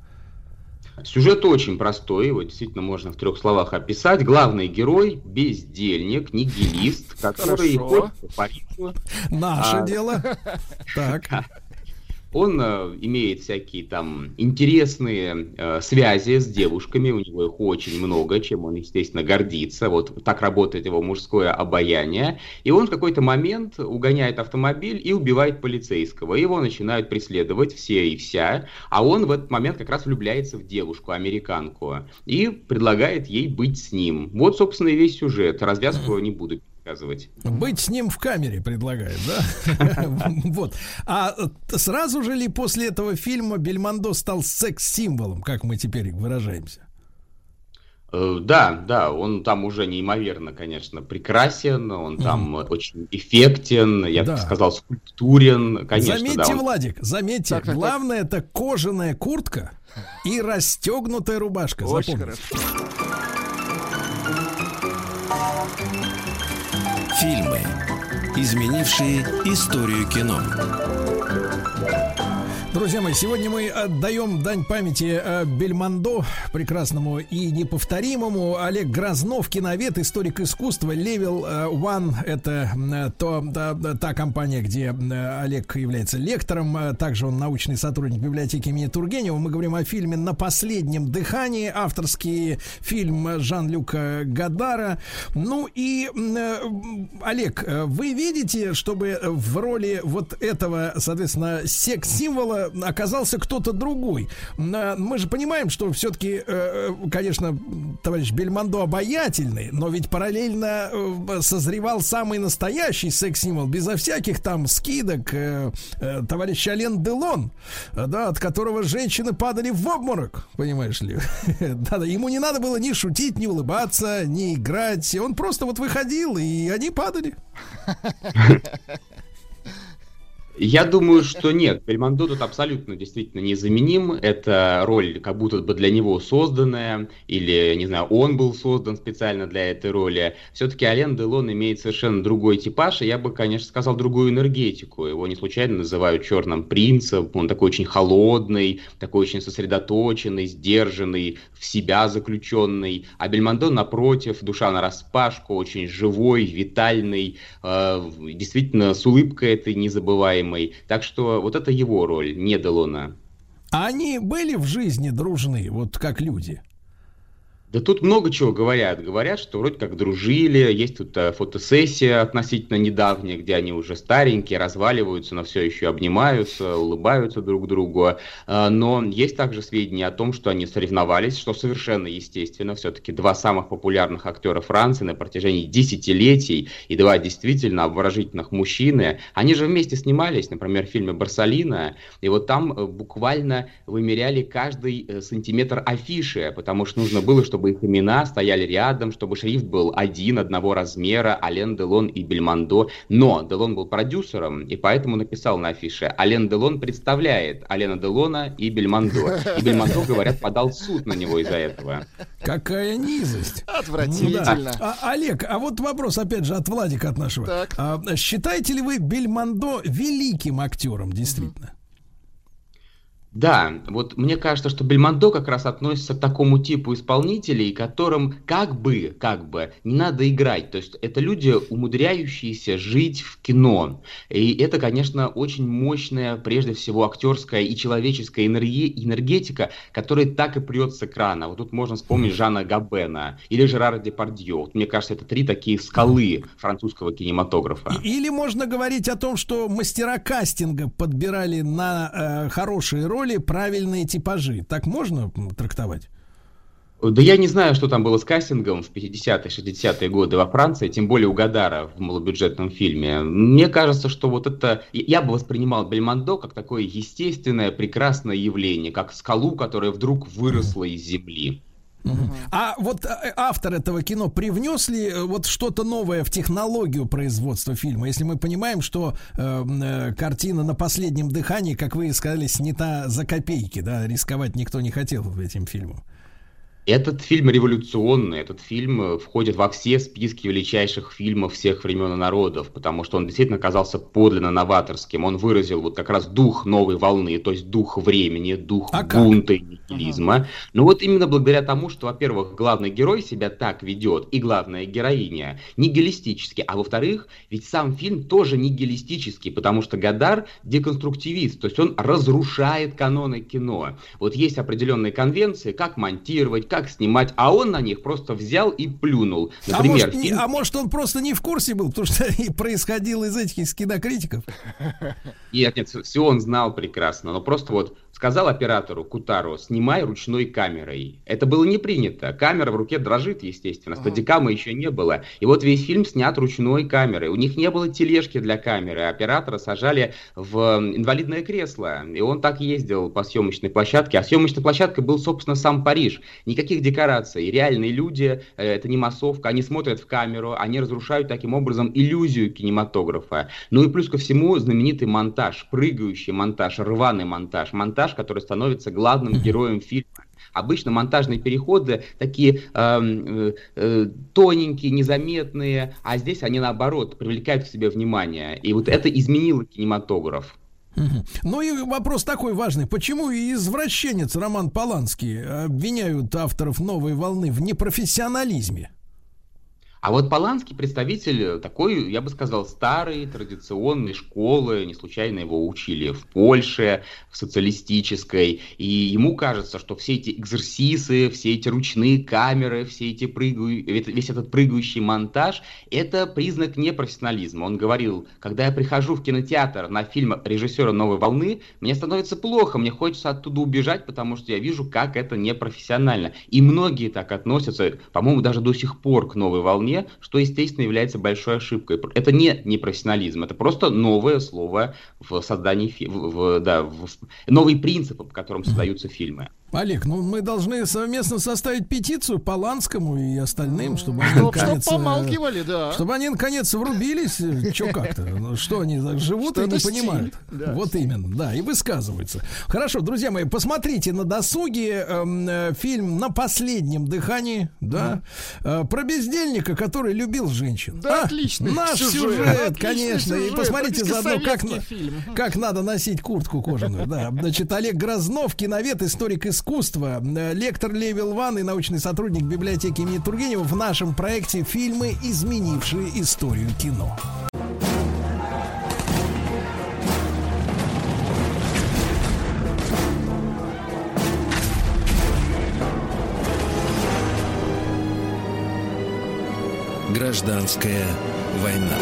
Сюжет очень простой, его действительно можно в трех словах описать. Главный герой – бездельник, нигилист, который Хорошо. ходит по Парижу. Наше а, дело. Так. Он э, имеет всякие там интересные э, связи с девушками, у него их очень много, чем он, естественно, гордится. Вот так работает его мужское обаяние. И он в какой-то момент угоняет автомобиль и убивает полицейского. Его начинают преследовать все и вся. А он в этот момент как раз влюбляется в девушку, американку, и предлагает ей быть с ним. Вот, собственно, и весь сюжет. Развязку не буду рассказывать. Быть с ним в камере предлагает, да? Вот. А сразу же ли после этого фильма Бельмондо стал секс-символом, как мы теперь выражаемся? Э, да, да, он там уже неимоверно, конечно, прекрасен, он там mm. очень эффектен, я да. бы сказал, скульптурен, конечно. Заметьте, да, он... Владик, заметьте, так, главное так. это кожаная куртка и расстегнутая рубашка. Очень Запомните. хорошо. Фильмы, изменившие историю кино. Друзья мои, сегодня мы отдаем дань памяти э, Бельмондо, прекрасному и неповторимому. Олег Грознов, киновед, историк искусства. Level э, One — это э, то, та, та компания, где Олег является лектором. Также он научный сотрудник библиотеки имени Тургенева. Мы говорим о фильме «На последнем дыхании». Авторский фильм Жан-Люка Гадара. Ну и, Олег, вы видите, чтобы в роли вот этого, соответственно, секс-символа оказался кто-то другой. Э, мы же понимаем, что все-таки, э, конечно, товарищ Бельмондо обаятельный, но ведь параллельно э, созревал самый настоящий секс-символ, безо всяких там скидок, э, э, товарищ Ален Делон, э, да, от которого женщины падали в обморок, понимаешь ли. да, ему не надо было ни шутить, ни улыбаться, ни играть. Он просто вот выходил, и они падали. Я думаю, что нет. Бельмондо тут абсолютно действительно незаменим. Это роль как будто бы для него созданная, или, не знаю, он был создан специально для этой роли. Все-таки Ален Делон имеет совершенно другой типаж, и я бы, конечно, сказал, другую энергетику. Его не случайно называют черным принцем. Он такой очень холодный, такой очень сосредоточенный, сдержанный, в себя заключенный. А Бельмондо, напротив, душа на распашку, очень живой, витальный, э, действительно с улыбкой этой незабываемой незабываемой. Так что вот это его роль, не Делона. А они были в жизни дружны, вот как люди? Да тут много чего говорят. Говорят, что вроде как дружили, есть тут э, фотосессия относительно недавняя, где они уже старенькие, разваливаются, но все еще обнимаются, улыбаются друг другу. Э, но есть также сведения о том, что они соревновались, что совершенно естественно. Все-таки два самых популярных актера Франции на протяжении десятилетий и два действительно обворожительных мужчины. Они же вместе снимались, например, в фильме «Барсалина», и вот там э, буквально вымеряли каждый сантиметр афиши, потому что нужно было, чтобы чтобы их имена стояли рядом, чтобы шрифт был один, одного размера, Ален Делон и Бельмондо. Но Делон был продюсером, и поэтому написал на афише «Ален Делон представляет Алена Делона и Бельмондо». И Бельмондо, говорят, подал суд на него из-за этого. Какая низость. Отвратительно. Ну, да. а, Олег, а вот вопрос, опять же, от Владика, от нашего. Так. А, считаете ли вы Бельмондо великим актером, действительно? Да, вот мне кажется, что Бельмондо как раз относится к такому типу исполнителей, которым как бы, как бы не надо играть. То есть это люди, умудряющиеся жить в кино. И это, конечно, очень мощная, прежде всего, актерская и человеческая энергетика, которая так и прет с экрана. Вот тут можно вспомнить Жана Габена или Жерара Депардье. Вот, мне кажется, это три такие скалы французского кинематографа. Или можно говорить о том, что мастера кастинга подбирали на э, хорошие роли роли правильные типажи. Так можно трактовать? Да я не знаю, что там было с кастингом в 50-е, 60-е годы во Франции, тем более у Гадара в малобюджетном фильме. Мне кажется, что вот это... Я бы воспринимал Бельмондо как такое естественное, прекрасное явление, как скалу, которая вдруг выросла из земли. А вот э, автор этого кино привнес ли э, вот что-то новое в технологию производства фильма? Если мы понимаем, что э, э, картина на последнем дыхании, как вы сказали, снята за копейки, да, рисковать никто не хотел этим фильмом. Этот фильм революционный, этот фильм э, входит во все списки величайших фильмов всех времен и народов, потому что он действительно оказался подлинно новаторским. Он выразил вот как раз дух новой волны, то есть дух времени, дух а бунта и нигилизма. Ага. Но вот именно благодаря тому, что, во-первых, главный герой себя так ведет, и главная героиня нигилистически, а во-вторых, ведь сам фильм тоже нигилистический, потому что Гадар деконструктивист, то есть он разрушает каноны кино. Вот есть определенные конвенции, как монтировать, как снимать, а он на них просто взял и плюнул. Например, а может, фильм... а может он просто не в курсе был, потому что и происходило из этих из кинокритиков? Нет, нет, все он знал прекрасно, но просто вот сказал оператору Кутару, снимай ручной камерой. Это было не принято. Камера в руке дрожит, естественно. Стадикама еще не было. И вот весь фильм снят ручной камерой. У них не было тележки для камеры. Оператора сажали в инвалидное кресло. И он так ездил по съемочной площадке. А съемочной площадкой был, собственно, сам Париж. Никаких декораций. Реальные люди, э, это не массовка, они смотрят в камеру, они разрушают таким образом иллюзию кинематографа. Ну и плюс ко всему знаменитый монтаж, прыгающий монтаж, рваный монтаж. Монтаж персонаж, который становится главным героем фильма. Обычно монтажные переходы такие э, э, тоненькие, незаметные, а здесь они наоборот привлекают к себе внимание. И вот это изменило кинематограф. Ну и вопрос такой важный. Почему извращенец Роман Поланский обвиняют авторов «Новой волны» в непрофессионализме? А вот Поланский представитель такой, я бы сказал, старой традиционной школы, не случайно его учили в Польше, в социалистической, и ему кажется, что все эти экзерсисы, все эти ручные камеры, все эти прыгу... весь этот прыгающий монтаж, это признак непрофессионализма. Он говорил, когда я прихожу в кинотеатр на фильм режиссера «Новой волны», мне становится плохо, мне хочется оттуда убежать, потому что я вижу, как это непрофессионально. И многие так относятся, по-моему, даже до сих пор к «Новой волне», стране, что, естественно, является большой ошибкой. Это не непрофессионализм, это просто новое слово в создании, в, в, да, в, новый принцип, по которым создаются фильмы. Олег, ну мы должны совместно составить петицию Поланскому и остальным, чтобы они наконец... Чтобы помалкивали, да. Чтобы они наконец врубились, что как-то, ну, что они живут что и не стиль. понимают. Да. Вот именно, да, и высказываются. Хорошо, друзья мои, посмотрите на досуге эм, э, фильм «На последнем дыхании», да, э, про бездельника, который любил женщин. Да, а, отличный Наш сюжет, сюжет конечно, сюжет, и посмотрите заодно, как, как надо носить куртку кожаную, да. Значит, Олег Грознов, киновед, историк из искусства, лектор Левел Ван и научный сотрудник библиотеки имени Тургенева в нашем проекте «Фильмы, изменившие историю кино». Гражданская война.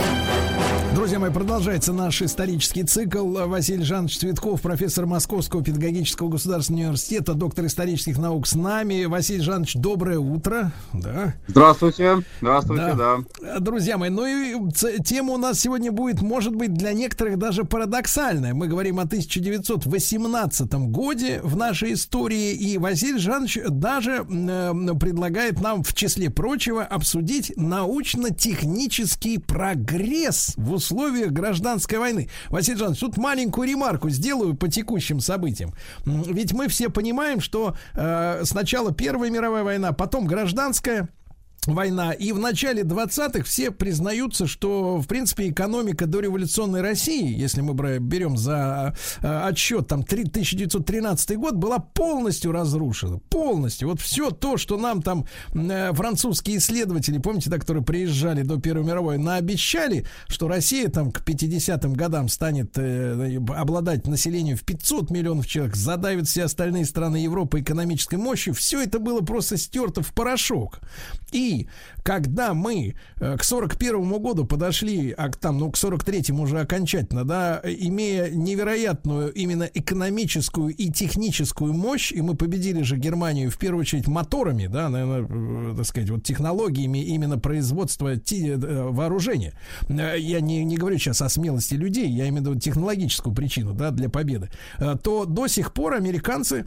Друзья мои, продолжается наш исторический цикл. Василий Жанович Цветков, профессор Московского педагогического государственного университета, доктор исторических наук с нами. Василий Жанович, доброе утро. Да. Здравствуйте. Здравствуйте, да. да. Друзья мои, ну и тема у нас сегодня будет, может быть, для некоторых даже парадоксальная. Мы говорим о 1918 годе в нашей истории, и Василий Жанович даже э, предлагает нам, в числе прочего, обсудить научно-технический прогресс в условиях гражданской войны. Василий Жанович, тут маленькую ремарку сделаю по текущим событиям. Ведь мы все понимаем, что э, сначала Первая мировая война, потом гражданская, война. И в начале 20-х все признаются, что, в принципе, экономика дореволюционной России, если мы берем за э, отсчет, там, 1913 год, была полностью разрушена. Полностью. Вот все то, что нам там э, французские исследователи, помните, да, которые приезжали до Первой мировой, наобещали, что Россия там к 50-м годам станет э, обладать населением в 500 миллионов человек, задавит все остальные страны Европы экономической мощью, все это было просто стерто в порошок. И когда мы э, к 41 году подошли, а там, ну, к 43-му уже окончательно, да, имея невероятную именно экономическую и техническую мощь, и мы победили же Германию в первую очередь моторами, да, наверное, э, так сказать, вот технологиями именно производства э, вооружения. Я не, не говорю сейчас о смелости людей, я имею в виду технологическую причину, да, для победы. То до сих пор американцы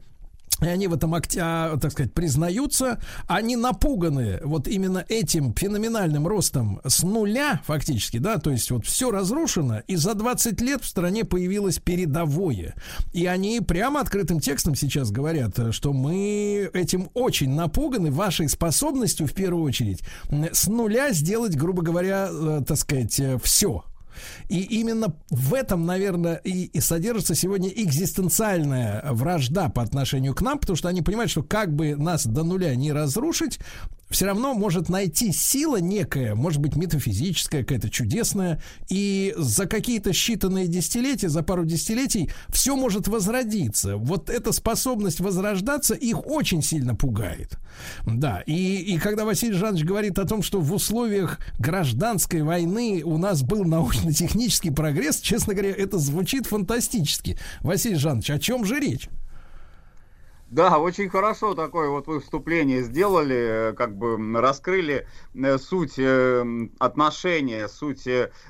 и они в этом а, так сказать, признаются, они напуганы вот именно этим феноменальным ростом с нуля фактически, да, то есть вот все разрушено, и за 20 лет в стране появилось передовое. И они прямо открытым текстом сейчас говорят, что мы этим очень напуганы, вашей способностью в первую очередь с нуля сделать, грубо говоря, э, так сказать, э, все и именно в этом, наверное, и, и содержится сегодня экзистенциальная вражда по отношению к нам, потому что они понимают, что как бы нас до нуля не разрушить, все равно может найти сила некая, может быть, метафизическая, какая-то чудесная, и за какие-то считанные десятилетия, за пару десятилетий все может возродиться. Вот эта способность возрождаться их очень сильно пугает. Да, и, и когда Василий Жанович говорит о том, что в условиях гражданской войны у нас был научно-технический прогресс, честно говоря, это звучит фантастически. Василий Жанович, о чем же речь? Да, очень хорошо такое вот вы вступление сделали, э, как бы раскрыли э, суть э, отношения, суть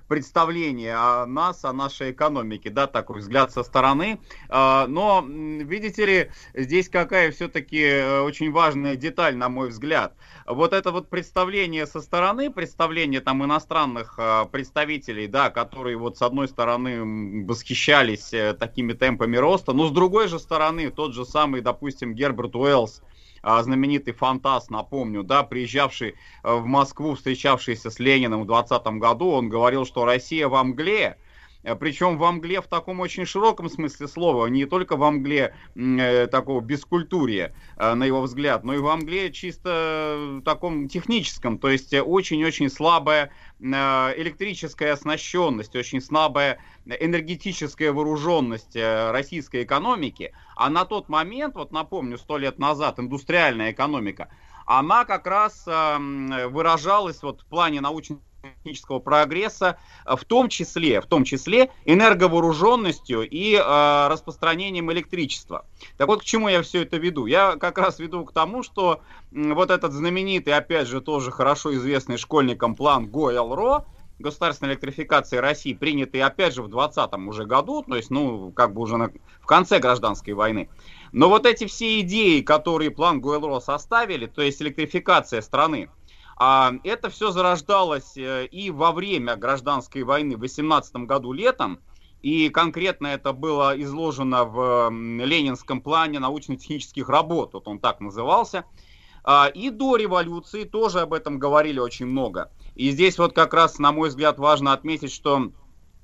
представления о нас, о нашей экономике, да, такой взгляд со стороны. А, но, видите ли, здесь какая все-таки очень важная деталь, на мой взгляд – вот это вот представление со стороны, представление там иностранных э, представителей, да, которые вот с одной стороны восхищались э, такими темпами роста, но с другой же стороны тот же самый, допустим, Герберт Уэллс, э, знаменитый фантаст, напомню, да, приезжавший э, в Москву, встречавшийся с Лениным в 20 году, он говорил, что Россия мгле, Э, Причем во мгле в таком очень широком смысле слова, не только во мгле э, такого бескультурия, э, на его взгляд, но и во мгле чисто таком техническом, то есть очень-очень слабая э, электрическая оснащенность, очень слабая энергетическая вооруженность э, российской экономики, а на тот момент, вот напомню, сто лет назад индустриальная экономика, она как раз э, выражалась вот в плане научной технического прогресса, э, в том числе, в том числе энерговооруженностью и э, распространением электричества. Так вот, к чему я все это веду? Я как раз веду к тому, что м, вот этот знаменитый, опять же, тоже хорошо известный школьникам план ГОЭЛРО, государственной электрификации России, принятый опять же в 2020 уже году, то есть, ну, как бы уже на, в конце гражданской войны. Но вот эти все идеи, которые план ГОЭЛРО составили, то есть электрификация страны, а, это все зарождалось э, и во время гражданской войны в 18 году летом, и конкретно это было изложено в ленинском плане научно-технических работ, вот он так назывался. А, и до революции тоже об этом говорили очень много. И здесь вот как раз, на мой взгляд, важно отметить, что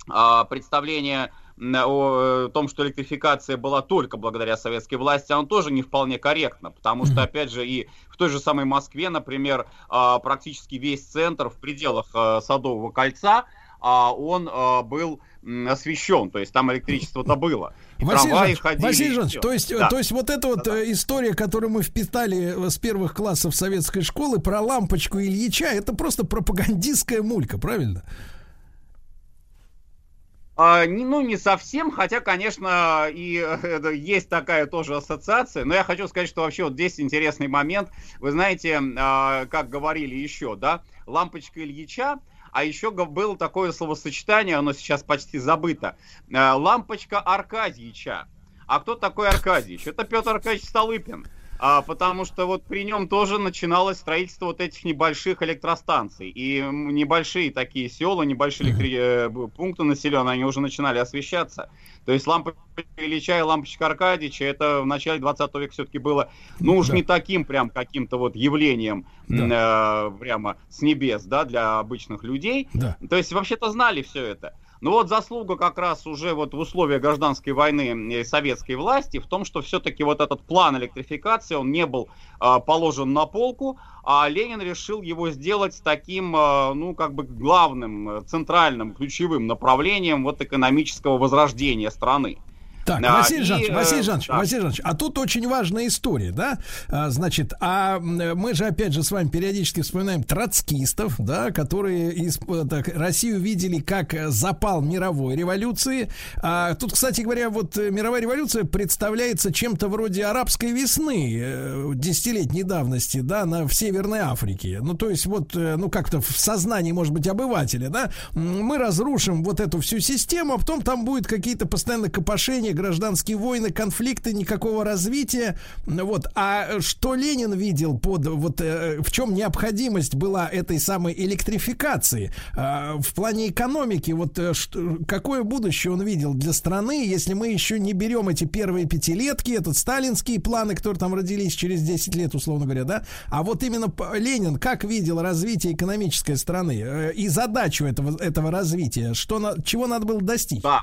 а, представление о э, том, что электрификация была только благодаря советской власти, оно тоже не вполне корректно, потому что, опять же, и в той же самой Москве, например, а, практически весь центр в пределах э, Садового кольца, а, он э, был освещен, то есть там электричество-то было. И Василий Жанович, ходили, Василий и Жанович, всё. то есть, Да. то есть вот эта вот э, история, которую мы впитали с первых классов советской школы про лампочку Ильича, это просто пропагандистская мулька, правильно? А, не- ну, не совсем, хотя, конечно, и э, есть такая тоже ассоциация. Но я хочу сказать, что вообще вот здесь интересный момент. Вы знаете, а, как говорили еще, да, лампочка Ильича, а еще было такое словосочетание, оно сейчас почти забыто, а, лампочка Аркадьича. А кто такой Аркадьевич? Это Петр Аркадьевич Столыпин. А, потому что вот при нем тоже начиналось строительство вот этих небольших электростанций. И небольшие такие села, небольшие электри- э, пункты населенные, они уже начинали освещаться. То есть лампочка Ильича и лампочка Аркадьевича, это в начале 20 века все-таки было, ну уж Да. не таким прям каким-то вот явлением м, э, прямо с небес, да, для обычных людей. Да. То есть вообще-то знали все это. Но вот заслуга как раз уже вот в условиях гражданской войны э, советской власти в том, что все-таки вот этот план электрификации, он не был а, положен на полку, а Ленин решил его сделать таким, а, ну, как бы главным, э, центральным, ключевым направлением вот экономического возрождения страны. Так, Да, Василий и, Жанович, э, Василий Жанович, да. Василий Жанович, а тут очень важная история, да? А, значит, а мы же опять же с вами периодически вспоминаем троцкистов, да, которые из, э, так, Россию видели как э, запал мировой революции. А тут, кстати говоря, вот э, мировая революция представляется чем-то вроде арабской весны э, десятилетней давности, да, на, в Северной Африке. Ну, то есть вот, э, ну, как-то в сознании, может быть, обывателя, да, мы разрушим вот эту всю систему, а потом там будет какие-то постоянно копошения, гражданские войны, конфликты, никакого развития. Вот. А что Ленин видел под вот э, в чем необходимость была этой самой электрификации А, в плане экономики? Вот э, какое будущее он видел для страны, если мы еще не берем эти первые пятилетки, этот сталинские планы, которые там родились через 10 лет, условно говоря, да? А вот именно Ленин как видел развитие экономической страны э, и задачу этого, этого развития? Что, на- чего надо было достичь? Да.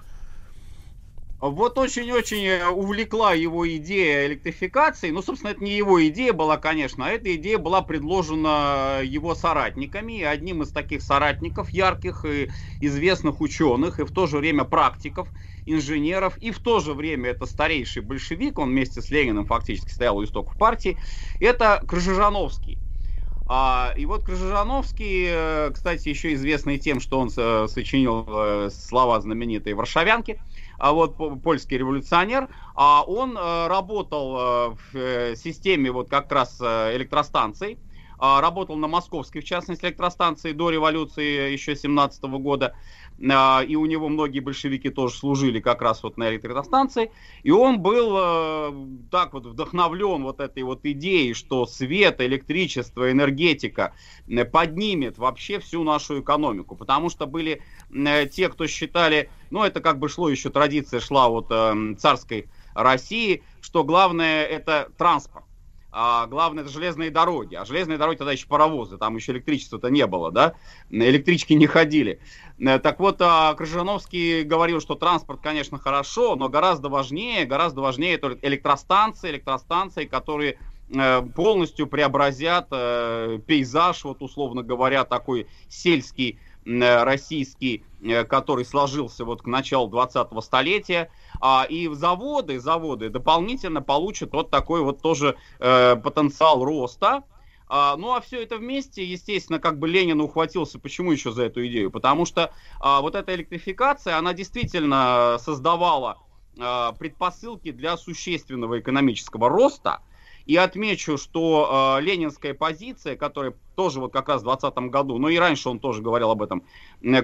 Вот очень-очень э, увлекла его идея электрификации. Ну, собственно, это не его идея была, конечно, а эта идея была предложена его соратниками. И одним из таких соратников, ярких и известных ученых, и в то же время практиков, инженеров, и в то же время это старейший большевик, он вместе с Лениным фактически стоял у истоков партии, это Крыжижановский. А, и вот Крыжижановский, э, кстати, еще известный тем, что он э, сочинил э, слова знаменитые «Варшавянки», а вот по- польский революционер, а он э, работал э, в э, системе вот как раз электростанций, а, работал на московской, в частности, электростанции до революции еще 17 года, и у него многие большевики тоже служили как раз вот на электростанции, и он был э, так вот вдохновлен вот этой вот идеей, что свет, электричество, энергетика э, поднимет вообще всю нашу экономику, потому что были э, те, кто считали, ну это как бы шло еще традиция шла вот царской России, что главное это транспорт. а главное это железные дороги. А железные дороги тогда еще паровозы, там еще электричества-то не было, да, электрички не ходили. Э, так вот, а, Крыжановский говорил, что транспорт, конечно, хорошо, но гораздо важнее, гораздо важнее это электростанции, электростанции, которые э, полностью преобразят э, пейзаж, вот условно говоря, такой сельский российский, который сложился вот к началу 20-го столетия, а, и заводы, заводы дополнительно получат вот такой вот тоже потенциал роста. А, ну а все это вместе, естественно, как бы Ленин ухватился, почему еще за эту идею? Потому что а, вот эта электрификация, она действительно создавала а, предпосылки для существенного экономического роста. И отмечу, что э, ленинская позиция, которая тоже вот как раз в 2020 году, но и раньше он тоже говорил об этом,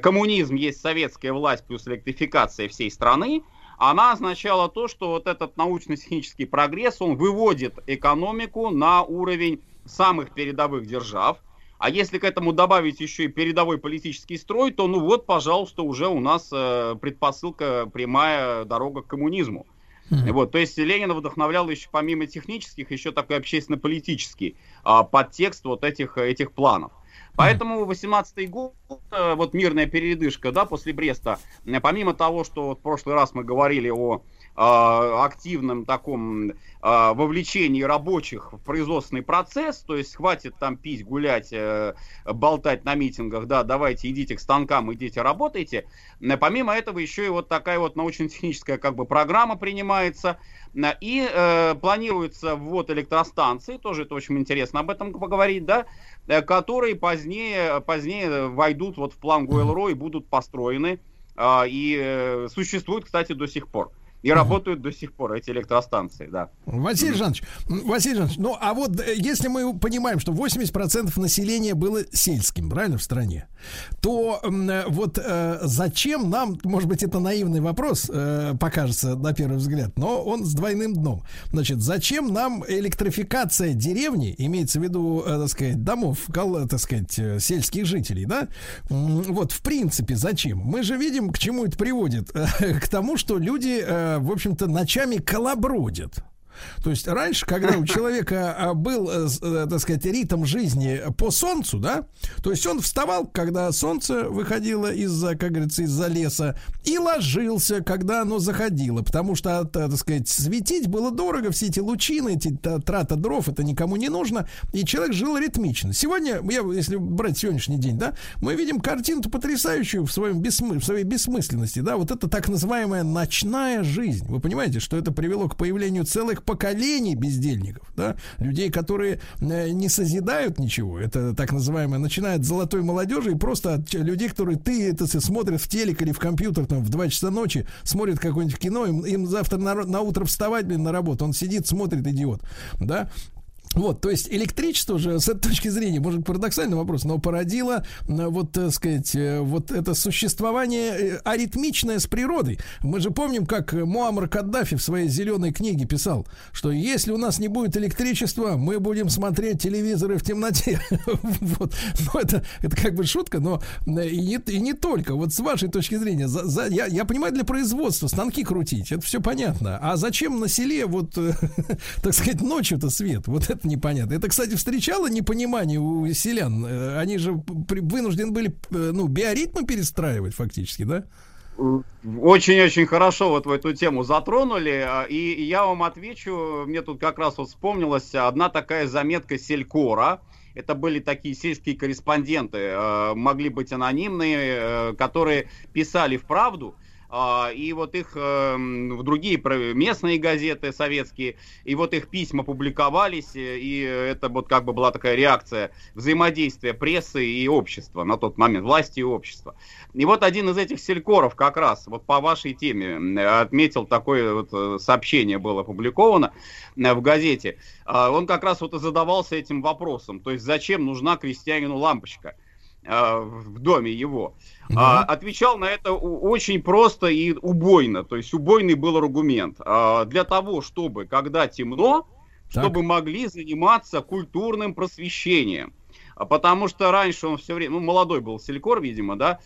коммунизм есть советская власть плюс электрификация всей страны, она означала то, что вот этот научно-технический прогресс, он выводит экономику на уровень самых передовых держав. А если к этому добавить еще и передовой политический строй, то ну вот, пожалуйста, уже у нас э, предпосылка прямая дорога к коммунизму. Mm-hmm. Вот, то есть Ленина вдохновлял еще помимо технических, еще такой общественно-политический а, подтекст вот этих, этих планов. Поэтому 18-й год, э, вот мирная передышка, да, после Бреста, э, помимо того, что вот в прошлый раз мы говорили о а, активном таком вовлечении рабочих в производственный процесс, то есть хватит там пить, гулять, э, болтать на митингах, да, давайте идите к станкам, идите работайте. Помимо этого еще и вот такая вот научно-техническая как бы программа принимается, и э, планируется ввод электростанций, тоже это очень интересно об этом поговорить, да, которые позднее, позднее войдут вот в план Гойл-Ро и будут построены, э, и э, существуют, кстати, до сих пор. И работают до сих пор эти электростанции, да. Василий Жанович, Василий Жанович, ну а вот э, если мы понимаем, что 80% населения было сельским, правильно, в стране, то э, вот э, зачем нам, может быть, это наивный вопрос, э, покажется на первый взгляд, но он с двойным дном. Значит, зачем нам электрификация деревни, имеется в виду, э, так сказать, домов, кол, так сказать, э, сельских жителей, да? Вот, в принципе, зачем? Мы же видим, к чему это приводит. К тому, что люди в общем-то, ночами колобродят. То есть раньше, когда у человека а, был, э, э, так сказать, ритм жизни по солнцу, да, то есть он вставал, когда солнце выходило из-за, как говорится, из-за леса, и ложился, когда оно заходило, потому что, так сказать, светить было дорого, все эти лучины, эти трата дров, это никому не нужно, и человек жил ритмично. Сегодня, я, если брать сегодняшний день, да, мы видим картину потрясающую в, своем бессмы... в своей бессмысленности, да, вот это так называемая ночная жизнь. Вы понимаете, что это привело к появлению целых поколений бездельников, да, людей, которые э, не созидают ничего. Это так называемое, начинает золотой молодежи и просто от людей, которые ты это смотрят в телек или в компьютер там в 2 часа ночи, смотрят какое-нибудь кино, им, им завтра на, на утро вставать, блин, на работу. Он сидит, смотрит, идиот, да. Вот, то есть электричество же с этой точки зрения, может, парадоксальный вопрос, но породило, вот, так сказать, э, вот это существование э, аритмичное с природой. Мы же помним, как Муаммар Каддафи в своей зеленой книге писал, что если у нас не будет электричества, мы будем смотреть телевизоры в темноте. Вот. Ну, это, это как бы шутка, но э, и не, и не только. Вот с вашей точки зрения, за, за, я, я понимаю, для производства станки крутить, это все понятно. А зачем на селе, вот, так сказать, ночью-то свет? Вот это это непонятно. Это, кстати, встречало непонимание у селян. Э, они же вынуждены были, э, ну, биоритмы перестраивать фактически, да? Очень-очень хорошо вот в эту тему затронули, а, и я вам отвечу, мне тут как раз вот вспомнилась одна такая заметка Селькора, это были такие сельские корреспонденты, э, могли быть анонимные, которые писали в правду, и вот их эм, в другие местные газеты советские, и вот их письма публиковались, э, и это вот как бы была такая реакция взаимодействия прессы и общества на тот момент, власти и общества. И вот один из этих селькоров как раз вот по вашей теме отметил такое вот э, сообщение было опубликовано э, в газете. А, он как раз вот и задавался этим вопросом, то есть зачем нужна крестьянину лампочка? В доме его. Mm-hmm. А, отвечал на это очень просто и убойно. То есть убойный был аргумент. А, для того, чтобы, когда темно, так. чтобы могли заниматься культурным просвещением. А потому что раньше он все время, ну, молодой был селькор, видимо, да,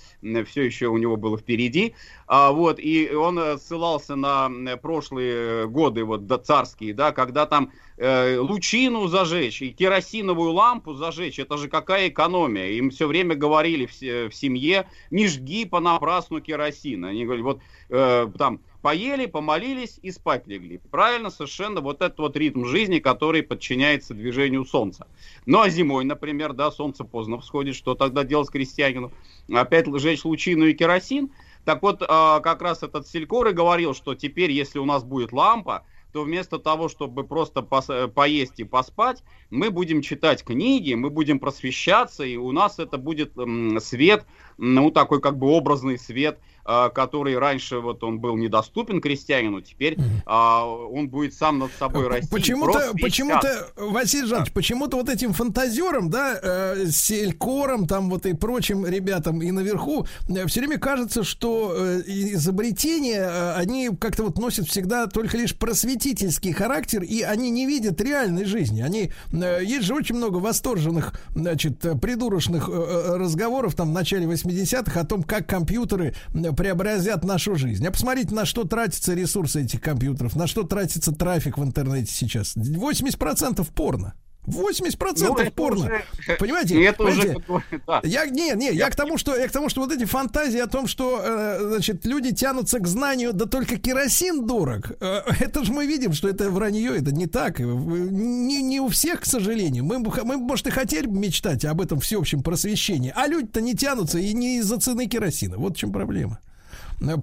все еще у него было впереди, а, вот, и он э, ссылался на прошлые годы, вот, да, царские, да, когда там э, лучину зажечь и керосиновую лампу зажечь, это же какая экономия. Им все время говорили в, в семье, не жги понапрасну керосин. Они говорили, вот э, там поели, помолились и спать легли. Правильно, совершенно вот этот вот ритм жизни, который подчиняется движению Солнца. Ну а зимой, например, да, Солнце поздно всходит, что тогда делать крестьянину? Опять сжечь лучину и керосин? Так вот, а, как раз этот Селькор и говорил, что теперь, если у нас будет лампа, то вместо того, чтобы просто пос- поесть и поспать, мы будем читать книги, мы будем просвещаться, и у нас это будет свет, ну такой как бы образный свет – который раньше вот он был недоступен крестьянину, теперь а, он будет сам над собой расти. Почему-то, почему-то, Василий Жанович, почему-то вот этим фантазерам, да, э, селькорам, там вот и прочим ребятам и наверху, э, все время кажется, что э, изобретения, э, они как-то вот носят всегда только лишь просветительский характер, и они не видят реальной жизни. Они, э, есть же очень много восторженных, значит, придурочных э, разговоров там в начале 80-х о том, как компьютеры преобразят нашу жизнь. А посмотрите, на что тратятся ресурсы этих компьютеров, на что тратится трафик в интернете сейчас. 80% порно. 80% ну, порно. Уже, понимаете? Это понимаете? Уже, да. Я не, не, я, я к тому, что я к тому, что вот эти фантазии о том, что э, значит люди тянутся к знанию, да только керосин дорог. Э, это же мы видим, что это вранье, это не так. Не, не у всех, к сожалению. Мы, мы, может, и хотели бы мечтать об этом всеобщем просвещении, а люди-то не тянутся и не из-за цены керосина. Вот в чем проблема.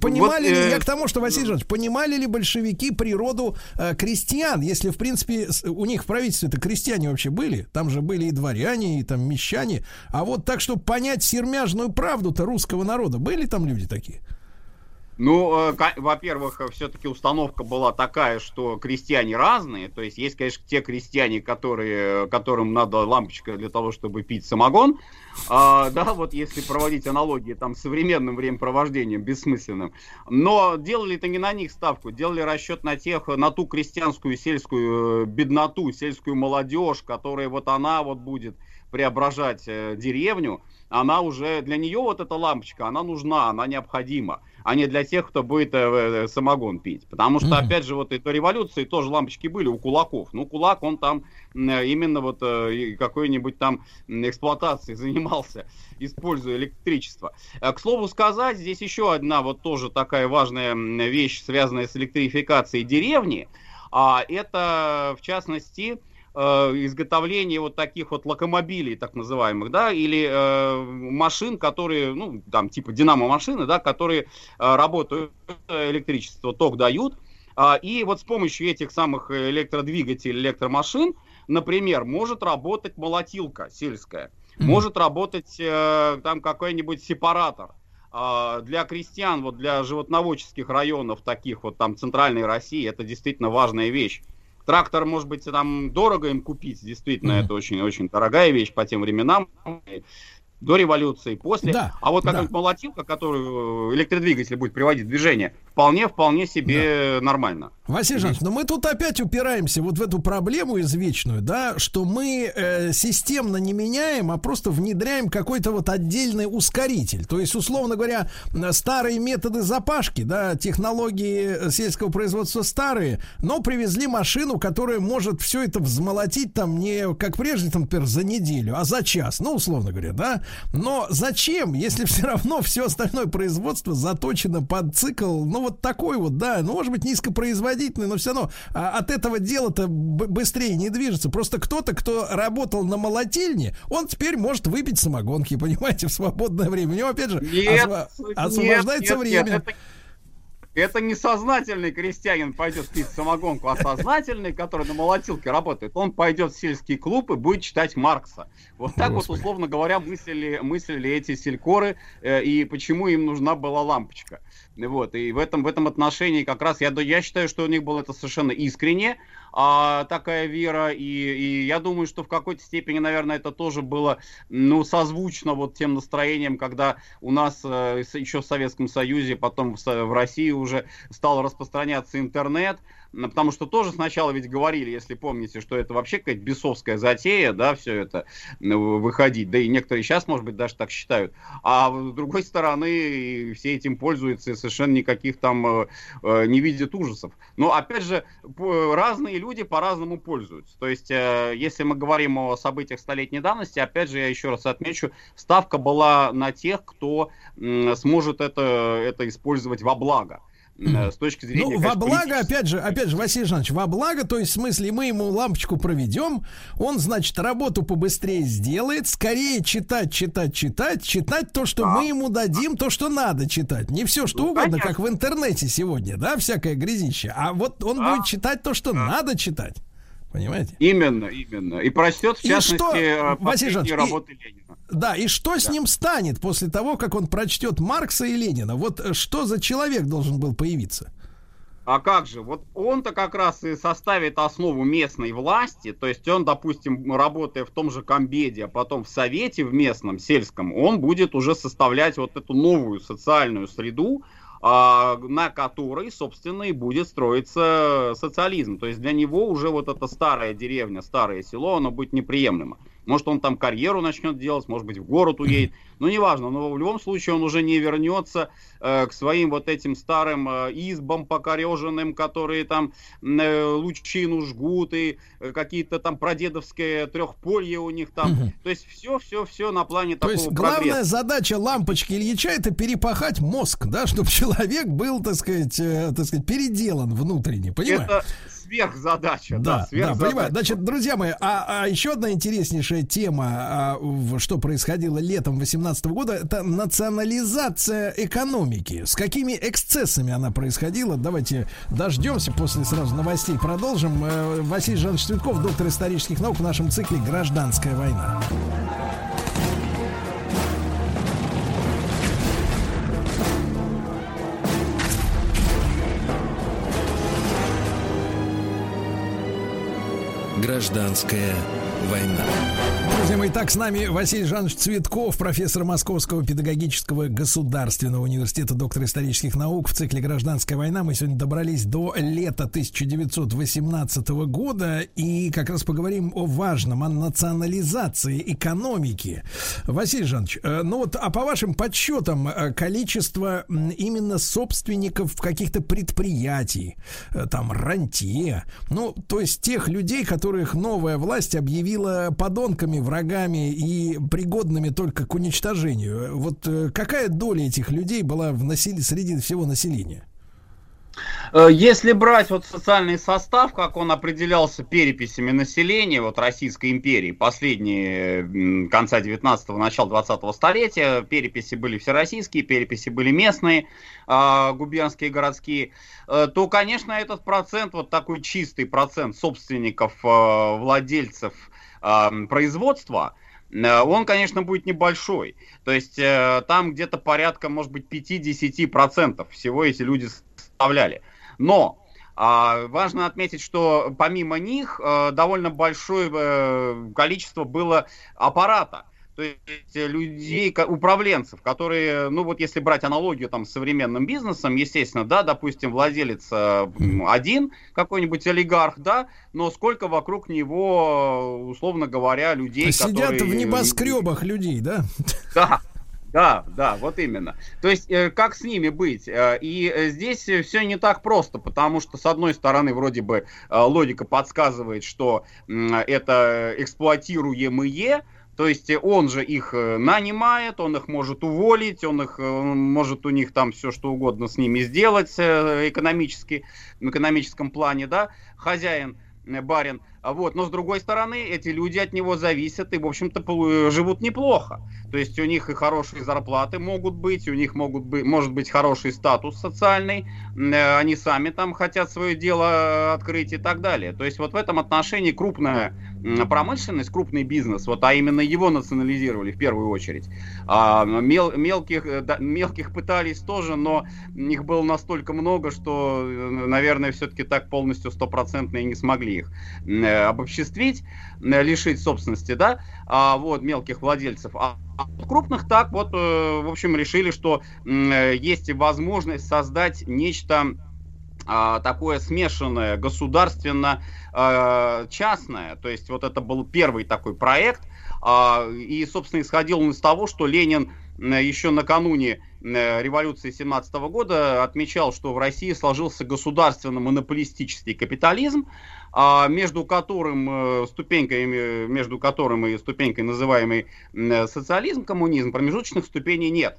Понимали вот, ли, э... я к тому, что, Василий Жанович, понимали ли большевики природу э, крестьян, если, в принципе, у них в правительстве это крестьяне вообще были, там же были и дворяне, и там мещане, а вот так, чтобы понять сермяжную правду-то русского народа, были там люди такие? Ну, э, во-первых, все-таки установка была такая, что крестьяне разные. То есть есть, конечно, те крестьяне, которые, которым надо лампочка для того, чтобы пить самогон. А, да, вот если проводить аналогии там с современным времяпровождением, бессмысленным. Но делали это не на них ставку, делали расчет на тех, на ту крестьянскую сельскую э, бедноту, сельскую молодежь, которая вот она вот будет преображать э, деревню. Она уже, для нее вот эта лампочка, она нужна, она необходима а не для тех, кто будет э, э, самогон пить. Потому что, mm-hmm. опять же, вот и до революции тоже лампочки были у кулаков. Ну, кулак, он там э, именно вот э, какой-нибудь там эксплуатацией занимался, используя электричество. К слову сказать, здесь еще одна вот тоже такая важная вещь, связанная с электрификацией деревни. А это, в частности, э, изготовление вот таких вот локомобилей, так называемых, да, или э, машин, которые, ну, там, типа динамо-машины, да, которые э, работают, электричество, ток дают, э, и вот с помощью этих самых электродвигателей, электромашин, например, может работать молотилка сельская, mm-hmm. может работать э, там какой-нибудь сепаратор, для крестьян, вот для животноводческих районов, таких вот там центральной России, это действительно важная вещь. Трактор, может быть, там дорого им купить, действительно, mm-hmm. это очень-очень дорогая вещь по тем временам до революции, после. Да, а вот как да. молотилка, которую электродвигатель будет приводить в движение, вполне, вполне себе да. нормально. Василий Жанович, но мы тут опять упираемся вот в эту проблему извечную, да, что мы э, системно не меняем, а просто внедряем какой-то вот отдельный ускоритель. То есть, условно говоря, старые методы запашки, да, технологии сельского производства старые, но привезли машину, которая может все это взмолотить там не как прежде, там, например, за неделю, а за час, ну, условно говоря, да. Но зачем, если все равно все остальное производство заточено под цикл, ну, вот такой вот, да, ну, может быть, низкопроизводительный, но все равно а, от этого дела-то быстрее не движется. Просто кто-то, кто работал на молотильне, он теперь может выпить самогонки, понимаете, в свободное время. У него, опять же, нет, осво- освобождается нет, время. Нет, это это не сознательный крестьянин пойдет пить самогонку, а сознательный, который на молотилке работает, он пойдет в сельский клуб и будет читать Маркса. Вот так Господи. вот, условно говоря, мыслили, мыслили эти селькоры, э, и почему им нужна была лампочка. Вот, и в этом, в этом отношении как раз я, я считаю, что у них было это совершенно искренне, а, такая вера, и, и я думаю, что в какой-то степени, наверное, это тоже было, ну, созвучно вот тем настроением, когда у нас э, еще в Советском Союзе, потом в, в России уже стал распространяться интернет, потому что тоже сначала ведь говорили, если помните, что это вообще какая-то бесовская затея, да, все это ну, выходить, да и некоторые сейчас, может быть, даже так считают, а с другой стороны, все этим пользуются и совершенно никаких там э, э, не видят ужасов. Но, опять же, разные люди по-разному пользуются. То есть, э, если мы говорим о событиях столетней давности, опять же, я еще раз отмечу, ставка была на тех, кто сможет это, это использовать во благо. Э, с точки зрения... Ну, во благо, опять же, опять же, Василий Жанович, во благо, то есть в смысле мы ему лампочку проведем, он, значит, работу побыстрее сделает, скорее читать, читать, читать, читать то, что а. мы ему дадим, то, что надо читать. Не все, что ну, угодно, понятно. как в интернете сегодня, да, всякое грязище, а вот он а. будет читать то, что а. надо читать. Понимаете? Именно, именно. И прочтет, в частности, что, э, последние работы и, Ленина. Да, и что да. с ним станет после того, как он прочтет Маркса и Ленина? Вот э, что за человек должен был появиться? А как же? Вот он-то как раз и составит основу местной власти, то есть он, допустим, работая в том же Комбеде, а потом в Совете в местном, сельском, он будет уже составлять вот эту новую социальную среду, на которой, собственно, и будет строиться социализм. То есть для него уже вот эта старая деревня, старое село, оно будет неприемлемо. Может, он там карьеру начнет делать, может быть, в город уедет. Ну, неважно, но в любом случае он уже не вернется э, к своим вот этим старым э, избам покореженным, которые там э, лучину жгут, и э, какие-то там прадедовское трехполье у них там. Угу. То есть все, все, все на плане То такого есть главная прогресса. задача лампочки Ильича это перепахать мозг, да, чтобы человек был, так сказать, э, так сказать, переделан внутренне, понимаешь? Это сверхзадача. Да, да, сверхзадача. да понимаю. Значит, друзья мои, а, а еще одна интереснейшая тема, а, что происходило летом 2018 года, это национализация экономики. С какими эксцессами она происходила? Давайте дождемся после сразу новостей. Продолжим. Э, Василий Жанович Цветков, доктор исторических наук в нашем цикле «Гражданская война». Гражданская война. Друзья мои, так с нами Василий Жанович Цветков, профессор Московского педагогического государственного университета, доктор исторических наук в цикле «Гражданская война». Мы сегодня добрались до лета 1918 года и как раз поговорим о важном, о национализации экономики. Василий Жанович, э, ну вот, а по вашим подсчетам, э, количество именно собственников каких-то предприятий, э, там, рантье, ну, то есть тех людей, которых новая власть объявила подонками, врагами и пригодными только к уничтожению. Вот э, какая доля этих людей была в насилии среди всего населения? Э, если брать вот социальный состав, как он определялся переписями населения вот Российской империи, последние конца 19-го, начала 20-го столетия, переписи были всероссийские, переписи были местные, э, губернские, городские, э, то, конечно, этот процент, вот такой чистый процент собственников, владельцев э, производства, он, конечно, будет небольшой. То есть э, там где-то порядка, может быть, 5-10% всего эти люди составляли. Но а, важно отметить, что помимо них а, довольно большое количество было аппарата. То есть людей, управленцев, которые, ну вот если брать аналогию там с современным бизнесом, естественно, да, допустим, владелец один, какой-нибудь олигарх, да, но сколько вокруг него, условно говоря, людей, Сидят которые... в небоскребах людей, да? Да, да, да, вот именно. То есть, э, как с ними быть? Э, и э, здесь все не так просто, потому что, с одной стороны, вроде бы логика подсказывает, что это эксплуатируемые, то есть он же их нанимает, он их может уволить, он их может у них там все что угодно с ними сделать экономически, в экономическом плане, да, хозяин, барин. Вот. Но с другой стороны, эти люди от него зависят и, в общем-то, живут неплохо. То есть у них и хорошие зарплаты могут быть, у них могут быть, может быть хороший статус социальный, э, они сами там хотят свое дело открыть и так далее. То есть вот в этом отношении крупная промышленность, крупный бизнес, вот, а именно его национализировали в первую очередь. А, мел, мелких, э, да, мелких пытались тоже, но их было настолько много, что, э, наверное, все-таки так полностью стопроцентно и не смогли их Э, обобществить, э, лишить собственности, да, а, вот, мелких владельцев. А, крупных так вот, э, в общем, решили, что есть возможность создать нечто а, такое смешанное государственно-частное. То есть вот это был первый такой проект. А, и, собственно, исходил он из того, что Ленин еще накануне революции 17 года отмечал, что в России сложился государственно-монополистический капитализм, а между которым э, ступенькой, между которым и ступенькой называемый социализм, коммунизм, промежуточных ступеней нет.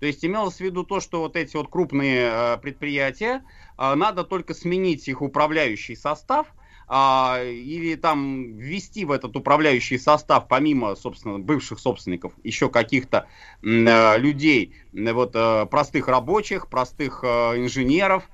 То есть имелось в виду то, что вот эти вот крупные э, предприятия, э, надо только сменить их управляющий состав, а, или там ввести в этот управляющий состав, помимо, собственно, бывших собственников, еще каких-то э, людей, вот простых рабочих, простых инженеров,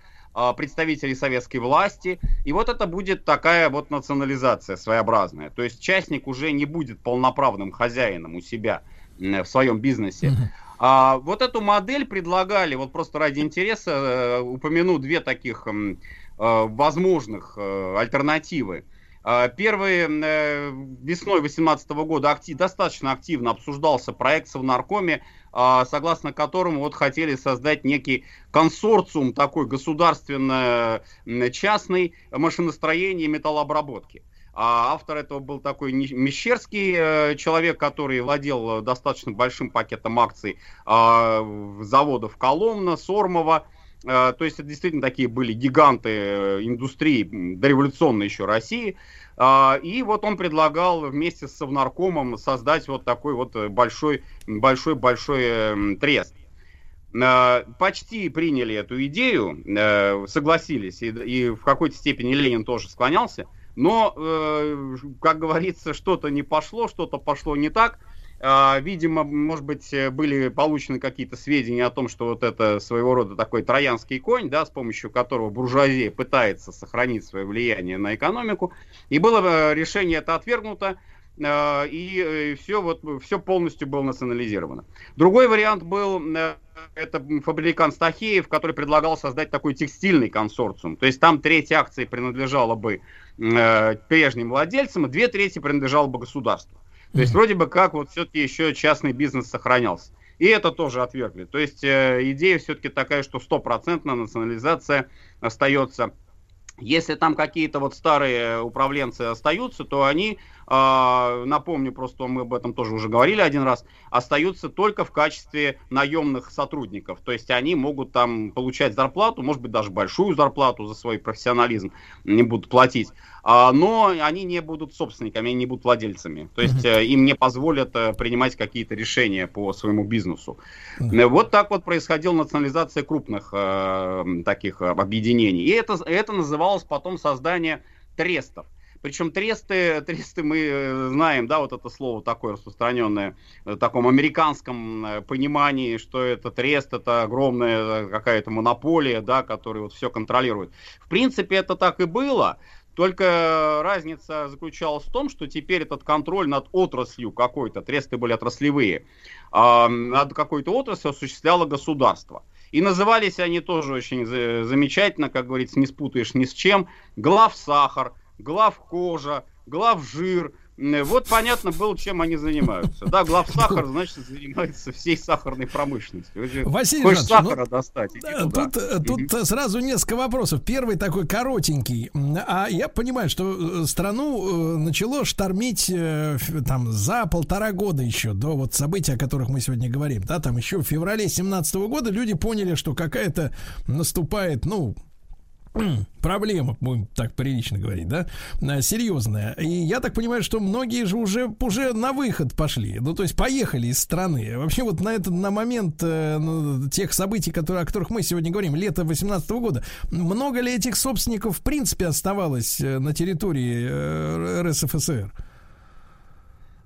представителей советской власти. И вот это будет такая вот национализация своеобразная. То есть частник уже не будет полноправным хозяином у себя в своем бизнесе. А, вот эту модель предлагали, вот просто ради интереса, э, упомяну две таких э, возможных э, альтернативы. А, первый э, весной 2018 года актив, достаточно активно обсуждался проект в наркоме, э, согласно которому вот хотели создать некий консорциум такой государственно-частный машиностроения и металлообработки. А автор этого был такой Мещерский э, человек, который владел достаточно большим пакетом акций а, заводов Коломна, Сормова. Э, то есть это действительно такие были гиганты индустрии дореволюционной еще России. А, и вот он предлагал вместе с Совнаркомом создать вот такой вот большой, большой, большой трест почти приняли эту идею, согласились, и, и в какой-то степени Ленин тоже склонялся. Но, э, как говорится, что-то не пошло, что-то пошло не так. Э, видимо, может быть, были получены какие-то сведения о том, что вот это своего рода такой троянский конь, да, с помощью которого буржуазия пытается сохранить свое влияние на экономику. И было э, решение это отвергнуто э, и все, вот, все полностью было национализировано. Другой вариант был, это фабрикант Стахеев, который предлагал создать такой текстильный консорциум. То есть там треть акций принадлежала бы э, прежним владельцам, и две трети принадлежало бы государству. То есть вроде бы как вот все-таки еще частный бизнес сохранялся. И это тоже отвергли. То есть э, идея все-таки такая, что стопроцентная национализация остается. Если там какие-то вот старые управленцы остаются, то они напомню, просто мы об этом тоже уже говорили один раз, остаются только в качестве наемных сотрудников. То есть они могут там получать зарплату, может быть даже большую зарплату за свой профессионализм не будут платить, а, но они не будут собственниками, они не будут владельцами. То есть mm-hmm. им не позволят э, принимать какие-то решения по своему бизнесу. Mm-hmm. Вот так вот происходила национализация крупных таких объединений. И это, это называлось потом создание трестов. Причем тресты, тресты мы э, знаем, да, вот это слово такое распространенное в таком американском э, понимании, что это трест, это огромная какая-то монополия, да, которая вот все контролирует. В принципе, это так и было, только разница заключалась в том, что теперь этот контроль над отраслью какой-то, тресты были отраслевые, а над какой-то отраслью осуществляло государство. И назывались они тоже очень замечательно, как говорится, не спутаешь ни с чем. Глав сахар, глав кожа, глав жир. Вот понятно было, чем они занимаются. Да, глав сахар, значит, занимается всей сахарной промышленностью. Василий Хочешь ну, сахара ну, достать? Тут, э, тут сразу несколько вопросов. Первый такой коротенький. А я понимаю, что э, страну э, начало штормить там за полтора года еще до вот событий, о которых мы сегодня говорим. Да, там еще в феврале 17 года люди поняли, что какая-то наступает, ну, проблема, будем так прилично говорить, да, э, серьезная. И я так понимаю, что многие же уже, уже на выход пошли, ну, то есть поехали из страны. Вообще вот на этот, на момент э, ну, тех событий, которые, о которых мы сегодня говорим, лето 18 года, много ли этих собственников в принципе оставалось э, на территории э, РСФСР?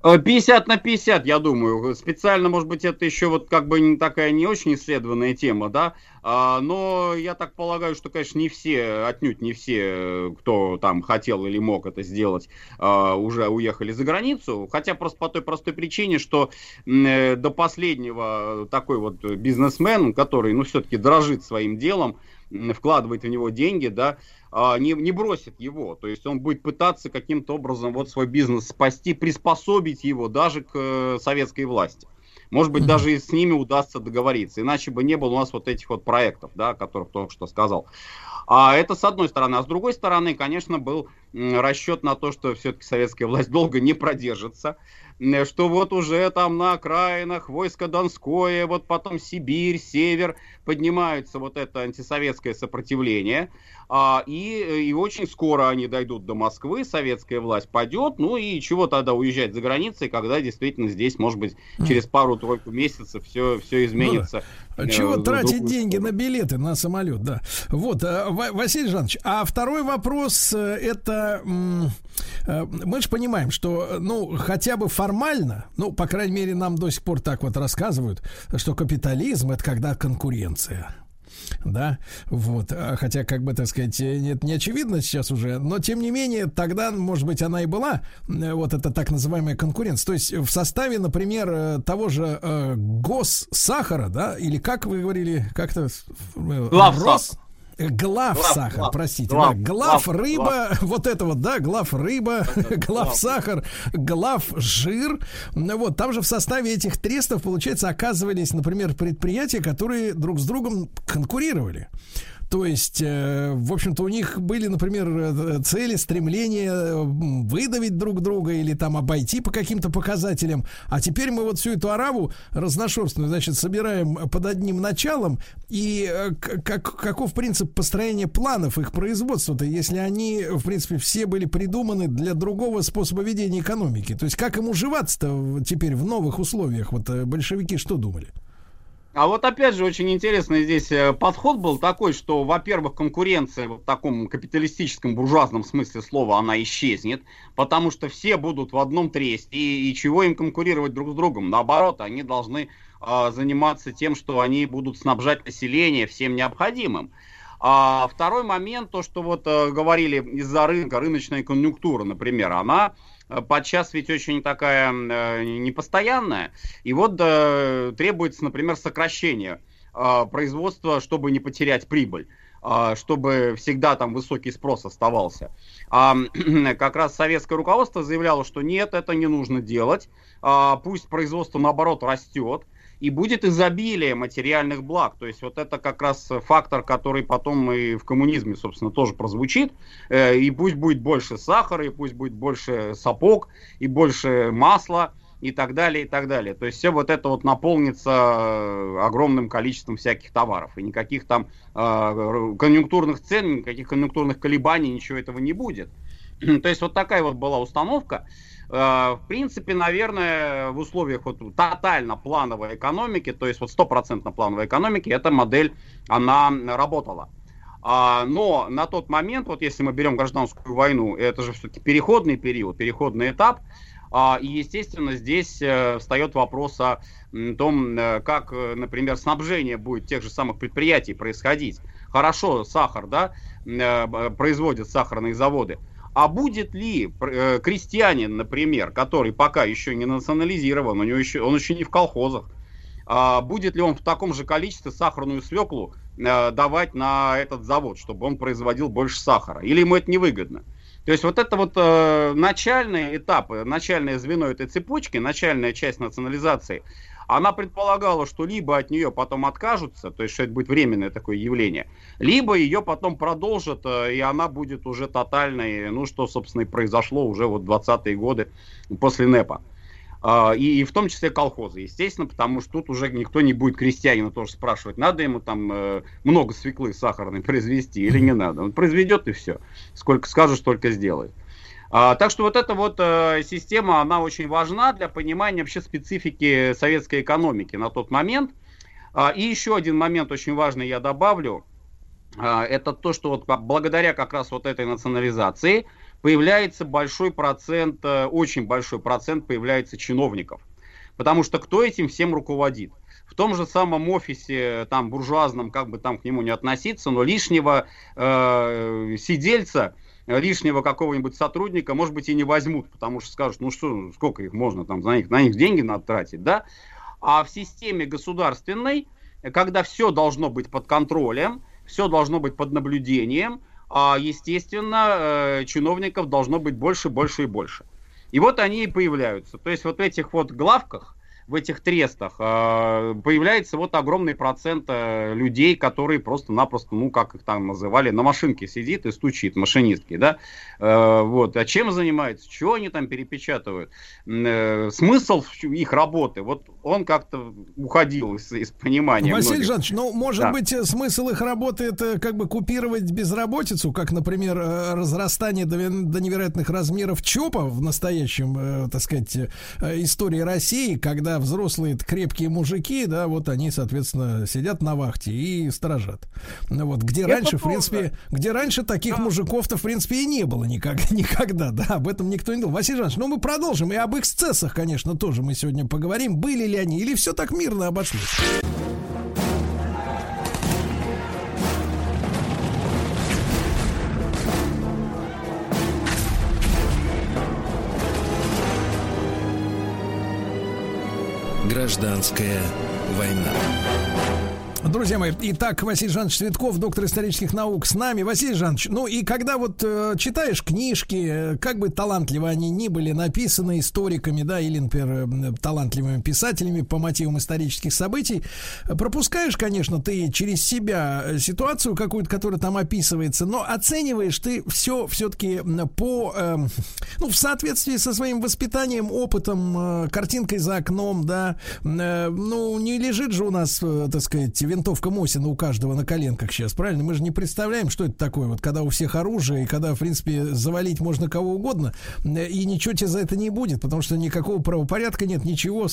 50 на 50, я думаю. Специально, может быть, это еще вот как бы такая не очень исследованная тема, да. А, но я так полагаю, что, конечно, не все, отнюдь не все, кто там хотел или мог это сделать, а, уже уехали за границу. Хотя просто по той простой причине, что э, до последнего такой вот бизнесмен, который, ну, все-таки дрожит своим делом, вкладывает в него деньги, да, а, не, не бросит его. То есть он будет пытаться каким-то образом вот свой бизнес спасти, приспособить его даже к э, советской власти. Может быть, даже и с ними удастся договориться. Иначе бы не было у нас вот этих вот проектов, да, о которых только что сказал. А это с одной стороны. А с другой стороны, конечно, был расчет на то, что все-таки советская власть долго не продержится что вот уже там на окраинах войско Донское, вот потом Сибирь, Север, поднимаются вот это антисоветское сопротивление. А, и, и очень скоро они дойдут до Москвы, советская власть падет, ну и чего тогда уезжать за границей, когда действительно здесь, может быть, через пару-тройку месяцев все, все изменится. Да. Чего э, тратить деньги на билеты на самолет, да. Вот, э, Василий Жанович, а второй вопрос, э, это мы же понимаем, что, ну, хотя бы формально, ну, по крайней мере, нам до сих пор так вот рассказывают, что капитализм это когда конкуренция да, вот, а хотя, как бы, так сказать, нет, не очевидно сейчас уже, но, тем не менее, тогда, может быть, она и была, вот это так называемая конкуренция, то есть в составе, например, э, того же э, госсахара, да, или как вы говорили, как-то... Э, Главсахар. Глав, глав сахар, глав, простите. Глав, да, глав, глав рыба, глав. вот это вот, да, глав рыба, глав сахар, глав жир. Вот, там же в составе этих трестов, получается, оказывались, например, предприятия, которые друг с другом конкурировали. То есть, э, в общем-то, у них были, например, э, цели, стремления выдавить друг друга или там обойти по каким-то показателям. А теперь мы вот всю эту араву разношерстную, значит, собираем под одним началом. И э, как, каков принцип построения планов их производства-то, если они, в принципе, все были придуманы для другого способа ведения экономики? То есть, как им уживаться-то теперь в новых условиях? Вот большевики что думали? А вот опять же очень интересный здесь э, подход был такой, что, во-первых, конкуренция в таком капиталистическом буржуазном смысле слова, она исчезнет, потому что все будут в одном тресте, и, и чего им конкурировать друг с другом? Наоборот, они должны э, заниматься тем, что они будут снабжать население всем необходимым. А второй момент, то, что вот э, говорили из-за рынка, рыночная конъюнктура, например, она подчас ведь очень такая э, непостоянная. И вот э, требуется, например, сокращение э, производства, чтобы не потерять прибыль э, чтобы всегда там высокий спрос оставался. А как раз советское руководство заявляло, что нет, это не нужно делать, а, пусть производство наоборот растет, и будет изобилие материальных благ. То есть вот это как раз фактор, который потом и в коммунизме, собственно, тоже прозвучит. Э, и пусть будет больше сахара, и пусть будет больше сапог, и больше масла, и так далее, и так далее. То есть все вот это вот наполнится э, огромным количеством всяких товаров. И никаких там э, конъюнктурных цен, никаких конъюнктурных колебаний, ничего этого не будет. То есть вот такая вот была установка. Э, в принципе, наверное, в условиях вот тотально плановой экономики, то есть вот стопроцентно плановой экономики, эта модель, она работала. А, но на тот момент, вот если мы берем гражданскую войну, это же все-таки переходный период, переходный этап, а, и, естественно, здесь э, встает вопрос о том, э, как, например, снабжение будет тех же самых предприятий происходить. Хорошо, сахар, да, производят сахарные заводы, а будет ли э, крестьянин, например, который пока еще не национализирован, у него еще, он еще не в колхозах, а будет ли он в таком же количестве сахарную свеклу э, давать на этот завод, чтобы он производил больше сахара? Или ему это невыгодно? То есть вот это вот э, начальные этапы, начальное звено этой цепочки, начальная часть национализации – она предполагала, что либо от нее потом откажутся, то есть что это будет временное такое явление, либо ее потом продолжат, э, и она будет уже тотальной, ну что, собственно, и произошло уже вот 20-е годы после НЭПа. А, и, и в том числе колхозы, естественно, потому что тут уже никто не будет крестьянина тоже спрашивать, надо ему там э, много свеклы сахарной произвести или не надо. Он произведет и все. Сколько скажешь, столько сделает. А, так что вот эта вот э, система, она очень важна для понимания вообще специфики советской экономики на тот момент. А, и еще один момент очень важный я добавлю. А, это то, что вот благодаря как раз вот этой национализации появляется большой процент, э, очень большой процент появляется чиновников. Потому что кто этим всем руководит? В том же самом офисе, там, буржуазном, как бы там к нему не относиться, но лишнего э, сидельца – лишнего какого-нибудь сотрудника, может быть, и не возьмут, потому что скажут, ну что, сколько их можно там, на них, на них деньги надо тратить, да? А в системе государственной, когда все должно быть под контролем, все должно быть под наблюдением, а, естественно, э, чиновников должно быть больше, больше и больше. И вот они и появляются. То есть вот в этих вот главках, в этих трестах э, появляется вот огромный процент э, людей, которые просто-напросто, ну, как их там называли, на машинке сидит и стучит, машинистки, да, э, вот, а чем занимаются, чего они там перепечатывают, э, смысл их работы, вот он как-то уходил из, из понимания. Василий многих. Жанович, ну, может Да. быть, смысл их работы это как бы купировать безработицу, как, например, разрастание до, до невероятных размеров ЧОПа в настоящем, так сказать, истории России, когда взрослые крепкие мужики, да, вот они, соответственно, сидят на вахте и сторожат. Ну Вот, где Это раньше, в принципе, где раньше таких мужиков-то, в принципе, и не было никак, никогда, да, об этом никто не думал. Василий Жанович, ну, мы продолжим, и об эксцессах, конечно, тоже мы сегодня поговорим, были ли они, или все так мирно обошлось. Гражданская война. Друзья мои, итак, Василий Жанович Цветков, доктор исторических наук, с нами. Василий Жанович, ну и когда вот э, читаешь книжки, э, как бы талантливо они ни были написаны историками, да, или, например, э, талантливыми писателями по мотивам исторических событий, э, пропускаешь, конечно, ты через себя ситуацию какую-то, которая там описывается, но оцениваешь ты все все-таки по, э, ну, в соответствии со своим воспитанием, опытом, э, картинкой за окном, да, Э, ну, не лежит же у нас, э, так сказать, винтовка Мосина у каждого на коленках сейчас, правильно? Мы же не представляем, что это такое, вот когда у всех оружие, и когда, в принципе, завалить можно кого угодно, э, и ничего тебе за это не будет, потому что никакого правопорядка нет, ничего,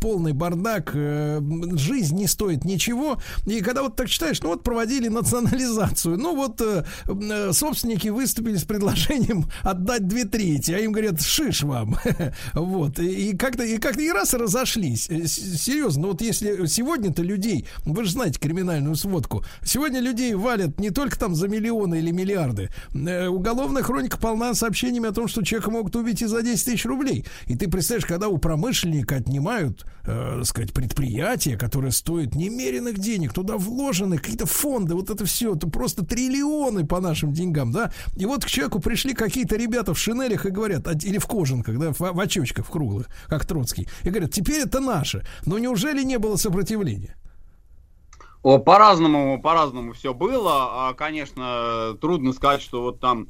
полный бардак, э, жизнь не стоит ничего, и когда вот так читаешь, ну вот проводили национализацию, ну вот э, собственники выступили с предложением отдать две трети, а им говорят, шиш вам, вот, и как-то, и как-то и раз разошлись, серьезно, вот если сегодня-то людей, вы же знаете криминальную сводку, сегодня людей валят не только там за миллионы или миллиарды, Э, уголовная хроника полна сообщениями о том, что человека могут убить и за 10 тысяч рублей, и ты представляешь, когда у промышленника отнимают, э, сказать, предприятие, которое стоит немеренных денег, туда вложены какие-то фонды, вот это все, это просто триллионы по нашим деньгам, да, и вот к человеку пришли какие-то ребята в шинелях и говорят, а- или в кожанках, да, в, в очочках, в круглых, как Троцкий, и говорят, теперь это наше, но неужели не было сопротивления? По-разному, по-разному все было. А, Конечно, трудно сказать, что вот там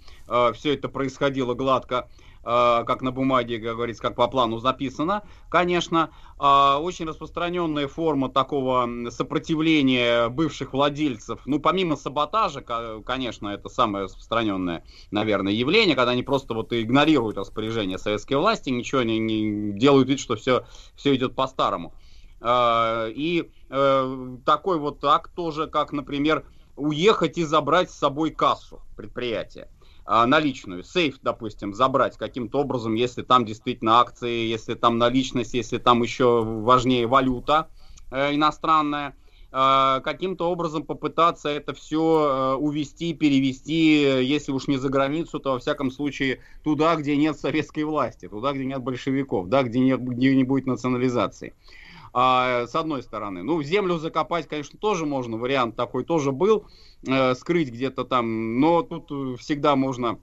все это происходило гладко, э, как на бумаге, как говорится, как по плану записано. Конечно, А, очень распространенная форма такого сопротивления бывших владельцев. Ну, помимо саботажа, ко- конечно, это самое распространенное, наверное, явление, когда они просто вот игнорируют распоряжение советской власти, ничего не, не делают вид, что все, все идет по-старому. А, И э, такой вот акт тоже, как, например, уехать и забрать с собой кассу предприятия а, наличную, сейф, допустим, забрать каким-то образом, если там действительно акции, если там наличность, если там еще важнее валюта э, иностранная, э, каким-то образом попытаться это все увести, перевести, э, если уж не за границу, то во всяком случае туда, где нет советской власти, туда, где нет большевиков, да, где, нет, где не будет национализации. А, с одной стороны. Ну, в землю закопать, конечно, тоже можно, вариант такой тоже был, э, скрыть где-то там, но тут э, всегда можно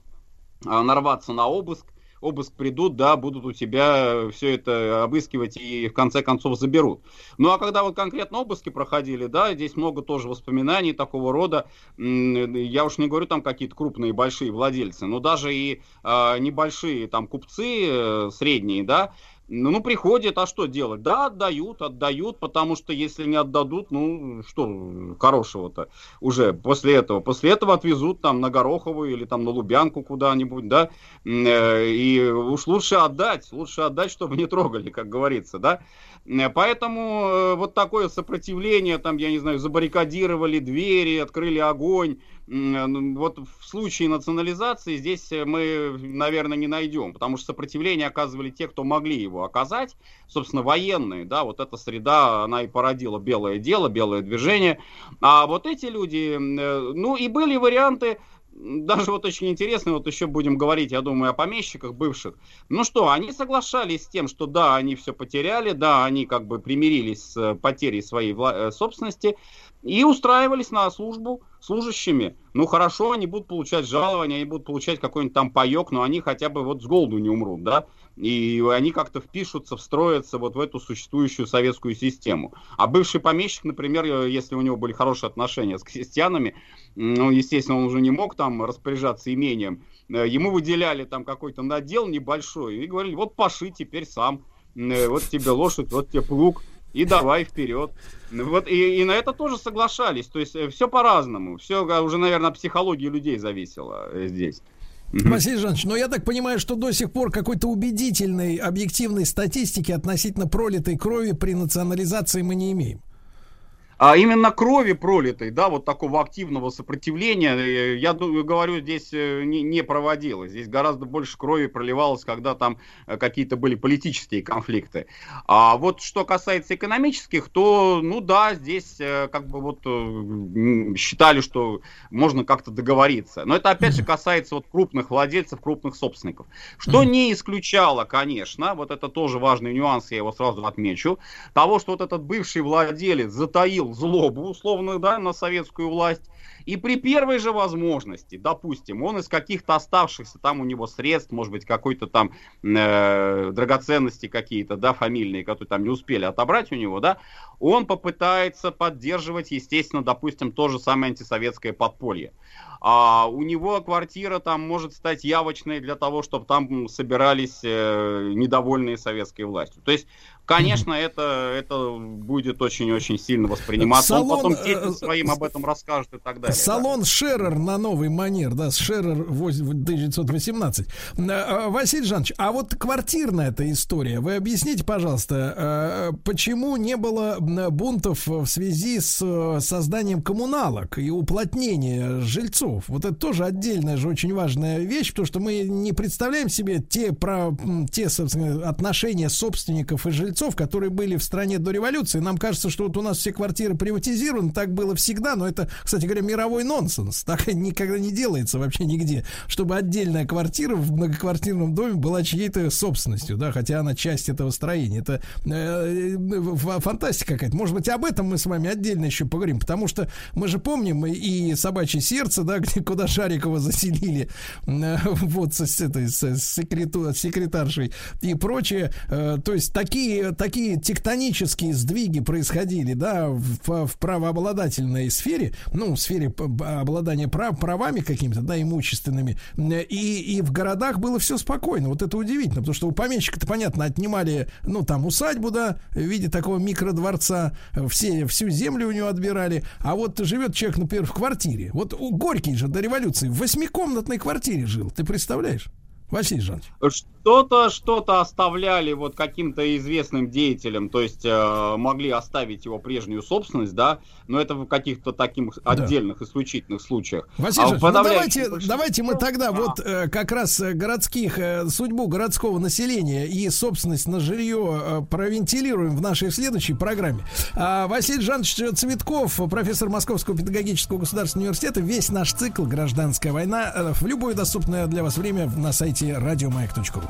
а, нарваться на обыск, обыск придут, да, будут у тебя все это обыскивать и в конце концов заберут. Ну а когда вот конкретно обыски проходили, да, здесь много тоже воспоминаний такого рода. Я уж не говорю там какие-то крупные большие владельцы, но даже и а, небольшие там купцы э, средние, да, ну, ну, приходят, а что делать? Да, отдают, отдают, потому что если не отдадут, ну, что хорошего-то уже после этого? После этого отвезут там на Гороховую или там на Лубянку куда-нибудь, да, э, и уж лучше отдать, лучше отдать, чтобы не трогали, как говорится, да. Э, Поэтому э, вот такое сопротивление, там, я не знаю, забаррикадировали двери, открыли огонь, М, ну, вот в случае национализации здесь э, мы, наверное, не найдем, потому что сопротивление оказывали те, кто могли его оказать, собственно, военные, да, вот эта среда, она и породила белое дело, белое движение, а вот эти люди, э, ну и были варианты, даже вот очень интересно, вот еще будем говорить, я думаю, о помещиках бывших. Ну что, они соглашались с тем, что да, они все потеряли, да, они как бы примирились с э, потерей своей э, собственности, и устраивались на службу служащими. Ну хорошо, они будут получать жалования, они будут получать какой-нибудь там паек, но они хотя бы вот с голоду не умрут, да? И они как-то впишутся, встроятся вот в эту существующую советскую систему. А бывший помещик, например, если у него были хорошие отношения с крестьянами, ну, естественно, он уже не мог там распоряжаться имением, э, ему выделяли там какой-то надел небольшой и говорили, вот паши теперь сам, э, вот тебе лошадь, вот тебе плуг, и давай вперед. Вот, и, и на это тоже соглашались. То есть э, все по-разному. Все уже, наверное, от психологии людей зависело э, здесь. Василий Жанович, но я так понимаю, что до сих пор какой-то убедительной, объективной статистики относительно пролитой крови при национализации мы не имеем а именно крови пролитой, да, вот такого активного сопротивления, э, я говорю, здесь э, не, не проводилось. Здесь гораздо больше крови проливалось, когда там э, какие-то были политические конфликты. А вот что касается экономических, то, ну да, здесь как бы вот считали, что можно как-то договориться. Но это опять же касается вот крупных владельцев, крупных собственников. Что не исключало, конечно, вот это тоже важный нюанс, я его сразу отмечу, того, что вот этот бывший владелец затаил злобу, условно, да, на советскую власть, и при первой же возможности, допустим, он из каких-то оставшихся там у него средств, может быть, какой-то там э, драгоценности какие-то, да, фамильные, которые там не успели отобрать у него, да, он попытается поддерживать, естественно, допустим, то же самое антисоветское подполье. А у него квартира там может стать явочной для того, чтобы там собирались э, недовольные советской властью. То есть Конечно, это, это будет очень-очень сильно восприниматься. Салон, Он потом детям э, своим об этом расскажет и так далее. Салон да. Шерер на новый манер, да, Шерер 1918. Э, э, Василий Жанович, а вот квартирная эта история, вы объясните, пожалуйста, почему не было бунтов в связи с созданием коммуналок и уплотнения жильцов? Вот это тоже отдельная же очень важная вещь, потому что мы не представляем себе те, про, те собственно, отношения собственников и жильцов жильцов, которые были в стране до революции. Нам кажется, что вот у нас все квартиры приватизированы, так было всегда, но это, кстати говоря, мировой нонсенс. Так никогда не делается вообще нигде, чтобы отдельная квартира в многоквартирном доме была чьей-то собственностью, да, хотя она часть этого строения. Это э, фантастика какая-то. Может быть, об этом мы с вами отдельно еще поговорим, потому что мы же помним и «Собачье сердце», да, где, куда Шарикова заселили, э, вот с, с этой с, с секретаршей и прочее. Э, то есть такие такие тектонические сдвиги происходили, да, в, в правообладательной сфере, ну, в сфере обладания прав, правами какими-то, да, имущественными, и, и в городах было все спокойно. Вот это удивительно, потому что у помещика-то, понятно, отнимали, ну, там, усадьбу, да, в виде такого микродворца, все, всю землю у него отбирали, а вот живет человек, например, в квартире. Вот у Горький же до революции в восьмикомнатной квартире жил, ты представляешь? Василий Жанович. Что-то, что-то оставляли вот каким-то известным деятелям, то есть э, могли оставить его прежнюю собственность, да, но это в каких-то таких да. отдельных исключительных случаях. Василий а ну давайте, давайте мы тогда а. вот э, как раз э, городских, э, судьбу городского населения и собственность на жилье э, провентилируем в нашей следующей программе. А, Василий Жанович Цветков, профессор Московского педагогического государственного университета, весь наш цикл «Гражданская война» э, в любое доступное для вас время на сайте радиомаяк.ру.